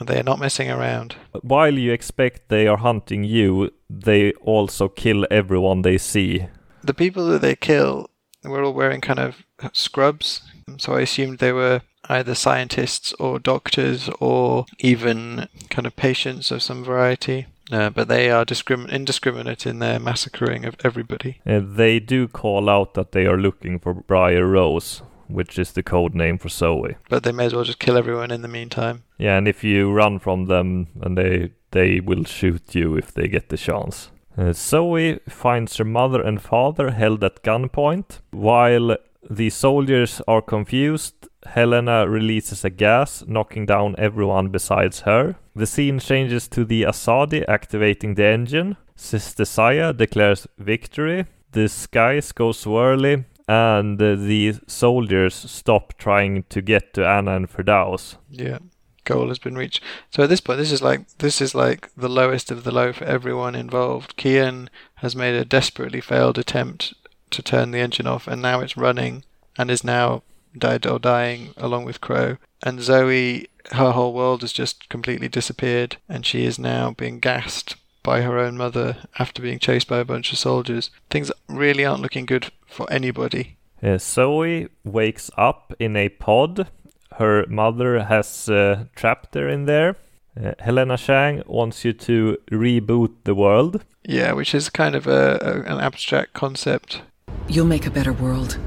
They are not messing around. While you expect they are hunting you, they also kill everyone they see. The people that they kill were all wearing kind of scrubs, so I assumed they were either scientists or doctors or even kind of patients of some variety. Uh, but they are discrimin- indiscriminate in their massacring of everybody. Uh, they do call out that they are looking for Briar Rose, which is the code name for Zoe. But they may as well just kill everyone in the meantime. Yeah, and if you run from them, and they they will shoot you if they get the chance. Uh, Zoe finds her mother and father held at gunpoint. While the soldiers are confused, Helena releases a gas, knocking down everyone besides her. The scene changes to the Asadi activating the engine. Sister Saya declares victory. The skies go swirly, and the soldiers stop trying to get to Anna and Firdaus. Yeah. Goal has been reached. So at this point, this is like this is like the lowest of the low for everyone involved. Kian has made a desperately failed attempt to turn the engine off, and now it's running, and is now dead or dying along with Crow. And Zoe, her whole world has just completely disappeared, and she is now being gassed by her own mother after being chased by a bunch of soldiers. Things really aren't looking good for anybody. Uh, Zoe wakes up in a pod. Her mother has uh, trapped her in there. Uh, Helena Chang wants you to reboot the world. Yeah, which is kind of a, a an abstract concept. You'll make a better world.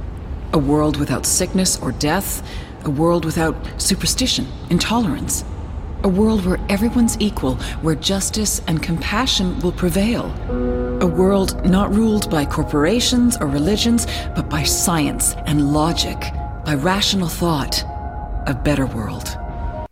A world without sickness or death. A world without superstition, intolerance. A world where everyone's equal, where justice and compassion will prevail. A world not ruled by corporations or religions, but by science and logic, by rational thought. A better world.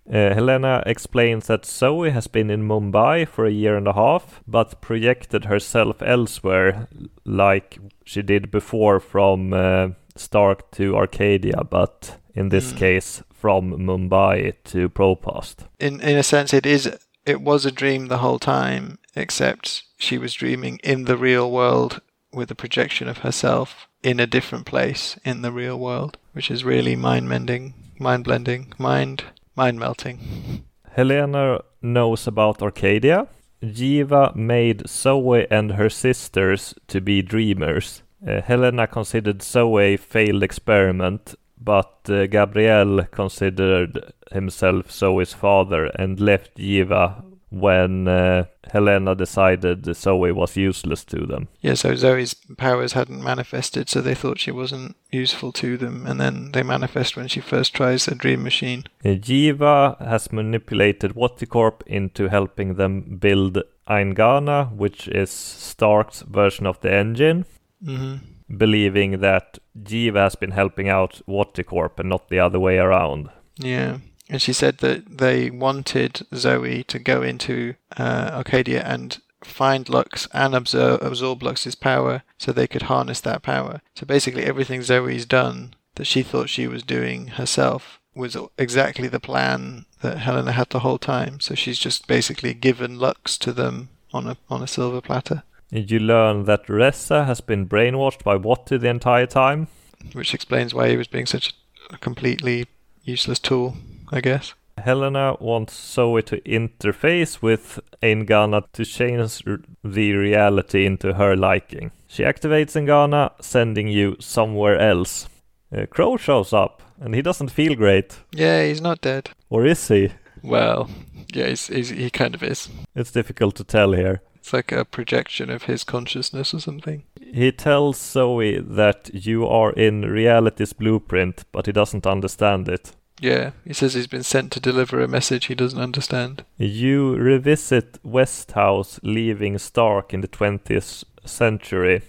Uh, Helena explains that Zoe has been in Mumbai for a year and a half, but projected herself elsewhere, like she did before from uh, Stark to Arcadia, but in this Mm. case from Mumbai to Propast. In in a sense, it is it was a dream the whole time, except she was dreaming in the real world with a projection of herself in a different place in the real world, which is really mind mending, mind blending, mind mind melting. Helena knows about Arcadia. Jiva made Zoe and her sisters to be dreamers. Uh, Helena considered Zoe a failed experiment, but uh, Gabriel considered himself Zoe's father and left Jiva when uh, Helena decided Zoe was useless to them. Yeah, so Zoe's powers hadn't manifested, so they thought she wasn't useful to them, and then they manifest when she first tries a dream machine. Jiva has manipulated WatiCorp into helping them build Aingana, which is Stark's version of the engine, Mhm. believing that Jiva has been helping out WatiCorp and not the other way around. Yeah. And she said that they wanted Zoe to go into uh, Arcadia and find Lux and absorb, absorb Lux's power so they could harness that power. So basically, everything Zoe's done that she thought she was doing herself was exactly the plan that Helena had the whole time. So she's just basically given Lux to them on a on a silver platter, And You learn that Reza has been brainwashed by Wati the entire time. which explains why he was being such a completely useless tool, I guess. Helena wants Zoe to interface with Aingana to change the reality into her liking. She activates Aingana, sending you somewhere else. Uh, Crow shows up, and he doesn't feel great. Yeah, he's not dead. Or is he? Well, yeah, he's, he's, he kind of is. It's difficult to tell here. It's like a projection of his consciousness or something. He tells Zoe that you are in reality's blueprint, but he doesn't understand it. Yeah, he says he's been sent to deliver a message he doesn't understand. You revisit Westhouse, leaving Stark in the 20th century.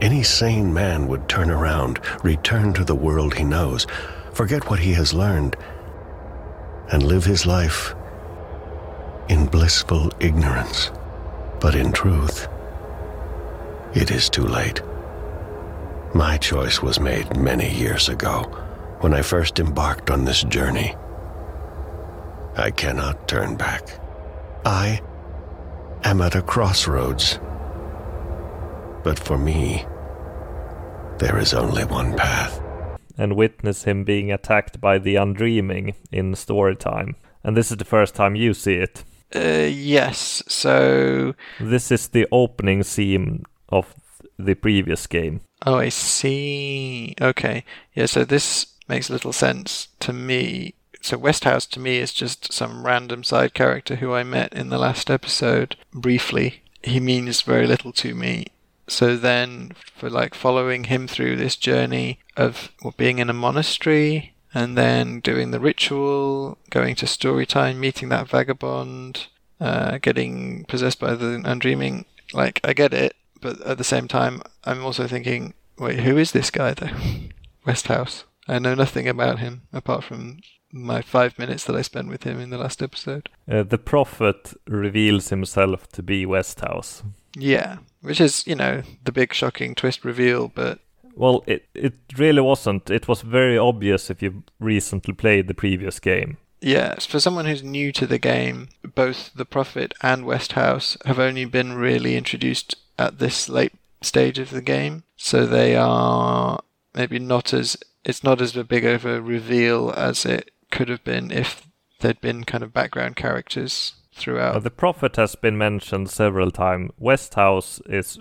Any sane man would turn around, return to the world he knows, forget what he has learned, and live his life in blissful ignorance. But in truth, it is too late. My choice was made many years ago when I first embarked on this journey. I cannot turn back. I am at a crossroads. But for me, there is only one path. and witness him being attacked by the Undreaming in story time. And this is the first time you see it. Uh, yes. So, This is the opening scene of the previous game. oh, I see. Okay. Yeah, so this makes little sense to me. So, Westhouse to me is just some random side character who I met in the last episode briefly. He means very little to me. So then, for like following him through this journey of being in a monastery and then doing the ritual, going to story time, meeting that vagabond, uh, getting possessed by the undreaming, like I get it, but at the same time, I'm also thinking, wait, who is this guy though? Westhouse. I know nothing about him apart from my five minutes that I spent with him in the last episode. Uh, the prophet reveals himself to be Westhouse. Yeah, which is, you know, the big shocking twist reveal, but Well, it, it really wasn't. It was very obvious if you recently played the previous game. Yes, for someone who's new to the game, both the Prophet and Westhouse have only been really introduced at this late stage of the game, so they are maybe not as it's not as big of a reveal as it could have been if there'd been kind of background characters throughout. Uh, the prophet has been mentioned several times. Westhouse is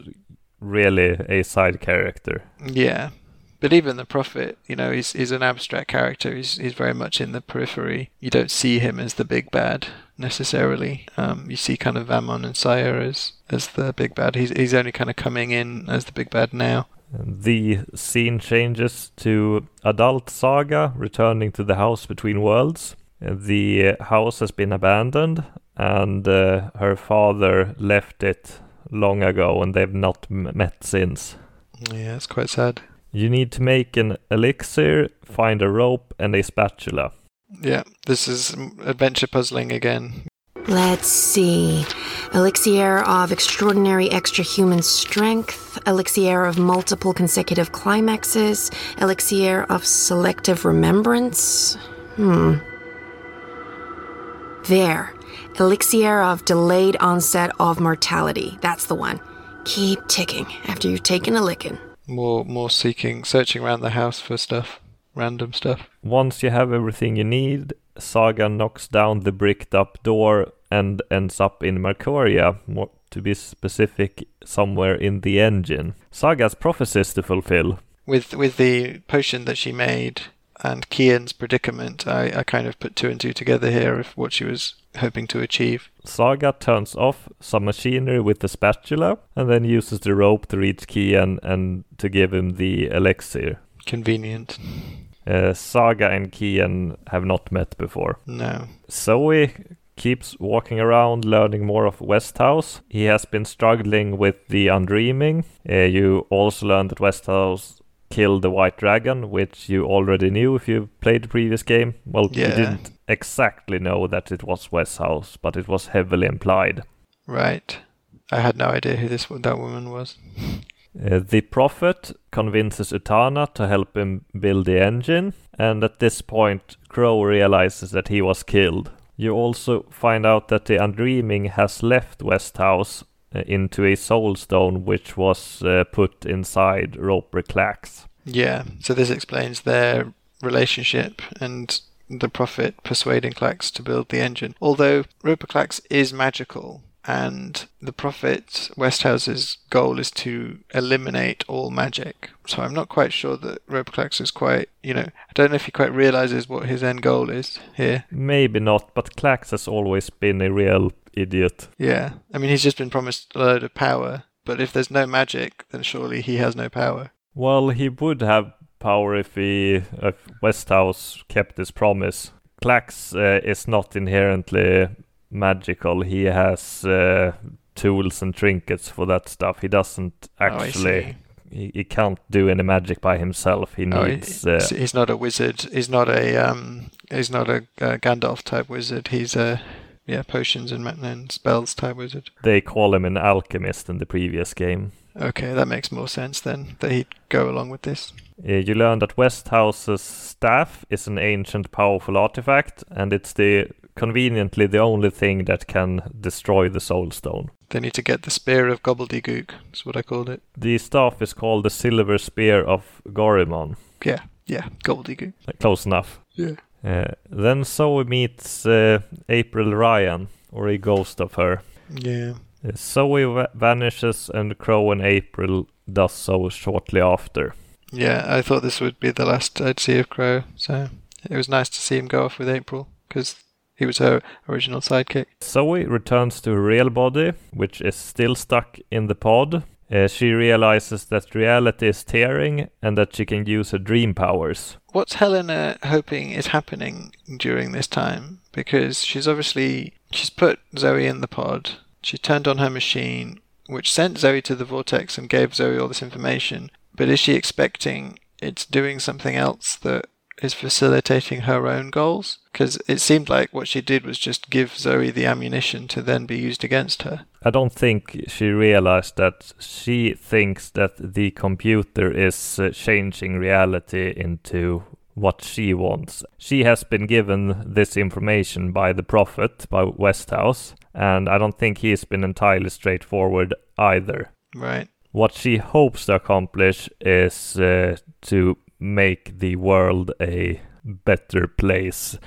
really a side character. Yeah. But even the prophet, you know, he's he's an abstract character. He's he's very much in the periphery. You don't see him as the big bad necessarily. Um, you see kind of Vamon and Sire as as the big bad. He's he's only kind of coming in as the big bad now. The scene changes to adult Saga returning to the house between worlds. The house has been abandoned, and uh, her father left it long ago, and they've not m- met since. Yeah, it's quite sad. You need to make an elixir, find a rope, and a spatula. Yeah, this is adventure puzzling again. Let's see. Elixir of extraordinary extra human strength, elixir of multiple consecutive climaxes, elixir of selective remembrance. Hmm. There. Elixir of delayed onset of mortality. That's the one. Keep ticking after you've taken a licking. More more seeking, searching around the house for stuff, random stuff. Once you have everything you need, Saga knocks down the bricked up door and ends up in Marcuria, more to be specific, somewhere in the engine. Saga's prophecies to fulfill. With with the potion that she made and Kian's predicament, I, I kind of put two and two together here of what she was hoping to achieve. Saga turns off some machinery with the spatula and then uses the rope to reach Kian and to give him the elixir. Convenient. Uh, Saga and Kian have not met before. No. Zoe keeps walking around learning more of Westhouse. He has been struggling with the Undreaming. Uh, you also learn that Westhouse killed the White Dragon, which you already knew if you played the previous game. Well, you didn't exactly know that it was Westhouse, but it was heavily implied. Right. I had no idea who this that woman was. Uh, the Prophet convinces Utana to help him build the engine, and at this point, Crow realizes that he was killed. You also find out that the Undreaming has left Westhouse uh, into a soul stone which was uh, put inside Roper Klacks. Yeah. So this explains their relationship and the prophet persuading Klacks to build the engine. Although Roper Klacks is magical and the prophet Westhouse's goal is to eliminate all magic. So I'm not quite sure that Roper Klacks is quite, you know, I don't know if he quite realizes what his end goal is here. Maybe not, but Klacks has always been a real idiot. Yeah. I mean, he's just been promised a load of power, but if there's no magic, then surely he has no power. Well, he would have power if he if Westhouse kept his promise. Klacks uh, is not inherently magical. He has uh, tools and trinkets for that stuff. He doesn't Oh, actually. see. he, he can't do any magic by himself. He Oh, he- needs. uh, he's not a wizard. He's not a um. He's not a uh, Gandalf type wizard. He's a yeah potions and, and spells type wizard. they call him an alchemist in the previous game. Okay, that makes more sense then. That he'd go along with this. Uh, you learn that Westhouse's staff is an ancient, powerful artifact, and it's the conveniently the only thing that can destroy the Soul Stone. They need to get the spear of gobbledygook. That's what I called it. The staff is called the Silver Spear of Gorimon. Yeah, yeah, gobbledygook. Close enough. Yeah. Uh, then Zoe meets uh, April Ryan, or a ghost of her. Yeah. Uh, Zoe va- vanishes, and Crow and April does so shortly after. Yeah, I thought this would be the last I'd see of Crow, so it was nice to see him go off with April because he was her original sidekick. Zoe returns to her real body, which is still stuck in the pod. Uh, she realizes that reality is tearing and that she can use her dream powers. What's Helena hoping is happening during this time? Because she's obviously she's put Zoe in the pod. She turned on her machine, which sent Zoe to the vortex and gave Zoe all this information. But is she expecting it's doing something else that is facilitating her own goals? Because it seemed like what she did was just give Zoe the ammunition to then be used against her. I don't think she realized that she thinks that the computer is uh, changing reality into what she wants. She has been given this information by the Prophet, by Westhouse, and I don't think he's been entirely straightforward either. Right. What she hopes to accomplish is uh, to make the world a better place.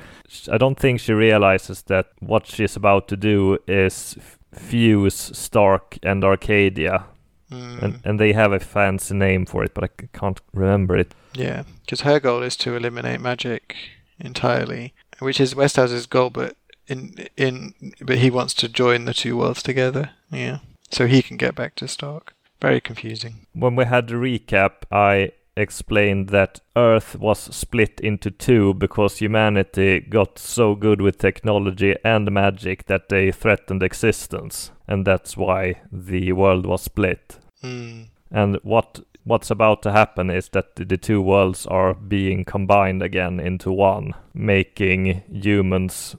I don't think she realizes that what she's about to do is f- fuse Stark and Arcadia. Mm. And, and they have a fancy name for it, but I c- can't remember it. Yeah, because her goal is to eliminate magic entirely, which is Westhouse's goal, but in in but he wants to join the two worlds together. Yeah, so he can get back to Stark. Very confusing. When we had the recap, I explained that Earth was split into two because humanity got so good with technology and magic that they threatened existence, and that's why the world was split. Mm. And what what's about to happen is that the, the two worlds are being combined again into one, making humans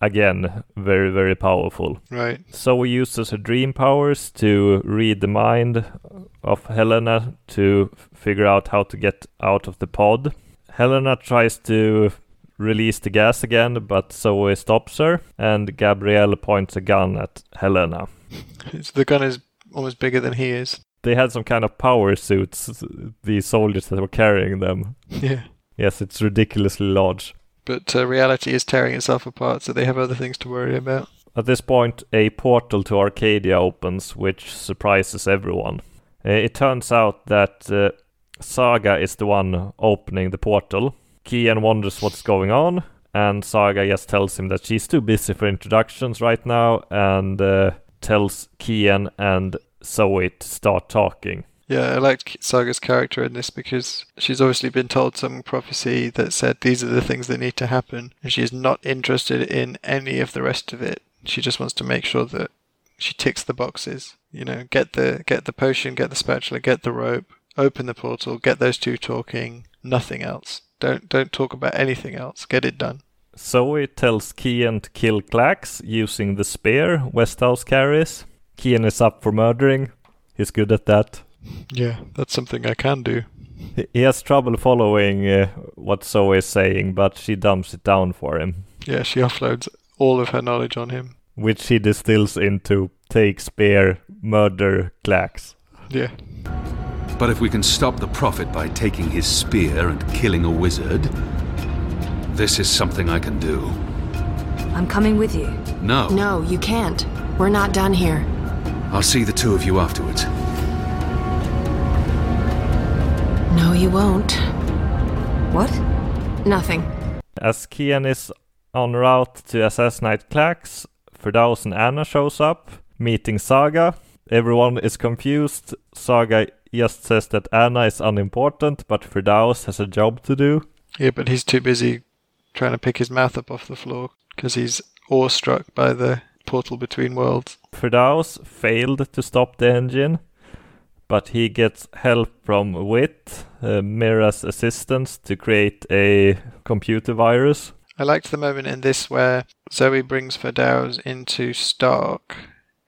again very very powerful. Right. So we uses her dream powers to read the mind of Helena to figure out how to get out of the pod. Helena tries to release the gas again, but Zoe stops her, and Gabriel points a gun at Helena. It's, the gun is almost bigger than he is. They had some kind of power suits, the soldiers that were carrying them. Yeah. Yes, it's ridiculously large. But uh, reality is tearing itself apart, so they have other things to worry about. At this point, a portal to Arcadia opens, which surprises everyone. Uh, it turns out that uh, Saga is the one opening the portal. Kian wonders what's going on, and Saga just tells him that she's too busy for introductions right now, and uh, tells Kian and Zoe to start talking. Yeah, I liked Saga's character in this because she's obviously been told some prophecy that said these are the things that need to happen, and she is not interested in any of the rest of it. She just wants to make sure that she ticks the boxes. You know, get the get the potion, get the spatula, get the rope, open the portal, get those two talking. Nothing else. Don't don't talk about anything else. Get it done. Zoe tells Kian to kill Klacks using the spear Westhouse carries. Kian is up for murdering. He's good at that. Yeah, that's something I can do. He- He has trouble following uh, what Zoe is saying, but she dumps it down for him, Yeah, she offloads all of her knowledge on him. which he distills into take spear, murder Klacks. Yeah. But if we can stop the Prophet by taking his spear and killing a wizard, this is something I can do. I'm coming with you. No. No, you can't. We're not done here. I'll see the two of you afterwards. No, you won't. What? Nothing. As Kian is en route to assassinate Klacks, Firdaus and Anna shows up, meeting Saga. Everyone is confused. Saga just says that Anna is unimportant, but Firdaus has a job to do. Yeah, but he's too busy trying to pick his mouth up off the floor because he's awestruck by the portal between worlds. Firdaus failed to stop the engine, but he gets help from Wit, uh, Mira's assistant, to create a computer virus. I liked the moment in this where Zoe brings Firdaus into Stark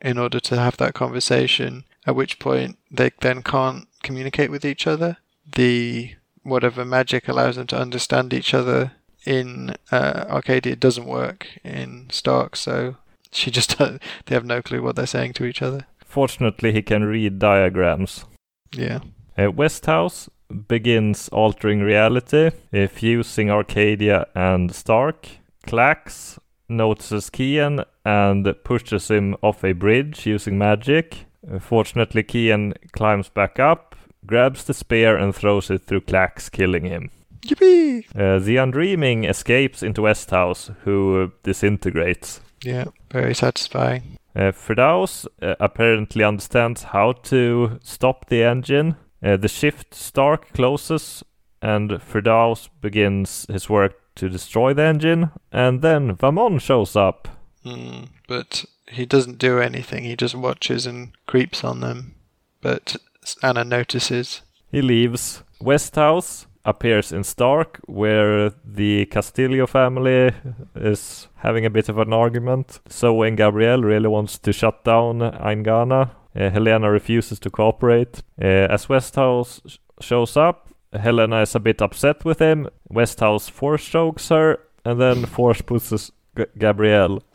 in order to have that conversation, at which point they then can't communicate with each other. The whatever magic allows them to understand each other in uh, Arcadia doesn't work in Stark, so she just they have no clue what they're saying to each other. Fortunately, he can read diagrams. Yeah. Uh, Westhouse begins altering reality, uh, fusing Arcadia and Stark. Klacks notices Kian and pushes him off a bridge using magic. Uh, fortunately, Kian climbs back up, grabs the spear, and throws it through Klacks, killing him. Yippee! Uh, the Undreaming escapes into Westhouse, who disintegrates. Yeah, very satisfying. Uh, uh, apparently understands how to stop the engine. Uh, the shift Stark closes, and Firdaus begins his work to destroy the engine. And then Vamon shows up. Mm, but he doesn't do anything. He just watches and creeps on them. But Anna notices. He leaves. Westhouse appears in Stark, where the Castillo family is having a bit of an argument. So when Gabriel really wants to shut down Aingana. Uh, Helena refuses to cooperate. Uh, as Westhouse sh- shows up, Helena is a bit upset with him. Westhouse force chokes her, and then force pushes G-.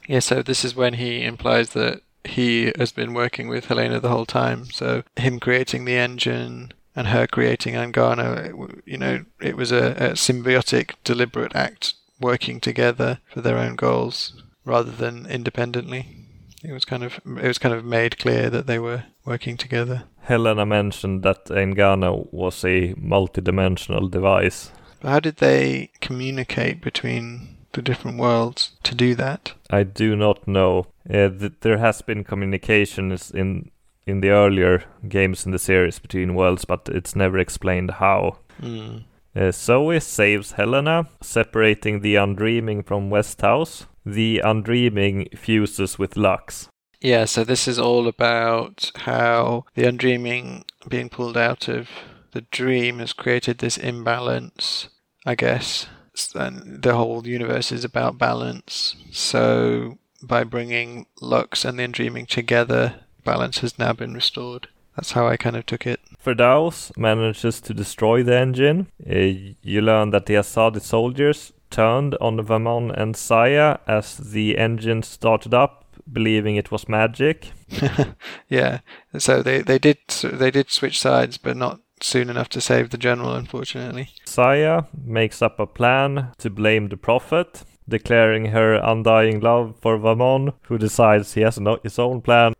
Yeah, so this is when he implies that he has been working with Helena the whole time. So him creating the engine and her creating Angana, you know, it was a, a symbiotic, deliberate act working together for their own goals rather than independently. It was kind of it was kind of made clear that they were working together. Helena mentioned that Engana was a multi-dimensional device. But how did they communicate between the different worlds to do that? I do not know. Uh, th- there has been communications in in the earlier games in the series between worlds, but it's never explained how. Mm. Uh, Zoe saves Helena, separating the Undreaming from Westhouse. The Undreaming fuses with Lux. Yeah, so this is all about how the Undreaming being pulled out of the dream has created this imbalance, I guess. And the whole universe is about balance. So by bringing Lux and the Undreaming together, balance has now been restored. That's how I kind of took it. Firdaus manages to destroy the engine. Uh, you learn that the Azadi soldiers turned on Vamon and Saya as the engine started up, believing it was magic. yeah, so they, they did they did switch sides, but not soon enough to save the general, unfortunately. Saya makes up a plan to blame the prophet, declaring her undying love for Vamon, who decides he has no- his own plan.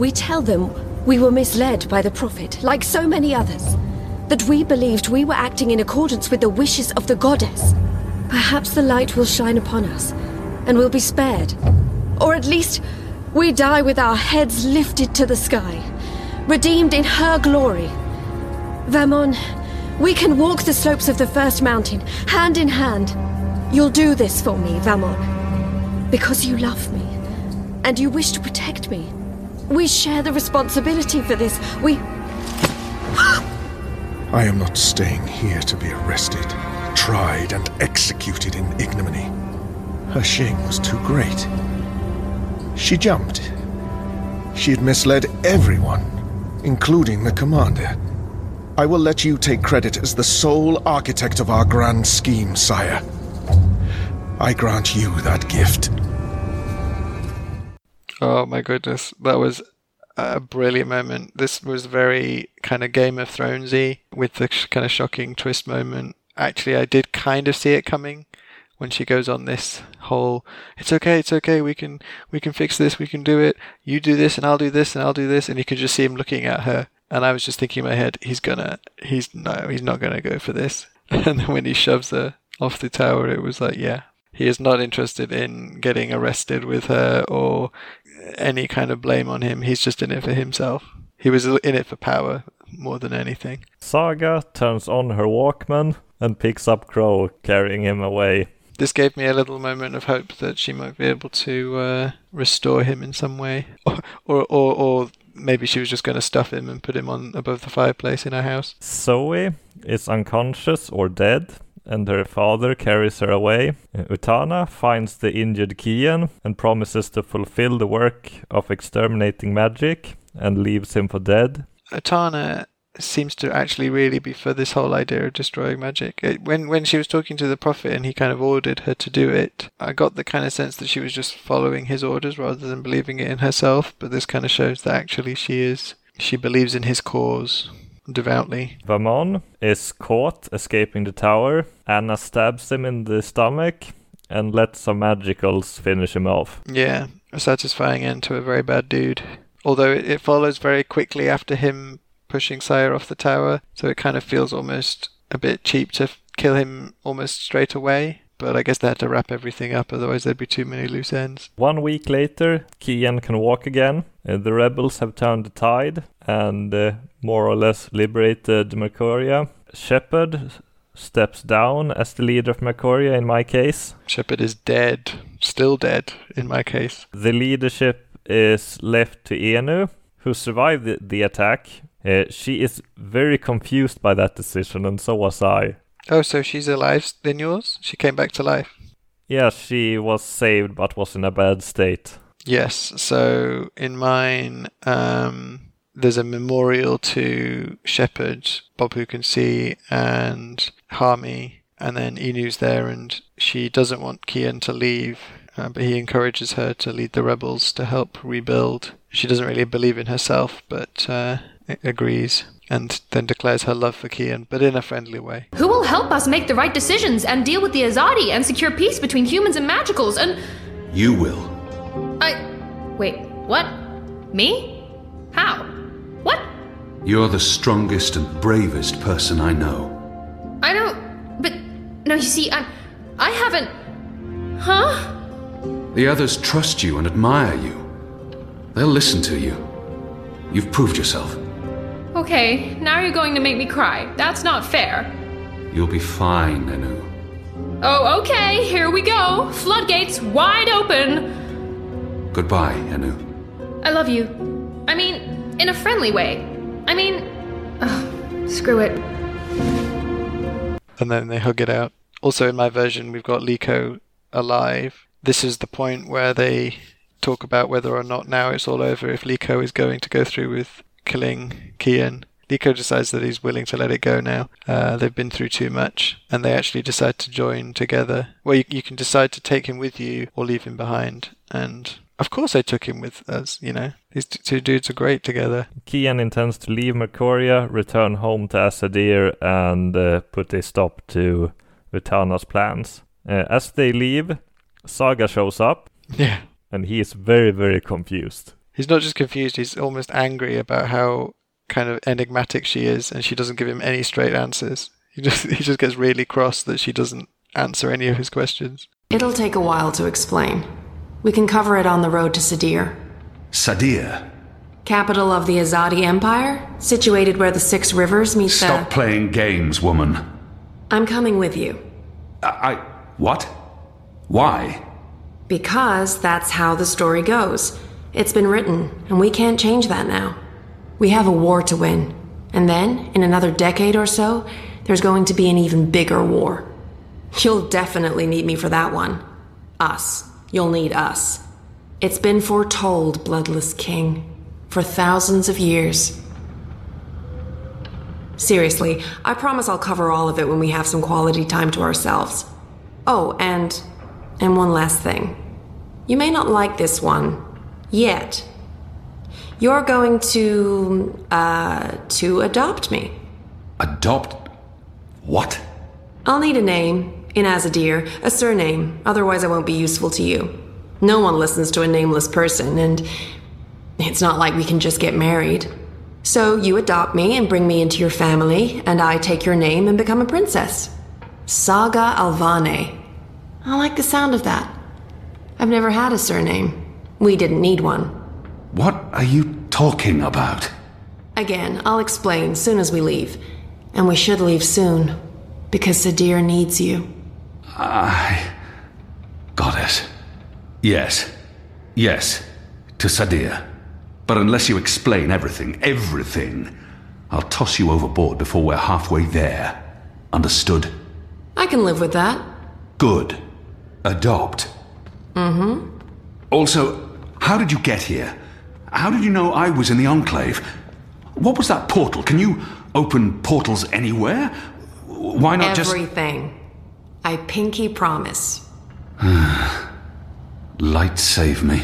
We tell them we were misled by the Prophet, like so many others. That we believed we were acting in accordance with the wishes of the goddess. Perhaps the light will shine upon us, and we'll be spared. Or at least, we die with our heads lifted to the sky, redeemed in her glory. Vamon, we can walk the slopes of the first mountain, hand in hand. You'll do this for me, Vamon. Because you love me, and you wish to protect me. We share the responsibility for this. We. I am not staying here to be arrested, tried, and executed in ignominy. Her shame was too great. She jumped. She had misled everyone, including the commander. I will let you take credit as the sole architect of our grand scheme, sire. I grant you that gift. Oh my goodness, that was a brilliant moment. This was very kind of Game of Thronesy with the sh- kind of shocking twist moment. Actually, I did kind of see it coming when she goes on this whole it's okay it's okay we can we can fix this we can do it you do this and I'll do this and I'll do this and you could just see him looking at her and I was just thinking in my head he's gonna he's no he's not gonna go for this and then when he shoves her off the tower it was like yeah he is not interested in getting arrested with her or any kind of blame on him. He's just in it for himself. He was in it for power more than anything. Saga turns on her Walkman and picks up Crow, carrying him away. This gave me a little moment of hope that she might be able to uh, restore him in some way, or, or, or, or maybe she was just going to stuff him and put him on above the fireplace in her house. Zoe is unconscious or dead, and her father carries her away. Utana finds the injured Kian and promises to fulfill the work of exterminating magic and leaves him for dead. Utana seems to actually really be for this whole idea of destroying magic. It, when when she was talking to the prophet and he kind of ordered her to do it, I got the kind of sense that she was just following his orders rather than believing it in herself. But this kind of shows that actually she is she believes in his cause devoutly. Vamon is caught escaping the tower. Anna stabs him in the stomach and lets some magicals finish him off. Yeah, a satisfying end to a very bad dude. Although it, it follows very quickly after him pushing Sire off the tower, so it kind of feels almost a bit cheap to f- kill him almost straight away. But I guess they had to wrap everything up, otherwise there'd be too many loose ends. One week later, Kian can walk again. Uh, the rebels have turned the tide and uh, more or less liberated Marcuria. Shepard steps down as the leader of Marcuria in my case. Shepard is dead, still dead in my case. The leadership is left to Enu, who survived the, the attack. Uh, she is very confused by that decision, and so was I. Oh, so she's alive in yours? She came back to life? Yeah, she was saved but was in a bad state. Yes, so in mine, um, there's a memorial to Shepard, Bob Who Can See, and Hami, and then Enu's there, and she doesn't want Kian to leave, uh, but he encourages her to lead the rebels to help rebuild. She doesn't really believe in herself, but uh, agrees, and then declares her love for Kian, but in a friendly way. Who will help us make the right decisions and deal with the Azadi and secure peace between humans and magicals and. You will. I. Wait, what? Me? How? What? You're the strongest and bravest person I know. I don't. But. No, you see, I'm. I haven't. Huh? The others trust you and admire you. They'll listen to you. You've proved yourself. Okay, now you're going to make me cry. That's not fair. You'll be fine, Enu. Oh, okay, here we go. Floodgates wide open. Goodbye, Enu. I love you. I mean, in a friendly way. I mean, ugh, screw it. and then they hug it out. Also, in my version, we've got Likho alive. This is the point where they talk about whether or not now it's all over if Likho is going to go through with killing Kian. Likho decides that he's willing to let it go now. Uh, they've been through too much, and they actually decide to join together. Well, you, you can decide to take him with you or leave him behind. And of course, I took him with us. You know, these t- two dudes are great together. Kian intends to leave Marcuria, return home to Asadir, and uh, put a stop to Utana's plans. Uh, as they leave, Saga shows up. Yeah. And he is very, very confused. He's not just confused; he's almost angry about how kind of enigmatic she is, and she doesn't give him any straight answers. He just he just gets really cross that she doesn't answer any of his questions. It'll take a while to explain. We can cover it on the road to Sadir. Sadir, Capital of the Azadi Empire, situated where the Six Rivers meet stop the. playing games, woman. I'm coming with you. I, I. What? Why? Because that's how the story goes. It's been written, and we can't change that now. We have a war to win. And then, in another decade or so, there's going to be an even bigger war. You'll definitely need me for that one. Us. You'll need us. It's been foretold, Bloodless King, for thousands of years. Seriously, I promise I'll cover all of it when we have some quality time to ourselves. Oh, and. and one last thing. You may not like this one. Yet. You're going to. uh. to adopt me. Adopt. What? I'll need a name, in Azadir, a surname, otherwise I won't be useful to you. No one listens to a nameless person, and it's not like we can just get married. So you adopt me and bring me into your family, and I take your name and become a princess. Saga Alvane. I like the sound of that. I've never had a surname. We didn't need one. What are you talking about? Again, I'll explain soon as we leave. And we should leave soon, because Sadir needs you. I. Goddess. Yes. Yes. To Sadir. But unless you explain everything, everything, I'll toss you overboard before we're halfway there. Understood? I can live with that. Good. Adopt. Mm hmm. Also, how did you get here? How did you know I was in the Enclave? What was that portal? Can you open portals anywhere? Why not just. Everything. I pinky promise. Light save me.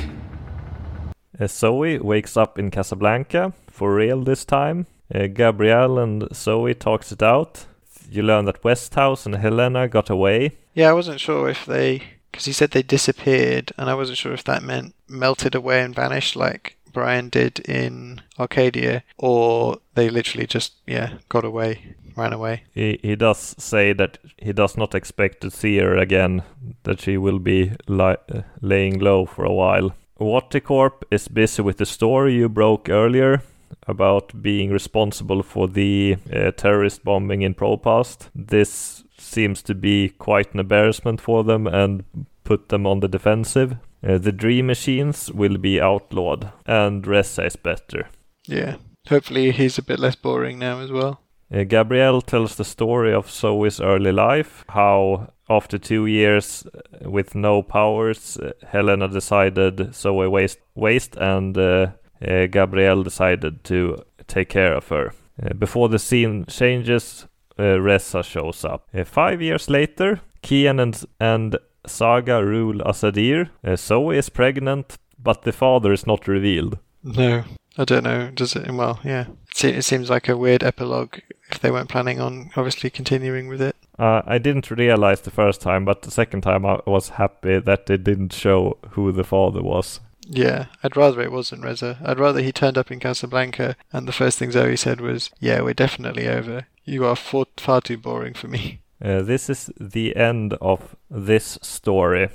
Uh, Zoe wakes up in Casablanca, for real this time. Uh, Gabriel and Zoe talks it out. You learn that Westhouse and Helena got away. Yeah, I wasn't sure if they. Because he said they disappeared, and I wasn't sure if that meant melted away and vanished like Brian did in Arcadia, or they literally just, yeah, got away, ran away. He, he does say that he does not expect to see her again, that she will be li- uh, laying low for a while. WatiCorp is busy with the story you broke earlier about being responsible for the uh, terrorist bombing in Propast. This seems to be quite an embarrassment for them and put them on the defensive. Uh, the dream machines will be outlawed, and Reza is better. Yeah. Hopefully he's a bit less boring now as well. Uh, Gabriel tells the story of Zoe's early life, how after two years uh, with no powers, uh, Helena decided Zoe waste, waste and uh, uh, Gabriel decided to take care of her. Uh, before the scene changes, uh, Reza shows up. Uh, five years later, Kian and, and Saga rule Asadir. Uh, Zoe is pregnant, but the father is not revealed. No, I don't know. Does it? Well, yeah. It, se- it seems like a weird epilogue if they weren't planning on obviously continuing with it. Uh, I didn't realize the first time, but the second time I was happy that they didn't show who the father was. Yeah, I'd rather it wasn't Reza. I'd rather he turned up in Casablanca and the first thing Zoe said was, "Yeah, we're definitely over. You are far, far too boring for me." Uh, this is the end of this story,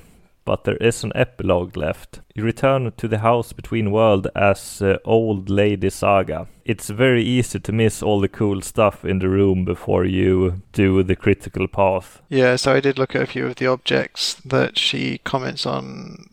but there is an epilogue left. You return to the house between world as uh, Old Lady Saga. It's very easy to miss all the cool stuff in the room before you do the critical path. Yeah, so I did look at a few of the objects that she comments on.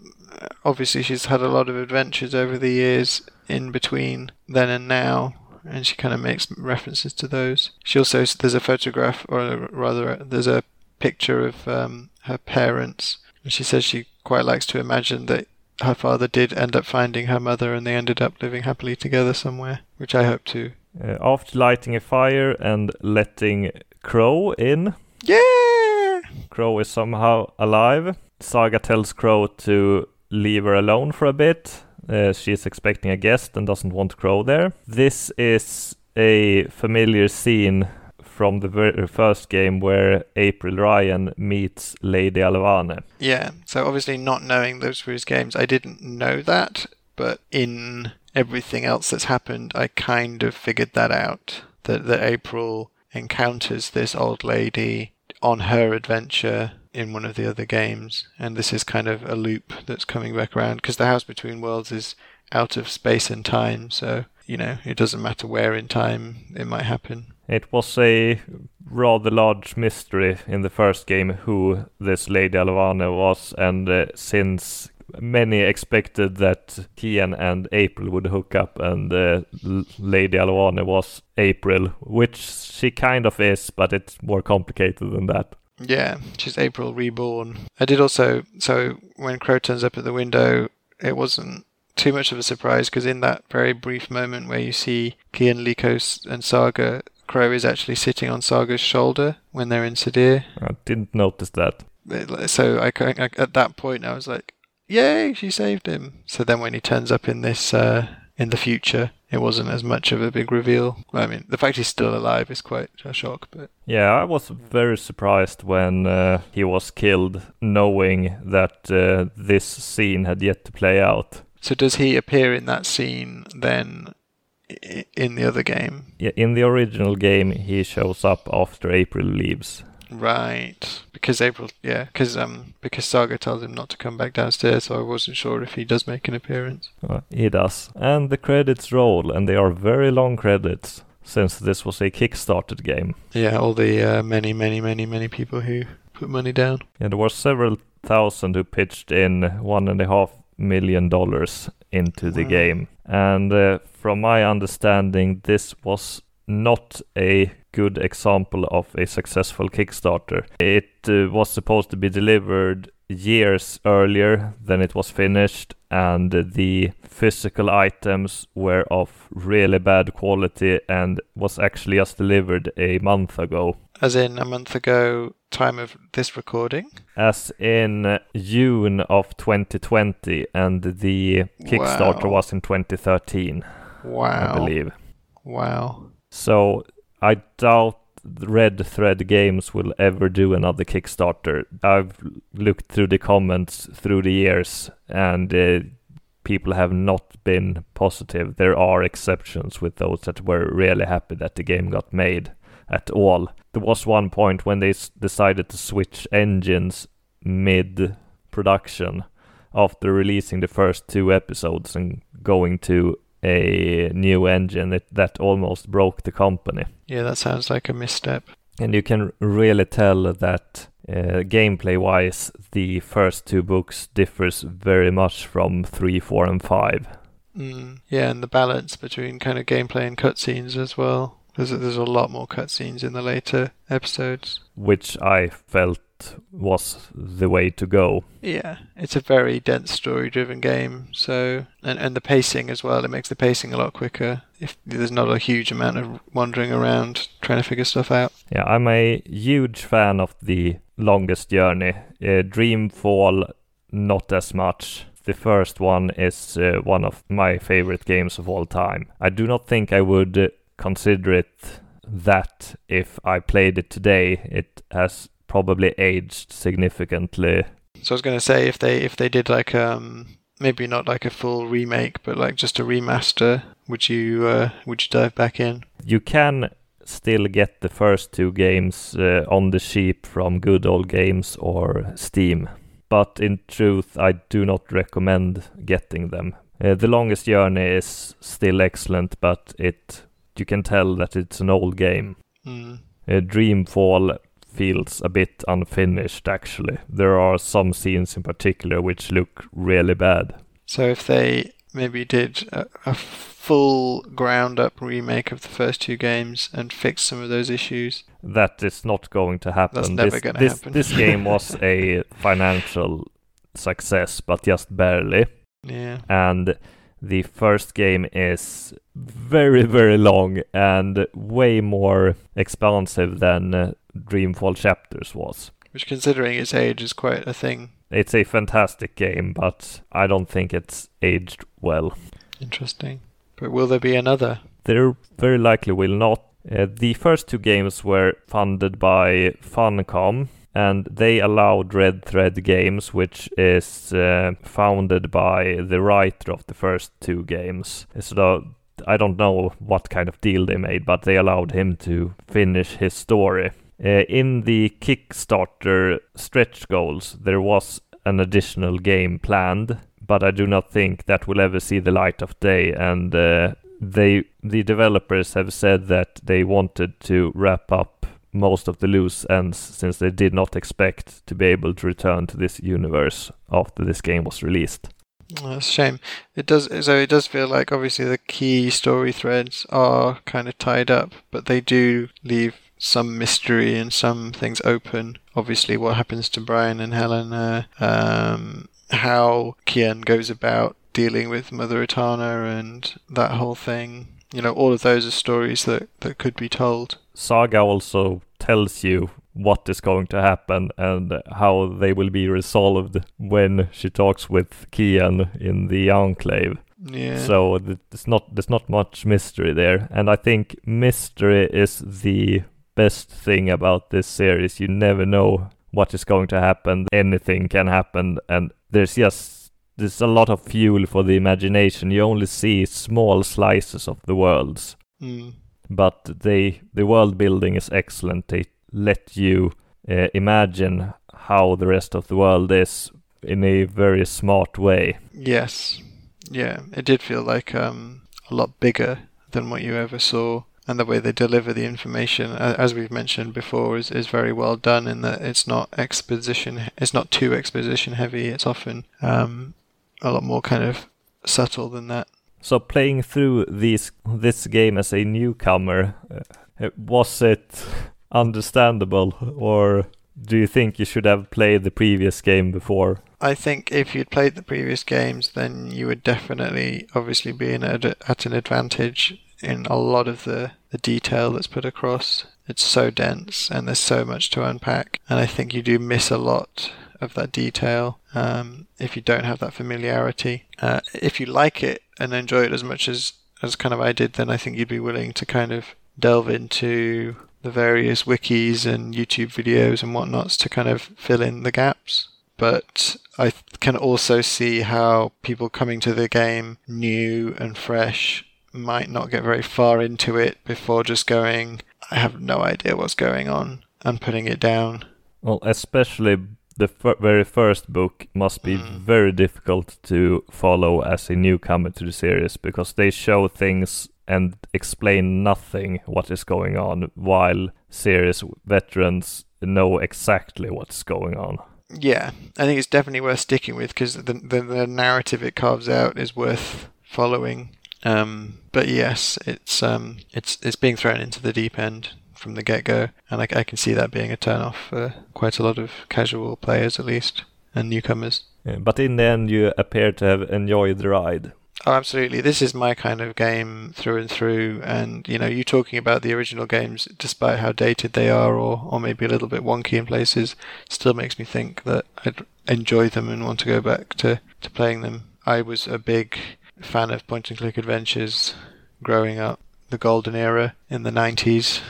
Obviously, she's had a lot of adventures over the years in between then and now, and she kind of makes references to those. She also there's a photograph, or rather, there's a picture of um, her parents, and she says she quite likes to imagine that her father did end up finding her mother, and they ended up living happily together somewhere, which I hope to. Uh, after lighting a fire and letting Crow in, yeah, Crow is somehow alive. Saga tells Crow to leave her alone for a bit. Uh, she's expecting a guest and doesn't want Crow there. This is a familiar scene from the very first game where April Ryan meets Lady Alvane. Yeah, so obviously not knowing those his games, I didn't know that, but in everything else that's happened, I kind of figured that out. That, that April encounters this old lady on her adventure in one of the other games, and this is kind of a loop that's coming back around because the House Between Worlds is out of space and time, so you know it doesn't matter where in time it might happen. It was a rather large mystery in the first game who this Lady Alvane was, and uh, since many expected that Kian and April would hook up, and uh, Lady Alvane was April, which she kind of is, but it's more complicated than that. Yeah, she's April reborn. I did also so when Crow turns up at the window, it wasn't too much of a surprise because in that very brief moment where you see Kian, Likhos, and Saga, Crow is actually sitting on Saga's shoulder when they're in Sadir. I didn't notice that. So I, I at that point I was like, "Yay, she saved him!" So then when he turns up in this uh, in the future, it wasn't as much of a big reveal. I mean, the fact he's still alive is quite a shock, but Yeah, I was very surprised when uh, he was killed, knowing that uh, this scene had yet to play out. So does he appear in that scene then i- in the other game? Yeah, in the original game, he shows up after April leaves. Right, because April, yeah, because um, because Saga tells him not to come back downstairs, so I wasn't sure if he does make an appearance. Uh, he does. And the credits roll, and they are very long credits, since this was a Kickstarted game. Yeah, all the uh, many, many, many, many people who put money down. Yeah, there were several thousand who pitched in one and a half million dollars into the game. And uh, from my understanding, this was not a good example of a successful Kickstarter. It uh, was supposed to be delivered years earlier than it was finished, and the physical items were of really bad quality and was actually just delivered a month ago. As in a month ago, time of this recording. As in June of 2020, and the Kickstarter Wow. was in 2013, Wow. I believe. Wow. So I doubt Red Thread Games will ever do another Kickstarter. I've looked through the comments through the years, and uh, people have not been positive. There are exceptions with those that were really happy that the game got made at all. There was one point when they s- decided to switch engines mid production after releasing the first two episodes and going to a new engine it, that almost broke the company. Yeah, that sounds like a misstep. And you can really tell that uh, gameplay wise, the first two books differs very much from three, four, and five. Mm. Yeah, and the balance between kind of gameplay and cutscenes as well. There's a, there's a lot more cutscenes in the later episodes. which I felt was the way to go. Yeah, it's a very dense story-driven game. So, and and the pacing as well. It makes the pacing a lot quicker. If there's not a huge amount of wandering around trying to figure stuff out. Yeah, I'm a huge fan of the longest journey. Uh, Dreamfall, not as much. The first one is uh, one of my favorite games of all time. I do not think I would consider it that if I played it today. It has probably aged significantly. So I was going to say if they if they did like um maybe not like a full remake, but like just a remaster, would you uh, would you dive back in? You can still get the first two games uh, on the cheap from Good Old Games or Steam. But in truth, I do not recommend getting them. Uh, the Longest Journey is still excellent, but it you can tell that it's an old game. Mm. Uh, Dreamfall feels a bit unfinished actually. There are some scenes in particular which look really bad. So if they maybe did a, a full ground up remake of the first two games and fixed some of those issues, that is not going to happen. That's never this, gonna this, happen. this game was a financial success, but just barely. Yeah. And the first game is very, very long and way more expansive than uh, Dreamfall Chapters was. which considering its age is quite a thing. It's a fantastic game, but I don't think it's aged well. Interesting. But will there be another? There very likely will not. Uh, the first two games were funded by Funcom, and they allowed Red Thread Games, which is uh, founded by the writer of the first two games. So I don't know what kind of deal they made, but they allowed him to finish his story. Uh, in the Kickstarter stretch goals, there was an additional game planned, but I do not think that will ever see the light of day. And uh, they, the developers, have said that they wanted to wrap up most of the loose ends, since they did not expect to be able to return to this universe after this game was released. That's a shame. It does. So it does feel like obviously the key story threads are kind of tied up, but they do leave some mystery and some things open. Obviously, what happens to Brian and Helena, um, how Kian goes about dealing with Mother Etana, and that whole thing. You know, all of those are stories that that could be told. Saga also tells you what is going to happen and how they will be resolved when she talks with Kian in the Enclave. Yeah. So th- there's not there's not much mystery there, and I think mystery is the best thing about this series. You never know what is going to happen. Anything can happen, and there's just there's a lot of fuel for the imagination. You only see small slices of the worlds Mm. but they the world building is excellent. They let you uh, imagine how the rest of the world is in a very smart way. Yes. Yeah, it did feel like um, a lot bigger than what you ever saw. And the way they deliver the information, as we've mentioned before, is, is very well done in that it's not exposition, it's not too exposition heavy. It's often um, a lot more kind of subtle than that. So playing through these this game as a newcomer, uh, was it understandable, or do you think you should have played the previous game before? I think if you'd played the previous games, then you would definitely, obviously, be in a, at an advantage in a lot of the, the detail that's put across. It's so dense and there's so much to unpack, and I think you do miss a lot of that detail um, if you don't have that familiarity. Uh, if you like it and enjoy it as much as as kind of I did, then I think you'd be willing to kind of delve into the various wikis and YouTube videos and whatnots to kind of fill in the gaps. But I can also see how people coming to the game new and fresh might not get very far into it before just going, I have no idea what's going on, and putting it down. Well, especially the f- very first book must be Mm. very difficult to follow as a newcomer to the series because they show things and explain nothing what is going on while series veterans know exactly what's going on. Yeah, I think it's definitely worth sticking with because the, the the narrative it carves out is worth following. Um, but yes, it's um, it's it's being thrown into the deep end from the get go, and I, I can see that being a turn off for quite a lot of casual players at least and newcomers. Yeah, but in the end, you appear to have enjoyed the ride. Oh, absolutely. This is my kind of game through and through. And, you know, you talking about the original games, despite how dated they are or, or maybe a little bit wonky in places, still makes me think that I'd enjoy them and want to go back to, to playing them. I was a big fan of point and click adventures growing up, the golden era in the 90s.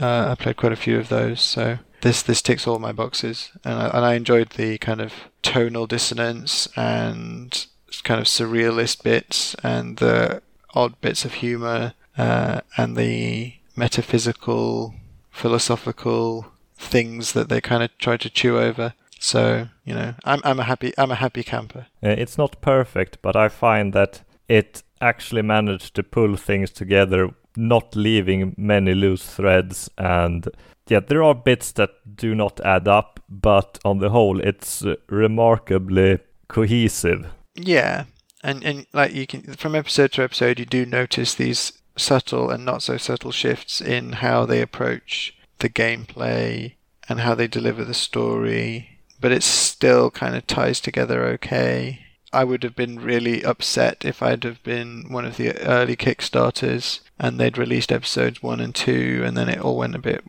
Uh, I played quite a few of those. So this this ticks all my boxes, and I, and I enjoyed the kind of tonal dissonance and kind of surrealist bits and the odd bits of humor uh, and the metaphysical, philosophical things that they kind of try to chew over. So you know, I'm I'm a happy I'm a happy camper. Uh, it's not perfect, but I find that it actually managed to pull things together, not leaving many loose threads. And yeah, there are bits that do not add up, but on the whole, it's remarkably cohesive. Yeah, and and like you can from episode to episode, you do notice these subtle and not so subtle shifts in how they approach the gameplay and how they deliver the story, but it still kind of ties together okay. I would have been really upset if I'd have been one of the early Kickstarters and they'd released episodes one and two, and then it all went a bit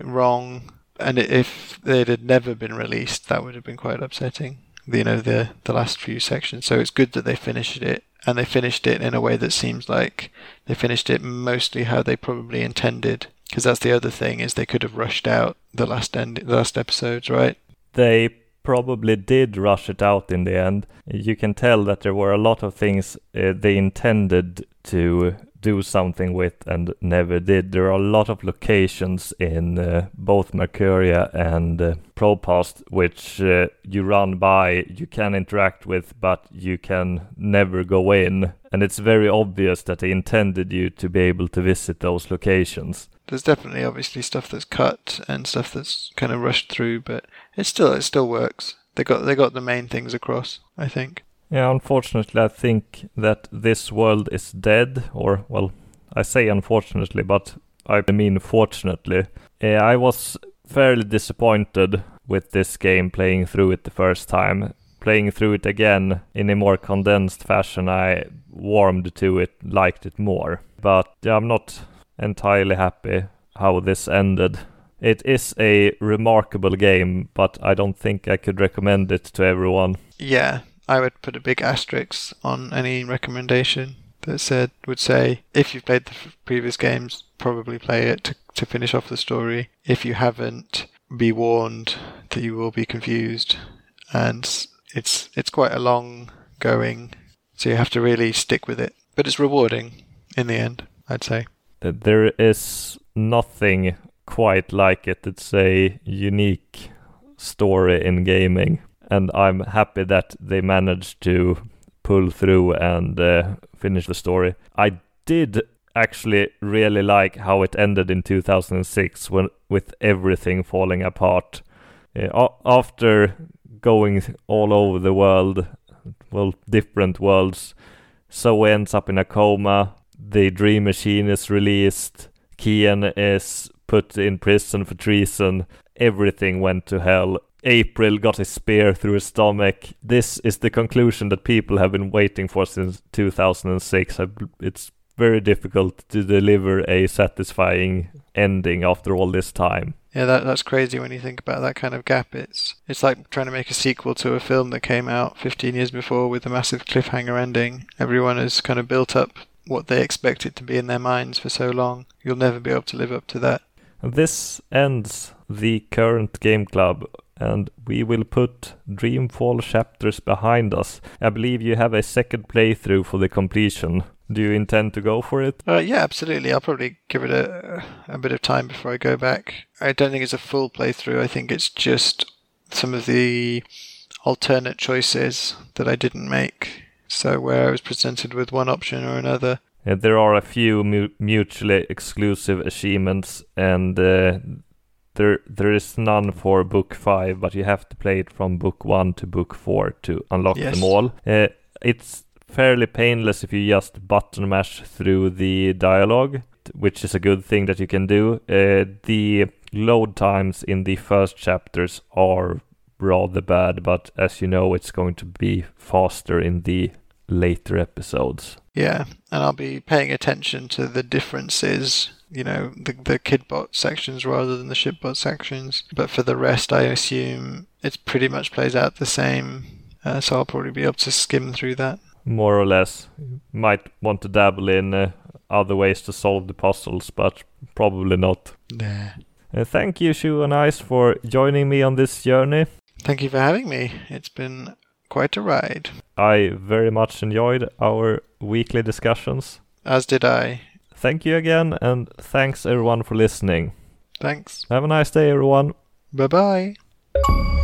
wrong. And if they'd had never been released, that would have been quite upsetting you know the the last few sections. So it's good that they finished it, and they finished it in a way that seems like they finished it mostly how they probably intended. Because that's the other thing is they could have rushed out the last end, the last episodes, right? They probably did rush it out in the end. You can tell that there were a lot of things uh, they intended to do something with and never did. There are a lot of locations in uh, both Marcuria and uh, which uh, you run by, you can interact with, but you can never go in. And it's very obvious that they intended you to be able to visit those locations. There's definitely obviously stuff that's cut and stuff that's kind of rushed through, but it still it still works. They got they got the main things across, I think. Yeah, unfortunately, I think that this world is dead, or, well, I say unfortunately, but I mean fortunately. Uh, I was fairly disappointed with this game playing through it the first time. Playing through it again in a more condensed fashion, I warmed to it, liked it more. But yeah, I'm not entirely happy how this ended. It is a remarkable game, but I don't think I could recommend it to everyone. Yeah, I would put a big asterisk on any recommendation that said would say if you've played the previous games, probably play it to, to finish off the story. If you haven't, be warned that you will be confused, and it's it's quite a long going, so you have to really stick with it. But it's rewarding in the end, I'd say. there is nothing quite like it. It's a unique story in gaming, and I'm happy that they managed to pull through and uh, finish the story. I did actually really like how it ended in 2006 when with everything falling apart. Uh, after going all over the world, well, different worlds, Zoë ends up in a coma. The Dream Machine is released. Kian is put in prison for treason. Everything went to hell. April got a spear through his stomach. This is the conclusion that people have been waiting for since 2006. It's very difficult to deliver a satisfying ending after all this time. Yeah, that that's crazy when you think about that kind of gap. It's it's like trying to make a sequel to a film that came out 15 years before with a massive cliffhanger ending. Everyone has kind of built up what they expect it to be in their minds for so long. You'll never be able to live up to that. This ends the current game club and we will put Dreamfall chapters behind us. I believe you have a second playthrough for the completion. Do you intend to go for it? Uh, yeah, absolutely. I'll probably give it a, a bit of time before I go back. I don't think it's a full playthrough. I think it's just some of the alternate choices that I didn't make. So where I was presented with one option or another. There are a few mu- mutually exclusive achievements, and uh, there there is none for book five, but you have to play it from book one to book four to unlock Yes. them all. Uh, it's fairly painless if you just button mash through the dialogue, which is a good thing that you can do. Uh, the load times in the first chapters are rather bad, but as you know, it's going to be faster in the later episodes. Yeah, and I'll be paying attention to the differences, you know, the, the kidbot sections rather than the shitbot sections. But for the rest, I assume it pretty much plays out the same, uh, so I'll probably be able to skim through that. more or less. Might want to dabble in uh, other ways to solve the puzzles, but probably not. Nah. Uh, thank you, Shu and Ice, for joining me on this journey. Thank you for having me. It's been quite a ride. I very much enjoyed our weekly discussions. As did I. Thank you again, and thanks everyone for listening. Thanks. Have a nice day, everyone. Bye bye.